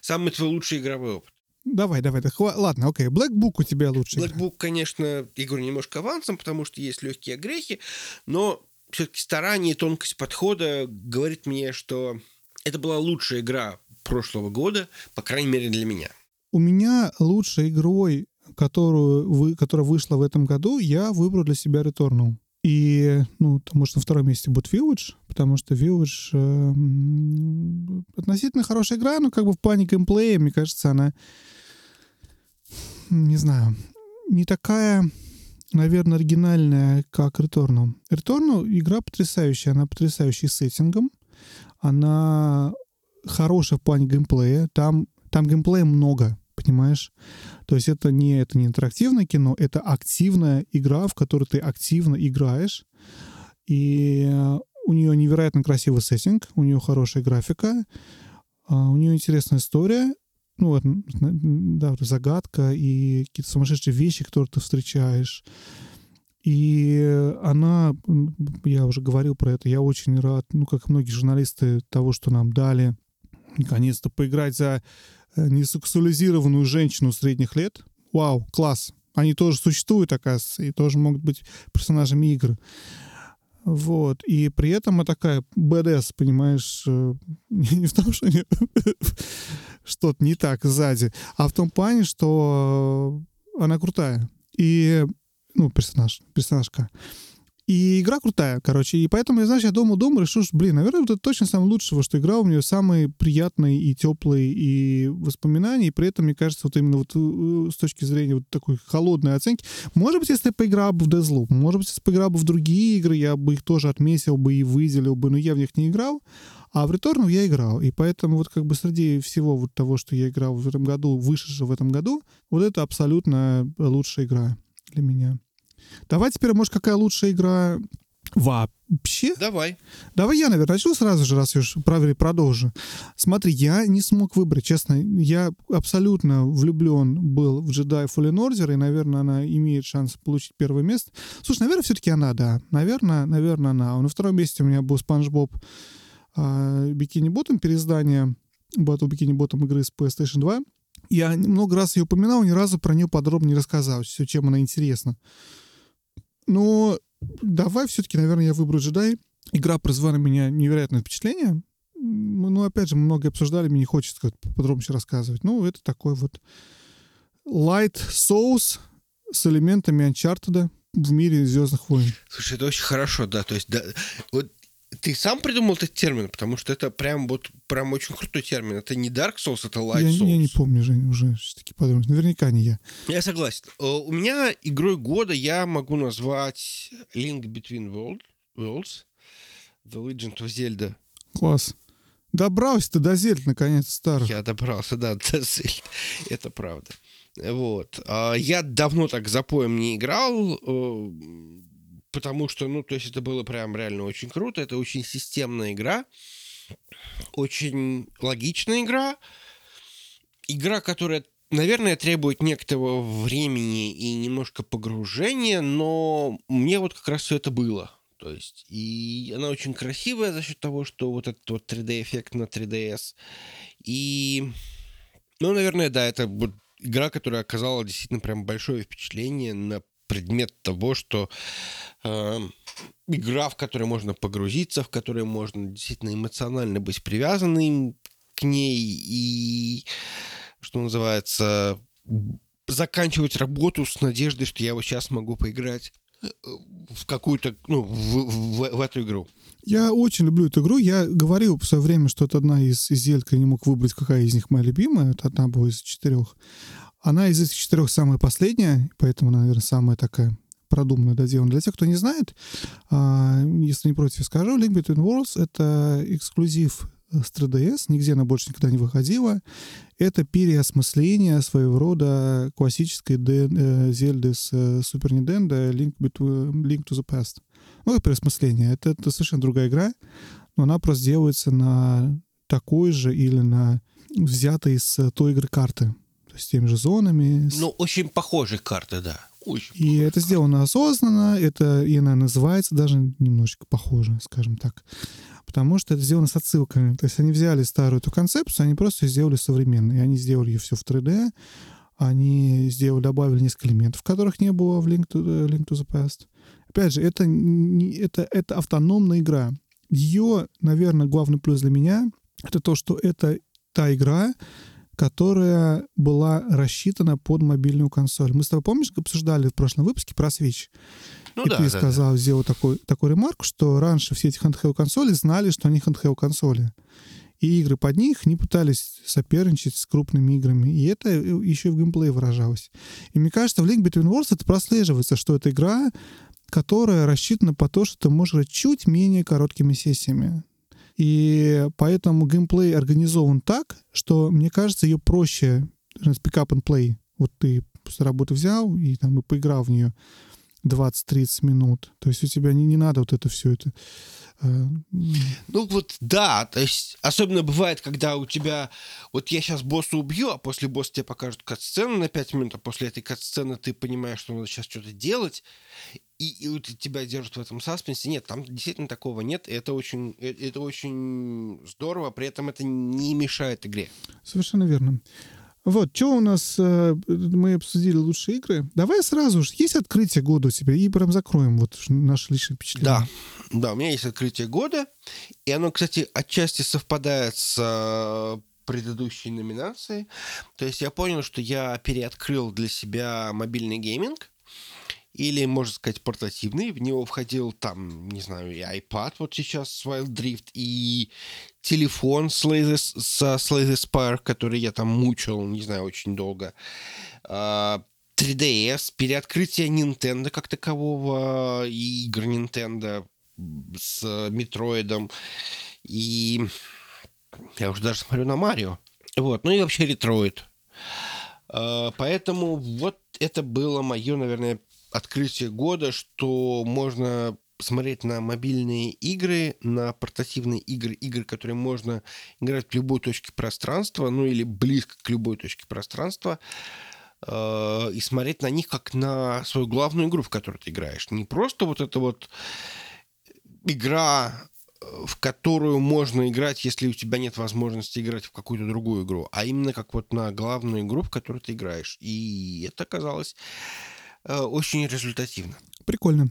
Speaker 2: самый твой лучший игровой опыт.
Speaker 1: Давай, давай, так, ладно, окей. Black Book у тебя лучше.
Speaker 2: Black Book, конечно, я говорю немножко авансом, потому что есть легкие грехи, но все-таки старание и тонкость подхода говорит мне, что это была лучшая игра прошлого года, по крайней мере для меня.
Speaker 1: У меня лучшей игрой, которую вы, которая вышла в этом году, я выбрал для себя Returnal. И, ну, потому что на втором месте будет Village, потому что Village э, относительно хорошая игра, но как бы в плане геймплея, мне кажется, она, не знаю, не такая, наверное, оригинальная, как Returnal. Returnal игра потрясающая, она потрясающая сеттингом, она хорошая в плане геймплея, там, там геймплея много, понимаешь? То есть это не, это не интерактивное кино, это активная игра, в которой ты активно играешь. И у нее невероятно красивый сеттинг, у нее хорошая графика, а, у нее интересная история, ну вот, да, загадка и какие-то сумасшедшие вещи, которые ты встречаешь. И она, я уже говорил про это, я очень рад, ну, как многие журналисты, того, что нам дали, наконец-то поиграть за несексуализированную женщину средних лет. Вау, класс. Они тоже существуют, оказывается, и тоже могут быть персонажами игр. Вот. И при этом она такая БДС, понимаешь, э, не в том, что что-то не так сзади, а в том плане, что она крутая. И, ну, персонаж, персонажка. И игра крутая, короче. И поэтому, я, знаешь, я думал, думал, решил, что, блин, наверное, это точно самое лучшее, что игра у нее самые приятные и теплые и воспоминания. И при этом, мне кажется, вот именно вот э, с точки зрения вот такой холодной оценки. Может быть, если я поиграл бы в Deathloop, может быть, если поиграл бы в другие игры, я бы их тоже отметил бы и выделил бы, но я в них не играл. А в Returnal я играл. И поэтому вот как бы среди всего вот того, что я играл в этом году, вышедшего в этом году, вот это абсолютно лучшая игра для меня. Давай теперь, может, какая лучшая игра вообще?
Speaker 2: Давай.
Speaker 1: Давай я, наверное, начну сразу же, раз я уж правильно продолжу. Смотри, я не смог выбрать, честно. Я абсолютно влюблен был в Jedi Fallen Order, и, наверное, она имеет шанс получить первое место. Слушай, наверное, все-таки она, да. Наверное, наверное, она. На втором месте у меня был Спанч Боб Бикини Ботом, переиздание Battle Бикини Ботом игры с PlayStation 2. Я много раз ее упоминал, ни разу про нее подробно не рассказал, все, чем она интересна. Но давай все-таки, наверное, я выберу джедай. Игра произвела на меня невероятное впечатление. Ну, опять же, много обсуждали, мне не хочется как подробнее рассказывать. Ну, это такой вот light соус с элементами Uncharted в мире Звездных войн.
Speaker 2: Слушай, это очень хорошо, да. То есть, да, вот ты сам придумал этот термин, потому что это прям вот прям очень крутой термин. Это не Dark Souls, это Light
Speaker 1: я,
Speaker 2: Souls.
Speaker 1: Я не помню, Жень, уже такие подробности. Наверняка не я.
Speaker 2: Я согласен. Э, у меня игрой года я могу назвать Link Between World, Worlds, The Legend of Zelda.
Speaker 1: Класс. Добрался ты до Зельд, наконец, старый.
Speaker 2: Я добрался, да, до Зельд. Это правда. Вот. А я давно так за поем не играл э, потому что, ну, то есть это было прям реально очень круто, это очень системная игра, очень логичная игра, игра, которая, наверное, требует некоторого времени и немножко погружения, но мне вот как раз все это было. То есть, и она очень красивая за счет того, что вот этот вот 3D-эффект на 3DS. И, ну, наверное, да, это вот игра, которая оказала действительно прям большое впечатление на предмет того, что э, игра, в которой можно погрузиться, в которой можно действительно эмоционально быть привязанным к ней и, что называется, заканчивать работу с надеждой, что я вот сейчас могу поиграть в какую-то, ну, в, в, в эту игру.
Speaker 1: Я очень люблю эту игру. Я говорил в свое время, что это одна из, из Зельд, я не мог выбрать, какая из них моя любимая. Это одна была из четырех. Она из этих четырех самая последняя, поэтому, наверное, самая такая продуманно доделана. Для тех, кто не знает, а, если не против, скажу, Link Between Worlds — это эксклюзив с 3DS, нигде она больше никогда не выходила. Это переосмысление своего рода классической э, Зельды с э, Super Nintendo Link, Between, Link to the Past. Ну, это переосмысление. Это, это совершенно другая игра, но она просто делается на такой же или на взятой из той игры карты. С теми же зонами.
Speaker 2: Ну, очень похожие карты, да. Очень
Speaker 1: и это сделано осознанно, это и она называется даже немножечко похоже, скажем так. Потому что это сделано с отсылками. То есть они взяли старую эту концепцию, они просто сделали современной. И они сделали ее все в 3D, они сделали, добавили несколько элементов, которых не было в Link to, the, Link to the Past. Опять же, это, не, это, это автономная игра. Ее, наверное, главный плюс для меня — это то, что это та игра, которая была рассчитана под мобильную консоль. Мы с тобой, помнишь, обсуждали в прошлом выпуске про Switch? Ну, и да, ты да, сказал, да. сделал такой, такой ремарку, что раньше все эти handheld консоли знали, что они handheld консоли. И игры под них не пытались соперничать с крупными играми. И это еще и в геймплее выражалось. И мне кажется, в Link Between Worlds это прослеживается, что это игра, которая рассчитана по то, что ты можешь чуть менее короткими сессиями. И поэтому геймплей организован так, что, мне кажется, ее проще pick up and play. Вот ты после работы взял и там и поиграл в нее 20-30 минут. То есть у тебя не, не надо вот это все это
Speaker 2: ну вот да, то есть особенно бывает, когда у тебя, вот я сейчас босса убью, а после босса тебе покажут кат-сцену на 5 минут, а после этой кат-сцены ты понимаешь, что надо сейчас что-то делать, и, и вот тебя держат в этом саспенсе. Нет, там действительно такого нет, и это очень, э, это очень здорово, при этом это не мешает игре.
Speaker 1: Совершенно верно. Вот, что у нас, э, мы обсудили лучшие игры. Давай сразу же, есть открытие года у тебя, и прям закроем вот наши личные впечатления.
Speaker 2: Да, да, у меня есть открытие года, и оно, кстати, отчасти совпадает с э, предыдущей номинацией. То есть я понял, что я переоткрыл для себя мобильный гейминг, или, можно сказать, портативный. В него входил там, не знаю, и iPad вот сейчас с Wild Rift, и телефон с Slay, со Slay the Spire, который я там мучил, не знаю, очень долго. 3DS, а, переоткрытие Nintendo как такового, и игр Nintendo с Metroid ом, и я уже даже смотрю на Марио. Вот, ну и вообще Retroid. А, поэтому вот это было мое, наверное, открытие года, что можно посмотреть на мобильные игры, на портативные игры, игры, которые можно играть в любой точке пространства, ну или близко к любой точке пространства, э, и смотреть на них как на свою главную игру, в которой ты играешь. Не просто вот эта вот игра, э, в которую можно играть, если у тебя нет возможности играть в какую-то другую игру, а именно как вот на главную игру, в которую ты играешь. И это оказалось Э, очень результативно.
Speaker 1: Прикольно.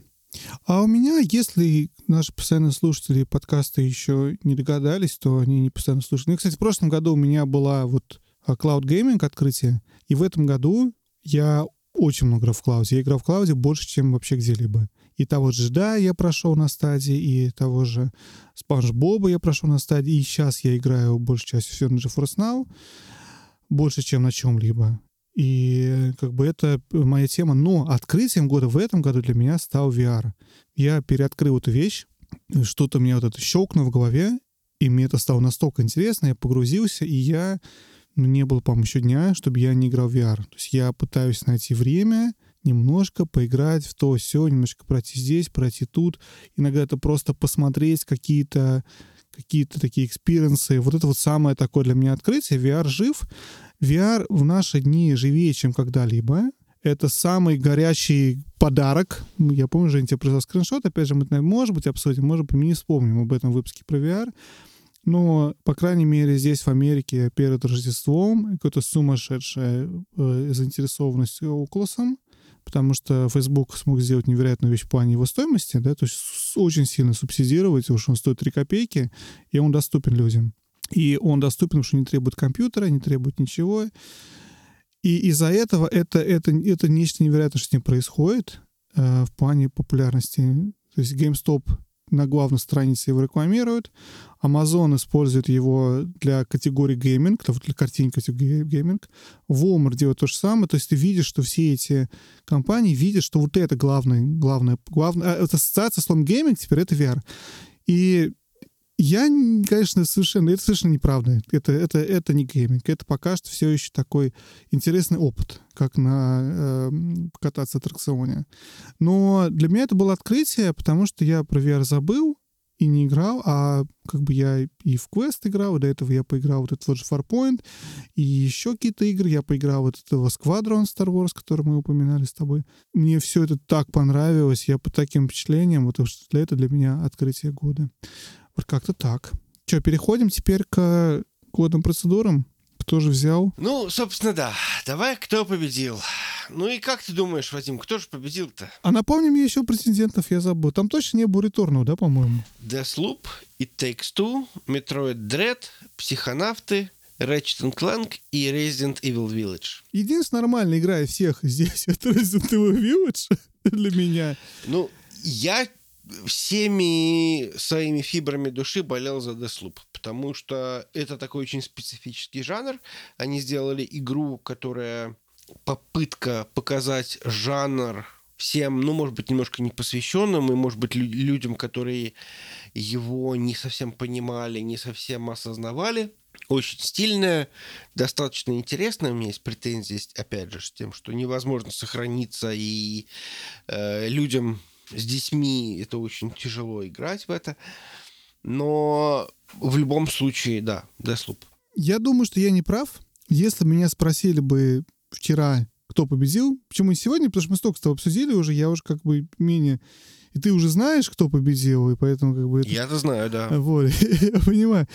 Speaker 1: А у меня, если наши постоянные слушатели подкаста еще не догадались, то они не постоянно слушают. Ну, кстати, в прошлом году у меня была вот а, Cloud Gaming открытие, и в этом году я очень много играл в клауде. Я играл в клауде больше, чем вообще где-либо. И того же Джеда я прошел на стадии, и того же Спанч Боба я прошел на стадии, и сейчас я играю большей частью все на GeForce Now, больше, чем на чем-либо. И как бы это моя тема. Но открытием года в этом году для меня стал VR. Я переоткрыл эту вещь, что-то мне вот это щелкнуло в голове, и мне это стало настолько интересно, я погрузился, и я... Ну, не было, по-моему, еще дня, чтобы я не играл в VR. То есть я пытаюсь найти время, немножко поиграть в то все, немножко пройти здесь, пройти тут. Иногда это просто посмотреть какие-то какие-то такие experience ы. Вот это вот самое такое для меня открытие. VR жив. VR в наши дни живее, чем когда-либо. Это самый горячий подарок. Я помню, Женя тебе прислал скриншот. Опять же, мы, может быть, обсудим, может быть, мы не вспомним об этом выпуске про VR. Но, по крайней мере, здесь, в Америке, перед Рождеством какая-то сумасшедшая э, заинтересованность Oculus, потому что Facebook смог сделать невероятную вещь в плане его стоимости, да, то есть очень сильно субсидировать, что он стоит 3 копейки, и он доступен людям. И он доступен, потому что не требует компьютера, не требует ничего. И из-за этого это, это, это нечто невероятное, что с ним происходит. э, в плане популярности. То есть GameStop на главной странице его рекламируют. Amazon использует его для категории гейминг, для картин категории гейминг. Walmart делает то же самое. То есть ты видишь, что все эти компании видят, что вот это главное, главное, главное, э, ассоциация с словом гейминг теперь это VR. И я, конечно, совершенно... Это совершенно неправда. Это, это, это не гейминг. Это пока что все еще такой интересный опыт, как на э, кататься аттракционе. Но для меня это было открытие, потому что я про VR забыл и не играл, а как бы я и в Quest играл, и до этого я поиграл вот этот вот же Farpoint, и еще какие-то игры я поиграл, вот этого Squadron Star Wars, который мы упоминали с тобой. Мне все это так понравилось, я по таким впечатлениям, вот что для это для меня открытие года. Как-то так. Что, переходим теперь к годным процедурам? Кто же взял?
Speaker 2: Ну, собственно, да. Давай, кто победил? Ну и как ты думаешь, Вадим, кто же победил-то?
Speaker 1: А напомни мне еще претендентов, я забыл. Там точно не было ретурнов, да, по-моему?
Speaker 2: Deathloop, It Takes Two, Metroid Dread, Психонавты, Ratchet Clank и Resident Evil Village.
Speaker 1: Единственная нормальная игра из всех здесь — это Resident Evil Village для меня.
Speaker 2: Ну, я всеми своими фибрами души болел за Deathloop, потому что это такой очень специфический жанр. Они сделали игру, которая попытка показать жанр всем, ну, может быть, немножко непосвященным, и, может быть, лю- людям, которые его не совсем понимали, не совсем осознавали. Очень стильная, достаточно интересная. У меня есть претензии, опять же, с тем, что невозможно сохраниться, и э, людям с детьми это очень тяжело играть в это. Но в любом случае, да, Deathloop.
Speaker 1: Я думаю, что я не прав. Если меня спросили бы вчера, кто победил, почему не сегодня, потому что мы столько с тобой обсудили уже, я уже как бы менее... И ты уже знаешь, кто победил, и поэтому как бы... Это...
Speaker 2: Я-то знаю, да.
Speaker 1: Вот, я понимаю.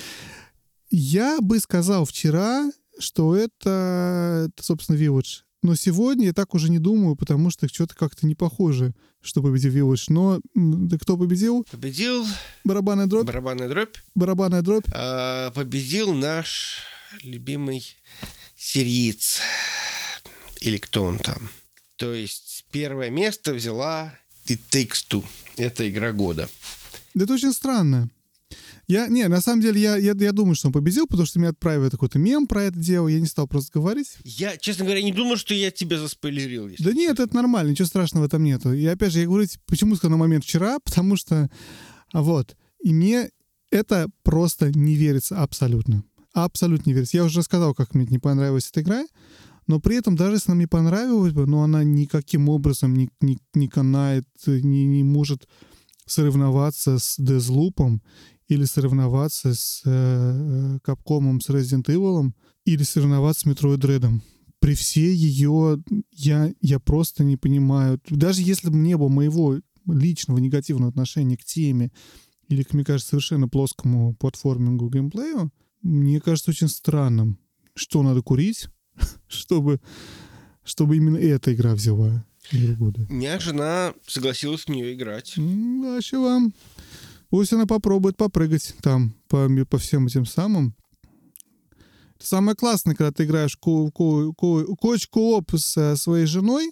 Speaker 1: Я бы сказал вчера, что это, это, собственно, Village. Но сегодня я так уже не думаю, потому что что-то как-то не похоже, что победил Village. Но да кто победил?
Speaker 2: Победил
Speaker 1: Барабанная дробь?
Speaker 2: барабанная дробь.
Speaker 1: Барабанная дробь.
Speaker 2: А, победил наш любимый сириец. Или кто он там. То есть первое место взяла It Takes Two. Это игра года.
Speaker 1: Да это очень странно. Я, не, на самом деле, я, я, я думаю, что он победил, потому что мне отправили какой-то мем про это дело, я не стал просто говорить.
Speaker 2: Я, честно говоря, не думаю, что я тебя заспойлерил.
Speaker 1: Да нет, это нормально, ничего страшного в этом нету. И опять же, я говорю, почему сказал на момент вчера, потому что, а вот, и мне это просто не верится абсолютно. Абсолютно не верится. Я уже сказал, как мне не понравилась эта игра, но при этом, даже если она мне понравилась бы, но она никаким образом не, не, не канает, не, не может соревноваться с Дезлупом или соревноваться с э, Капкомом, с Resident Evil, или соревноваться с Metroid Dread. При всей ее я, я просто не понимаю. Даже если бы не было моего личного негативного отношения к теме или к, мне кажется, совершенно плоскому платформингу геймплею, мне кажется очень странным, что надо курить, чтобы, чтобы именно эта игра взяла.
Speaker 2: У меня жена согласилась в нее играть.
Speaker 1: М, Да, что вам? Пусть она попробует попрыгать там по, по всем этим самым. Это самое классное, когда ты играешь ко- ко- ко- коч-кооп с э, своей женой,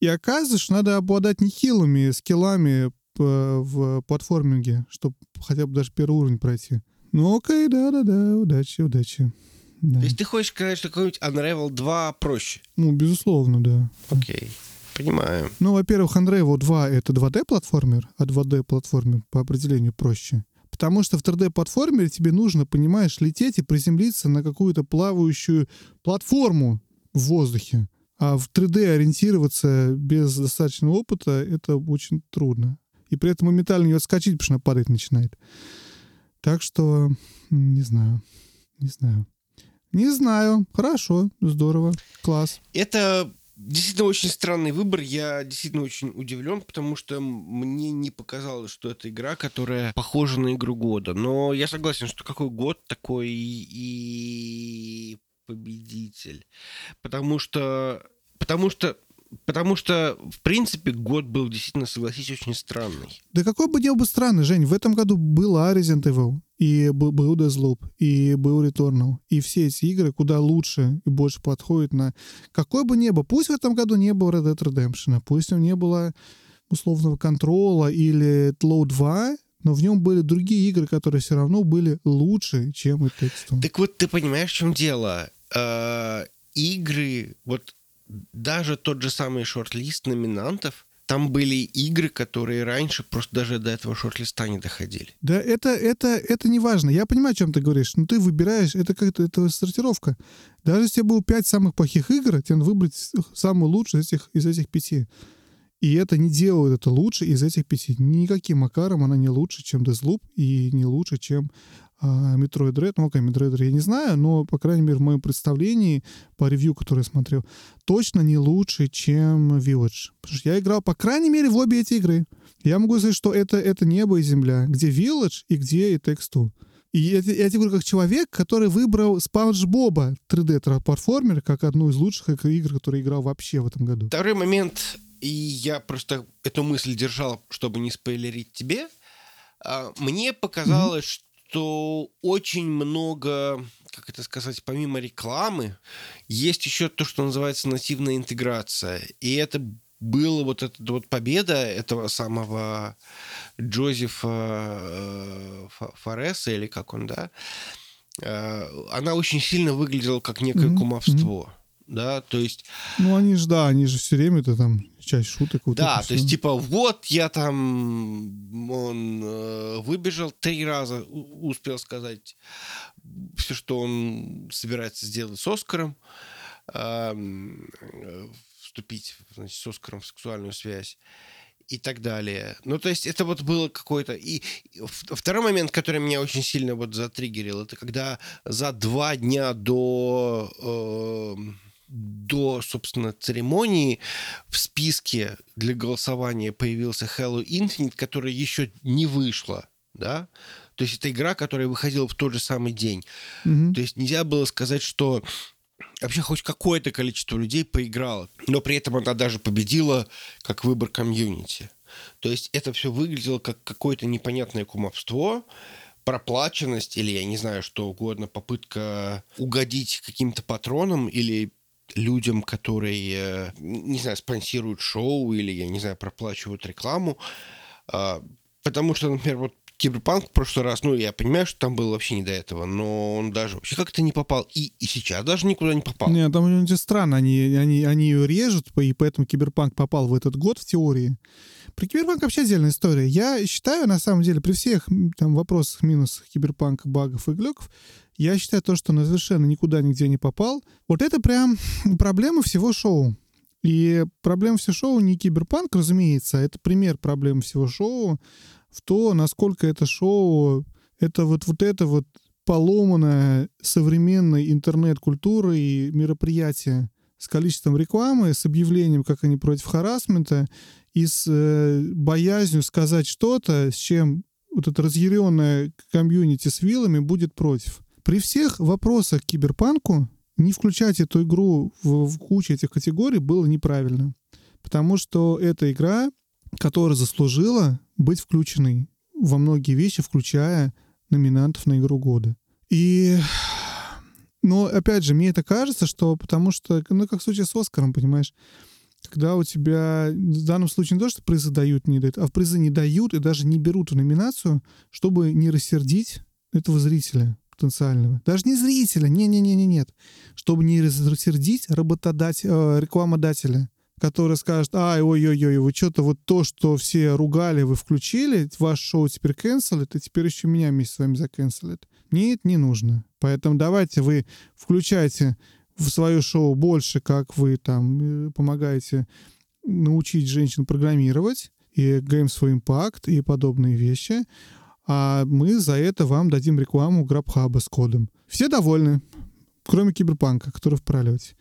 Speaker 1: и оказывается, что надо обладать нехилыми скиллами п- в платформинге, чтобы хотя бы даже первый уровень пройти. Ну окей, да-да-да, удачи, удачи. Да.
Speaker 2: То есть ты хочешь сказать, что какой-нибудь Unravel 2 проще?
Speaker 1: Ну, безусловно, да.
Speaker 2: Окей, понимаю.
Speaker 1: Ну, во-первых, Unravel 2 — это 2D-платформер, а 2D-платформер по определению проще. Потому что в 3D-платформере тебе нужно, понимаешь, лететь и приземлиться на какую-то плавающую платформу в воздухе. А в 3D ориентироваться без достаточного опыта — это очень трудно. И при этом моментально не отскочить, потому что она падать начинает. Так что, не знаю, не знаю. Не знаю. Хорошо, здорово, класс.
Speaker 2: Это действительно очень странный выбор. Я действительно очень удивлен, потому что мне не показалось, что это игра, которая похожа на игру года. Но я согласен, что какой год такой и победитель. Потому что... Потому что Потому что, в принципе, год был действительно, согласись, очень странный.
Speaker 1: Да какой бы не был бы странный, Жень, в этом году была Resident Evil, и был, Deathloop, и был Returnal, и все эти игры куда лучше и больше подходят на... Какой бы ни был, пусть в этом году не было Red Dead Redemption, пусть нем не было условного контрола или Тлоу 2, но в нем были другие игры, которые все равно были лучше, чем и тексту.
Speaker 2: Так вот, ты понимаешь, в чем дело? Э, игры, вот даже тот же самый шорт-лист номинантов, там были игры, которые раньше просто даже до этого шорт-листа не доходили.
Speaker 1: Да, это, это, это не важно. Я понимаю, о чем ты говоришь. Но ты выбираешь, это как-то это сортировка. Даже если было пять самых плохих игр, тебе надо выбрать самую лучшую из этих, из этих пяти. И это не делает это лучше из этих пяти. Никаким макаром она не лучше, чем Deathloop, и не лучше, чем Metroid Dread. Ну, окей, Metroid Dread я не знаю, но, по крайней мере, в моем представлении, по ревью, который я смотрел, точно не лучше, чем Village. Потому что я играл, по крайней мере, в обе эти игры. Я могу сказать, что это, это небо и земля. Где Village и где и Takes Two. И я, я тебе говорю, как человек, который выбрал Спанч Боба 3D-платформер как одну из лучших игр, которые играл вообще в этом году.
Speaker 2: Второй момент и я просто эту мысль держал, чтобы не спойлерить тебе. А, мне показалось, mm-hmm. Что очень много, как это сказать, помимо рекламы, есть еще то, что называется нативная интеграция. И это была вот эта вот победа этого самого Джозефа э, Фореса, или как он, да, э, она очень сильно выглядела как некое mm-hmm. кумовство да, то есть...
Speaker 1: Ну, они же, да, они же все время это там часть шуток.
Speaker 2: Вот да, то есть, типа, вот я там, он э, выбежал три раза, успел сказать все, что он собирается сделать с Оскаром, э, вступить, значит, с Оскаром в сексуальную связь и так далее. Ну, то есть это вот было какое-то... И второй момент, который меня очень сильно вот затриггерил, это когда за два дня до... Э, до, собственно, церемонии в списке для голосования появился Halo Infinite, которая еще не вышла, да? То есть это игра, которая выходила в тот же самый день. Mm-hmm. То есть нельзя было сказать, что вообще хоть какое-то количество людей поиграло, но при этом она даже победила как выбор комьюнити. То есть это все выглядело как какое-то непонятное кумовство, проплаченность или, я не знаю, что угодно, попытка угодить каким-то патронам или людям, которые, не знаю, спонсируют шоу или, я не знаю, проплачивают рекламу. А, потому что, например, вот Киберпанк в прошлый раз, ну, я понимаю, что там было вообще не до этого, но он даже вообще как-то не попал. И, и сейчас даже никуда не попал.
Speaker 1: Нет, там это странно. Они, они, они ее режут, и поэтому Киберпанк попал в этот год в теории. Про Киберпанк вообще отдельная история. Я считаю, на самом деле, при всех там вопросах, минусах Киберпанка, багов и глюков, я считаю то, что он совершенно никуда нигде не попал. Вот это прям проблема всего шоу. И проблема всего шоу не киберпанк, разумеется, а это пример проблем всего шоу в то, насколько это шоу, это вот, вот это вот поломанная современной интернет-культурой и мероприятие с количеством рекламы, с объявлением, как они против харасмента, и с э, боязнью сказать что-то, с чем вот это разъяренное комьюнити с вилами будет против. При всех вопросах к киберпанку не включать эту игру в, в кучу этих категорий было неправильно. Потому что это игра, которая заслужила быть включенной во многие вещи, включая номинантов на игру года. И но, опять же, мне это кажется, что потому что, ну, как в случае с Оскаром, понимаешь, когда у тебя в данном случае не то, что призы дают, не дают, а в призы не дают и даже не берут в номинацию, чтобы не рассердить этого зрителя потенциального. Даже не зрителя, не-не-не-не, нет. Чтобы не рассердить работодателя, э, рекламодателя, который скажет, ай, ой-ой-ой, вы что-то вот то, что все ругали, вы включили, ваше шоу теперь канцелит, и теперь еще меня вместе с вами заканцелит. Мне это не нужно. Поэтому давайте вы включайте в свое шоу больше, как вы там э, помогаете научить женщин программировать, и Games for Impact, и подобные вещи а мы за это вам дадим рекламу Грабхаба с кодом. Все довольны, кроме Киберпанка, который вправливать.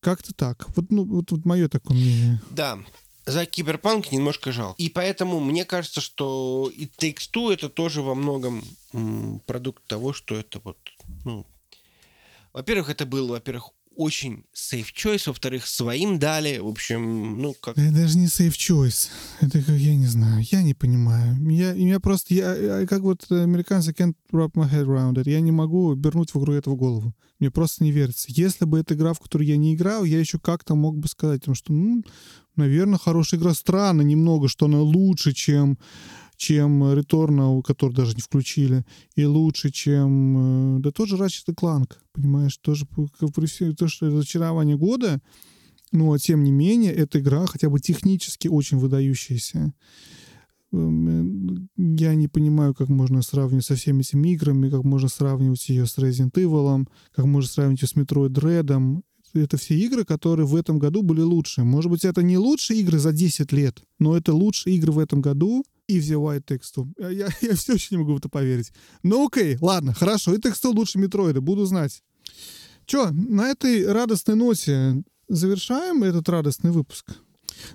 Speaker 1: Как-то так. Вот, ну, вот, вот мое такое мнение.
Speaker 2: Да, за Киберпанк немножко жалко. И поэтому мне кажется, что и Takes Two это тоже во многом м, продукт того, что это вот, ну, во-первых, это был, во-первых, очень safe choice, во-вторых, своим дали, в общем, ну, как...
Speaker 1: Это даже не safe choice. Это как, я не знаю, я не понимаю. Я, я просто, я, как вот американцы can't wrap my head around it. Я не могу вернуть в игру этого голову. Мне просто не верится. Если бы это игра, в которую я не играл, я еще как-то мог бы сказать, потому что, ну, наверное, хорошая игра. Странно немного, что она лучше, чем чем Returnal, который даже не включили, и лучше, чем... э, Да тот же Ratchet Clank, понимаешь, тоже при всем то, что разочарование года, но тем не менее, эта игра хотя бы технически очень выдающаяся. Эм, Я не понимаю, как можно сравнивать со всеми этими играми, как можно сравнивать ее с Resident Evil, как можно сравнивать ее с Metroid Dread. Это все игры, которые в этом году были лучше. Может быть, это не лучшие игры за 10 лет, но это лучшие игры в этом году, и в The White Text. Я, я, я все еще не могу в это поверить. Ну окей, ладно, хорошо. И Text лучше Метроида, буду знать. Че, на этой радостной ноте завершаем этот радостный выпуск.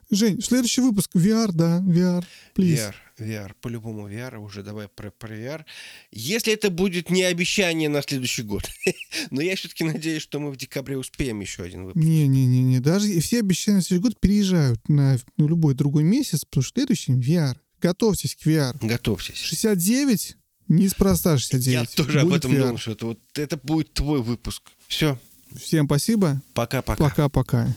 Speaker 1: Жень, следующий выпуск VR, да, VR, please.
Speaker 2: VR, VR, по-любому VR, уже давай про, про VR. Если это будет не обещание на следующий год, но я все-таки надеюсь, что мы в декабре успеем еще один выпуск.
Speaker 1: Не-не-не, даже и все обещания на следующий год переезжают на ну, любой другой месяц, потому что следующий VR. Готовьтесь к VR.
Speaker 2: Готовьтесь.
Speaker 1: 69, неспроста 69.
Speaker 2: Я тоже об
Speaker 1: Будет
Speaker 2: этом
Speaker 1: VR.
Speaker 2: думал, что это, вот, это будет твой выпуск. Все,
Speaker 1: Всем спасибо.
Speaker 2: пока-пока.
Speaker 1: Пока-пока.